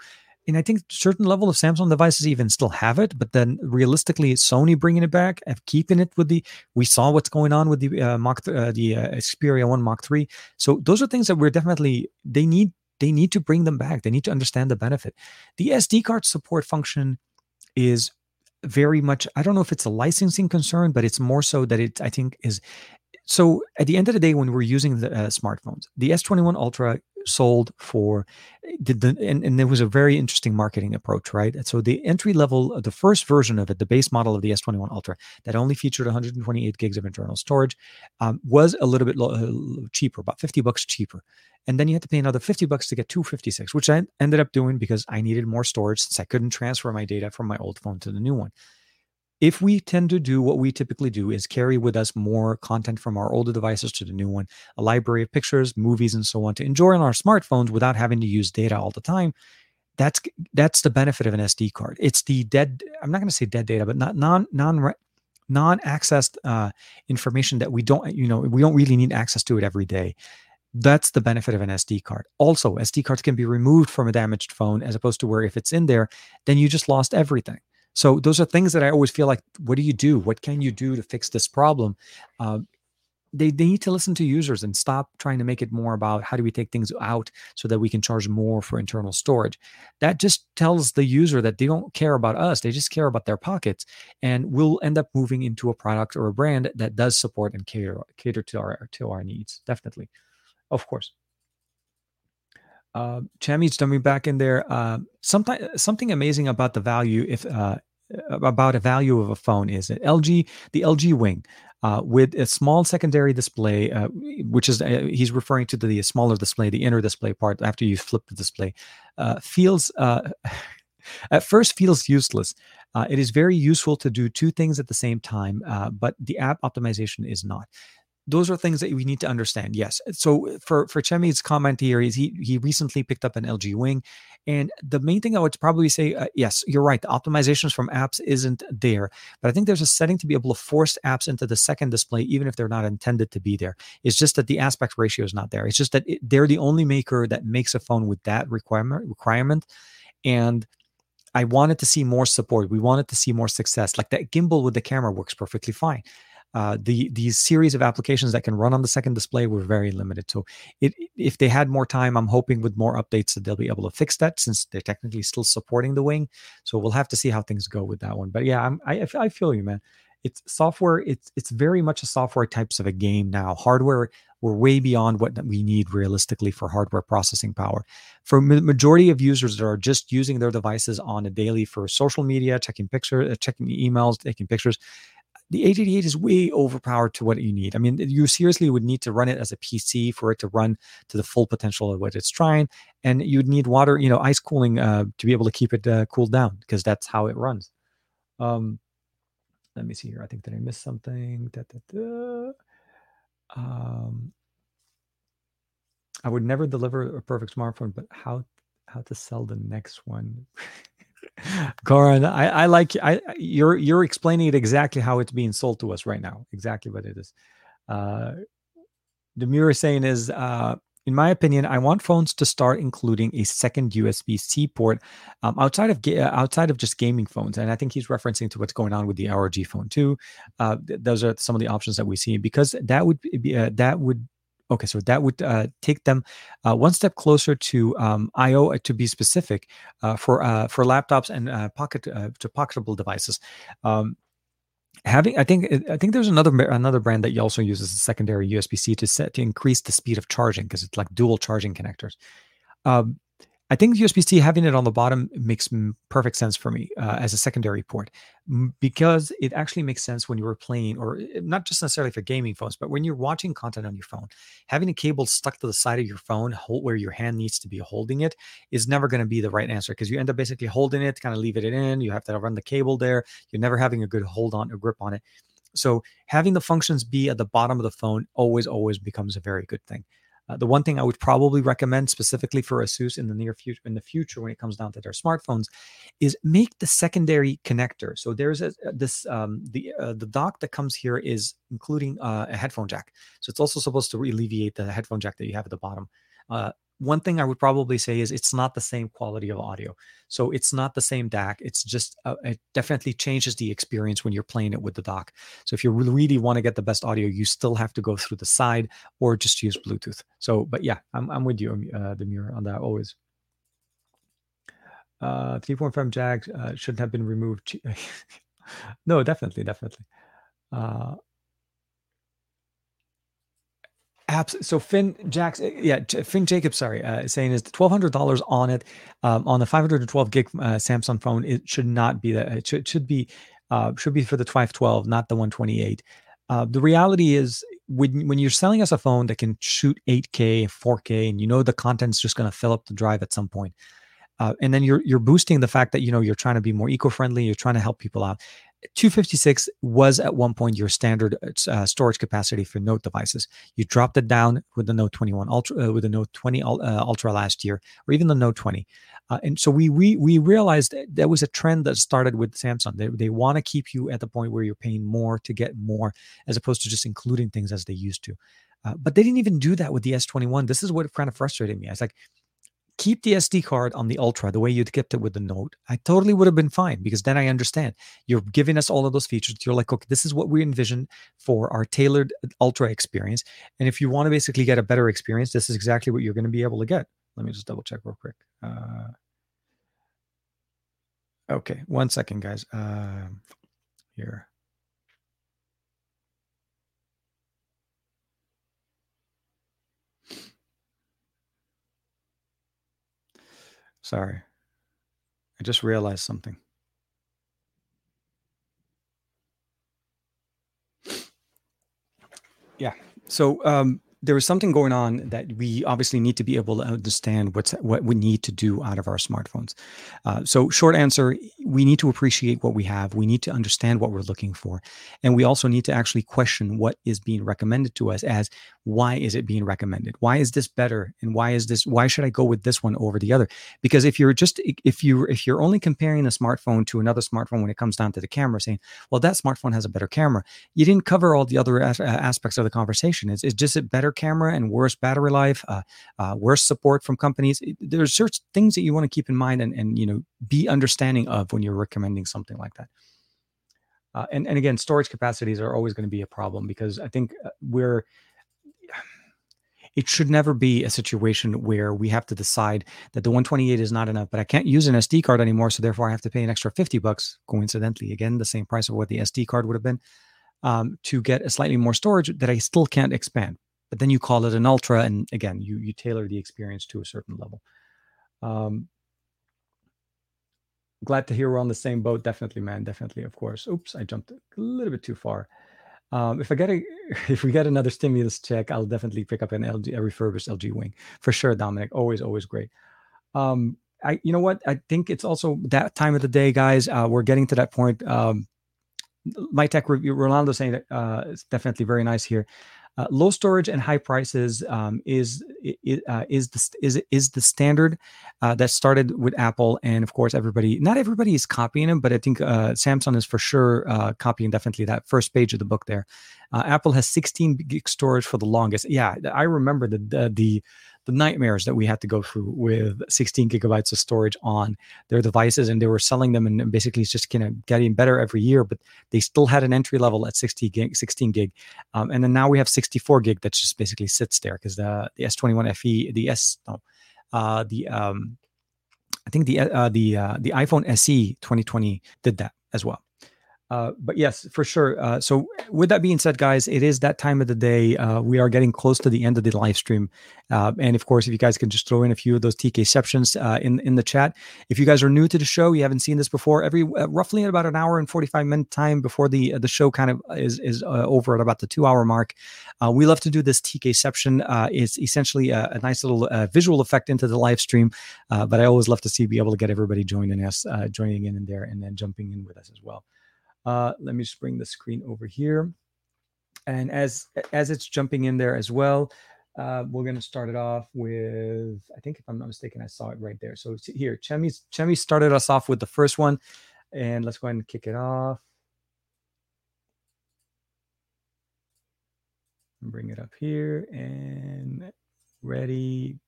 Speaker 1: and I think certain level of Samsung devices even still have it, but then realistically, Sony bringing it back, keeping it with the. We saw what's going on with the uh, Mark, uh, the uh, Xperia One Mark Three. So those are things that we're definitely they need. They need to bring them back. They need to understand the benefit. The SD card support function is very much i don't know if it's a licensing concern but it's more so that it i think is so at the end of the day when we're using the uh, smartphones the s21 ultra sold for the, the and, and there was a very interesting marketing approach right? So the entry level the first version of it the base model of the s21 ultra that only featured 128 gigs of internal storage um, was a little bit lo- uh, cheaper about 50 bucks cheaper. And then you had to pay another 50 bucks to get 256 which i ended up doing because i needed more storage since i couldn't transfer my data from my old phone to the new one if we tend to do what we typically do is carry with us more content from our older devices to the new one a library of pictures movies and so on to enjoy on our smartphones without having to use data all the time that's that's the benefit of an sd card it's the dead i'm not going to say dead data but not non non non-accessed uh, information that we don't you know we don't really need access to it every day that's the benefit of an SD card. Also, SD cards can be removed from a damaged phone as opposed to where if it's in there, then you just lost everything. So those are things that I always feel like, what do you do? What can you do to fix this problem? Uh, they, they need to listen to users and stop trying to make it more about how do we take things out so that we can charge more for internal storage. That just tells the user that they don't care about us. They just care about their pockets. And we'll end up moving into a product or a brand that does support and cater cater to our to our needs. Definitely. Of course. Uh, Chammy's jumping back in there. Uh, something amazing about the value if uh, about a value of a phone is LG the LG Wing uh, with a small secondary display, uh, which is uh, he's referring to the, the, smaller display, the inner display part after you flip the display, uh, feels uh, [LAUGHS] at first feels useless. Uh, it is very useful to do two things at the same time, but the app optimization is not those are things that we need to understand. Yes. So for for Chemi's comment here is he he recently picked up an LG Wing, and the main thing I would probably say, uh, yes, you're right. The optimizations from apps isn't there, but I think there's a setting to be able to force apps into the second display, even if they're not intended to be there. It's just that the aspect ratio is not there. It's just that it, they're the only maker that makes a phone with that requirement requirement, and I wanted to see more support. We wanted to see more success. Like that gimbal with the camera works perfectly fine. Uh, the these series of applications that can run on the second display were very limited. So it, if they had more time, I'm hoping with more updates that they'll be able to fix that since they're technically still supporting the wing. So we'll have to see how things go with that one. But yeah, I'm, I, I feel you, man. It's software. It's it's very much a software types of a game now. Hardware, we're way beyond what we need realistically for hardware processing power. For the majority of users that are just using their devices on a daily for social media, checking pictures, uh, checking emails, taking pictures, the 888 is way overpowered to what you need. I mean, you seriously would need to run it as a PC for it to run to the full potential of what it's trying, and you'd need water, you know, ice cooling uh, to be able to keep it uh, cooled down because that's how it runs. Um, let me see here. I think that I missed something. Da, da, da. Um, I would never deliver a perfect smartphone, but how how to sell the next one? [LAUGHS] Corin, I, I like I you're you're explaining it exactly how it's being sold to us right now. Exactly what it is. Uh Demir is saying is uh in my opinion, I want phones to start including a second USB-C port um, outside of ga- outside of just gaming phones, and I think he's referencing to what's going on with the ROG Phone 2. Uh, th- those are some of the options that we see because that would be uh, that would okay, so that would uh, take them uh, one step closer to um, I/O uh, to be specific uh, for uh, for laptops and uh, pocket to pocketable devices. Um, having, I think, I think there's another another brand that also uses a secondary USB C to set to increase the speed of charging because it's like dual charging connectors. Um, I think USB-C having it on the bottom makes perfect sense for me uh, as a secondary port because it actually makes sense when you are playing, or eh, not just necessarily for gaming phones, but when you're watching content on your phone. Having a cable stuck to the side of your phone, where your hand needs to be holding it, is never going to be the right answer because you end up basically holding it, kind of leaving it in. You have to run the cable there. You're never having a good hold on, a grip on it. So having the functions be at the bottom of the phone always, always becomes a very good thing. Uh, the one thing I would probably recommend specifically for ASUS in the near future, in the future, when it comes down to their smartphones, is make the secondary connector. So there's a, uh, this um, the uh, the dock that comes here is including uh, a headphone jack. So it's also supposed to alleviate the headphone jack that you have at the bottom. One thing I would probably say is it's not the same quality of audio. So it's not the same DAC. It's just, uh, it definitely changes the experience when you're playing it with the dock. So if you really want to get the best audio, you still have to go through the side or just use Bluetooth. So, but yeah, I'm, I'm with you, uh, Demir, on that always. Uh, 3.5 jack uh, shouldn't have been removed. [LAUGHS] no, definitely, definitely. Uh, Apps. So Finn Jacks, eh, yeah, Finn Jacobs, sorry, uh, saying is twelve hundred dollars on it, um, on the five hundred and twelve gig uh, Samsung phone. It should not be that. It should, should be uh, should be for the five twelve, not the one twenty eight. Uh, the reality is when when you're selling us a phone that can shoot 8K, 4K, and you know the content's just going to fill up the drive at some point, uh, and then you're you're boosting the fact that you know you're trying to be more eco-friendly, you're trying to help people out. 256 was at one point your standard uh, storage capacity for Note devices. You dropped it down with the Note 21 Ultra, uh, with the Note 20 uh, Ultra last year, or even the Note 20. Uh, and so we we we realized that was a trend that started with Samsung. They they want to keep you at the point where you're paying more to get more, as opposed to just including things as they used to. Uh, but they didn't even do that with the S21. This is what kind of frustrated me. I was like, keep the SD card on the Ultra the way you'd kept it with the Note, I totally would have been fine because then I understand you're giving us all of those features. You're like, okay, this is what we envision for our tailored uh, Ultra experience. And if you want to basically get a better experience, this is exactly what you're going to be able to get. Let me just double check real quick. Uh, okay, one second, guys. Uh, here. Sorry. I just realized something. Yeah. So um, there was something going on that we obviously need to be able to understand what's what we need to do out of our smartphones. Uh, so, short answer: we need to appreciate what we have. We need to understand what we're looking for, and we also need to actually question what is being recommended to us. As why is it being recommended? Why is this better? And why is this? Why should I go with this one over the other? Because if you're just if you if you're only comparing a smartphone to another smartphone when it comes down to the camera, saying, "Well, that smartphone has a better camera," you didn't cover all the other as- aspects of the conversation. Is it's just a better camera and worse battery life, uh, uh, worse support from companies. There's certain things that you want to keep in mind and, and you know be understanding of when you're recommending something like that. Uh, and and again, storage capacities are always going to be a problem because I think uh, we're it should never be a situation where we have to decide that the 128 is not enough, but I can't use an SD card anymore, so therefore I have to pay an extra 50 bucks. Coincidentally, again, the same price of what the SD card would have been um, to get a slightly more storage that I still can't expand. But then you call it an ultra, and again, you you tailor the experience to a certain level. Um, glad to hear we're on the same boat. Definitely, man. Definitely, of course. Oops, I jumped a little bit too far. Um, if I get a, if we get another stimulus check, I'll definitely pick up an LG, a refurbished LG Wing for sure. Dominic, always, always great. Um, I, you know what? I think it's also that time of the day, guys. Uh, we're getting to that point. Um, my tech review, Ronaldo saying that uh, it's definitely very nice here. Uh, low storage and high prices um, is uh, is the is is the standard uh, that started with Apple, and of course, everybody not everybody is copying them, but I think uh, Samsung is for sure uh, copying definitely that first page of the book there. Uh, Apple has 16 gig storage for the longest. Yeah, I remember the the, the the nightmares that we had to go through with 16 gigabytes of storage on their devices and they were selling them and basically it's just kind of getting better every year but they still had an entry level at 60 gig 16 gig um, and then now we have 64 gig that just basically sits there because the, the s21 fe the s no, uh, the um, i think the uh, the uh, the iphone se 2020 did that as well uh, but yes, for sure. Uh, so, with that being said, guys, it is that time of the day. Uh, we are getting close to the end of the live stream, uh, and of course, if you guys can just throw in a few of those TKceptions uh, in in the chat. If you guys are new to the show, you haven't seen this before. Every roughly at about an hour and forty five minute time before the the show kind of is is over at about the two hour mark, we love to do this TKception. it's essentially a, a nice little visual effect into the live stream, but I always love to see be able to get everybody joining us, joining in in there, and then jumping in with us as well. Uh, let me just bring the screen over here. And as as it's jumping in there as well, uh, we're going to start it off with, I think if I'm not mistaken, I saw it right there. So here, Chemi, Chemi started us off with the first one. And let's go ahead and kick it off. Bring it up here and ready.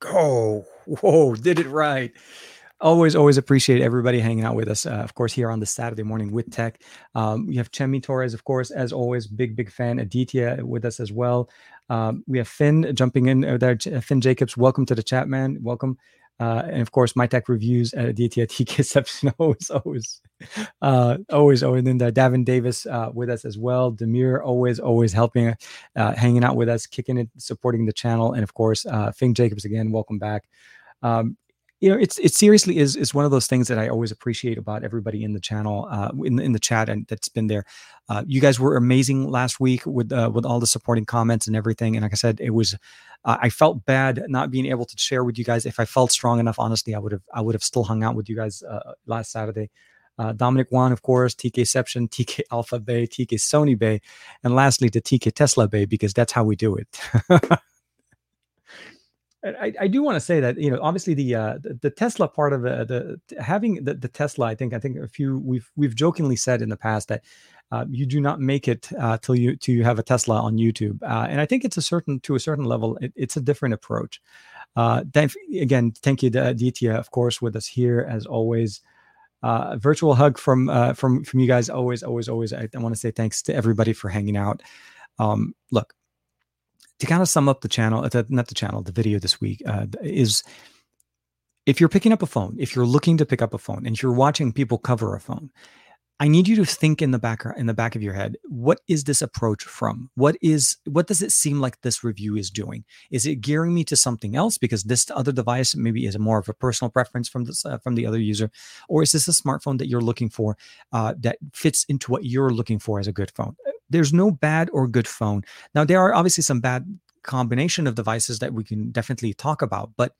Speaker 1: Go. Whoa, did it right always always appreciate everybody hanging out with us uh, of course here on the saturday morning with tech. Um, we have chemi torres of course as always big big fan. Aditya with us as well. Um, we have finn jumping in uh, there. Finn jacobs welcome to the chat man. Welcome. Uh, and of course my tech reviews at aditya tk [LAUGHS] [LAUGHS] always always uh, always always in there. Davin davis uh, with us as well. Demir always always helping uh, hanging out with us kicking it supporting the channel. And of course finn jacobs again welcome back. Um, you know it's it seriously is is one of those things that i always appreciate about everybody in the channel uh in, in the chat and that's been there. Uh you guys were amazing last week with uh with all the supporting comments and everything and like i said it was uh, i felt bad not being able to share with you guys. If i felt strong enough honestly i would have i would have still hung out with you guys uh, last saturday. Uh, Dominic Wan, of course, TK TKception, TK [LAUGHS] Alpha Bay, TK Sony Bay, and lastly the TK Tesla Bay because that's how we do it. [LAUGHS] I, I do want to say that you know obviously the uh, the, the Tesla part of uh, the having the, the Tesla I think I think a few we've we've jokingly said in the past that uh, you do not make it uh, till you till you have a Tesla on YouTube uh, and I think it's a certain to a certain level it, it's a different approach. Then again, thank you to Aditya, of course, with us here as always. Uh, virtual hug from from from you guys. Always, always, always. I, I want to say thanks to everybody for hanging out. Um, look, to kind of sum up the channel, not the channel, the video this week uh, is if you're picking up a phone, if you're looking to pick up a phone, and you're watching people cover a phone, I need you to think in the back in the back of your head, what is this approach from? What is what does it seem like this review is doing? Is it gearing me to something else because this other device maybe is more of a personal preference from this uh, from the other user, or is this a smartphone that you're looking for uh, that fits into what you're looking for as a good phone? There's no bad or good phone. Now there are obviously some bad combination of devices that we can definitely talk about, but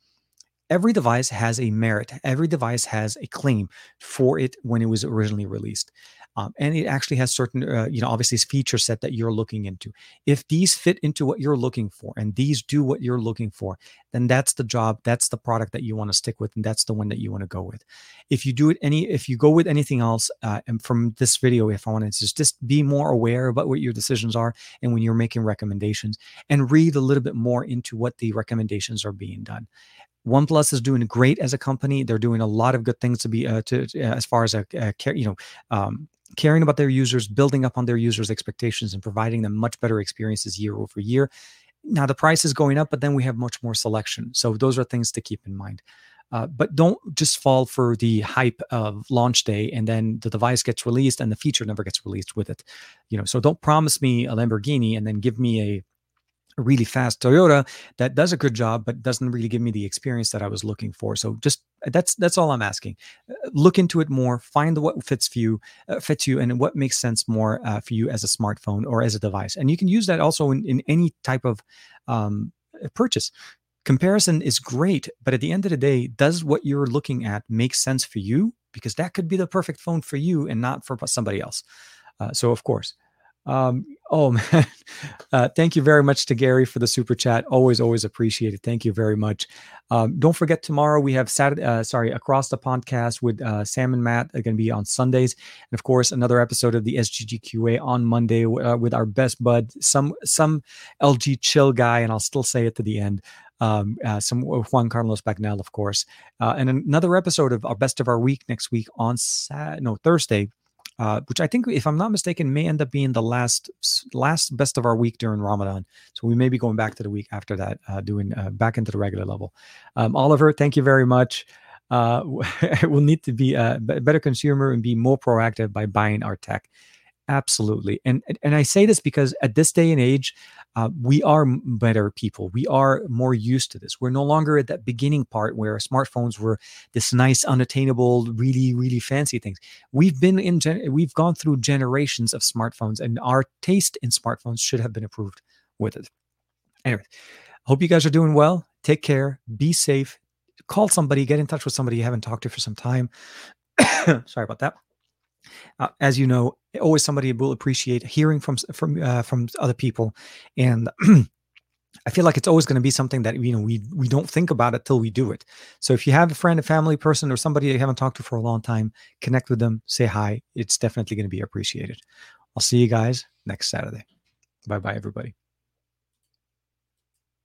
Speaker 1: every device has a merit. Every device has a claim for it when it was originally released. Um, and it actually has certain, uh, you know, obviously feature set that you're looking into. If these fit into what you're looking for and these do what you're looking for, then that's the job, that's the product that you want to stick with, and that's the one that you want to go with. If you do it any, if you go with anything else, uh, and from this video, if I want to just just be more aware about what your decisions are, and when you're making recommendations, and read a little bit more into what the recommendations are being done OnePlus is doing great as a company. They're doing a lot of good things to be uh, to uh, as far as a, a care, you know, um, caring about their users, building up on their users' expectations, and providing them much better experiences year over year. Now the price is going up, but then we have much more selection. So those are things to keep in mind. Uh, but don't just fall for the hype of launch day and then the device gets released and the feature never gets released with it. You know, so don't promise me a Lamborghini and then give me a really fast Toyota that does a good job, but doesn't really give me the experience that I was looking for. So just that's that's all I'm asking. Uh, look into it more. Find what fits you, uh, fits you, and what makes sense more uh, for you as a smartphone or as a device. And you can use that also in, in any type of um, purchase. Comparison is great, but at the end of the day, does what you're looking at make sense for you? Because that could be the perfect phone for you and not for somebody else. Uh, so of course. Um, oh [LAUGHS] man, uh, thank you very much to Gary for the super chat. Always, always appreciated. Thank you very much. Um, don't forget tomorrow we have Saturday. Uh, sorry, across the podcast with uh, Sam and Matt are going to be on Sundays, and of course another episode of the SGGQA on Monday uh, with our best bud, some some LG chill guy, and I'll still say it to the end. Um, uh, some Juan Carlos Bagnell, of course, uh, and another episode of our best of our week next week on Sat- no Thursday uh, which I think, if I'm not mistaken, may end up being the last last best of our week during Ramadan. So we may be going back to the week after that, uh, doing uh, back into the regular level. Um, Oliver, thank you very much. Uh, [LAUGHS] we'll need to be a better consumer and be more proactive by buying our tech. Absolutely, and and I say this because at this day and age, uh, we are better people. We are more used to this. We're no longer at that beginning part where smartphones were this nice, unattainable, really, really fancy things. We've been in, gen- we've gone through generations of smartphones, and our taste in smartphones should have been approved with it. Anyway, hope you guys are doing well. Take care. Be safe. Call somebody. Get in touch with somebody you haven't talked to for some time. [COUGHS] Sorry about that. Uh, as you know, always somebody will appreciate hearing from from uh, from other people, and [CLEARS THROAT] I feel like it's always going to be something that you know we we don't think about it till we do it. So if you have a friend, a family person, or somebody you haven't talked to for a long time, connect with them, say hi. It's definitely going to be appreciated. I'll see you guys next Saturday. Bye bye, everybody.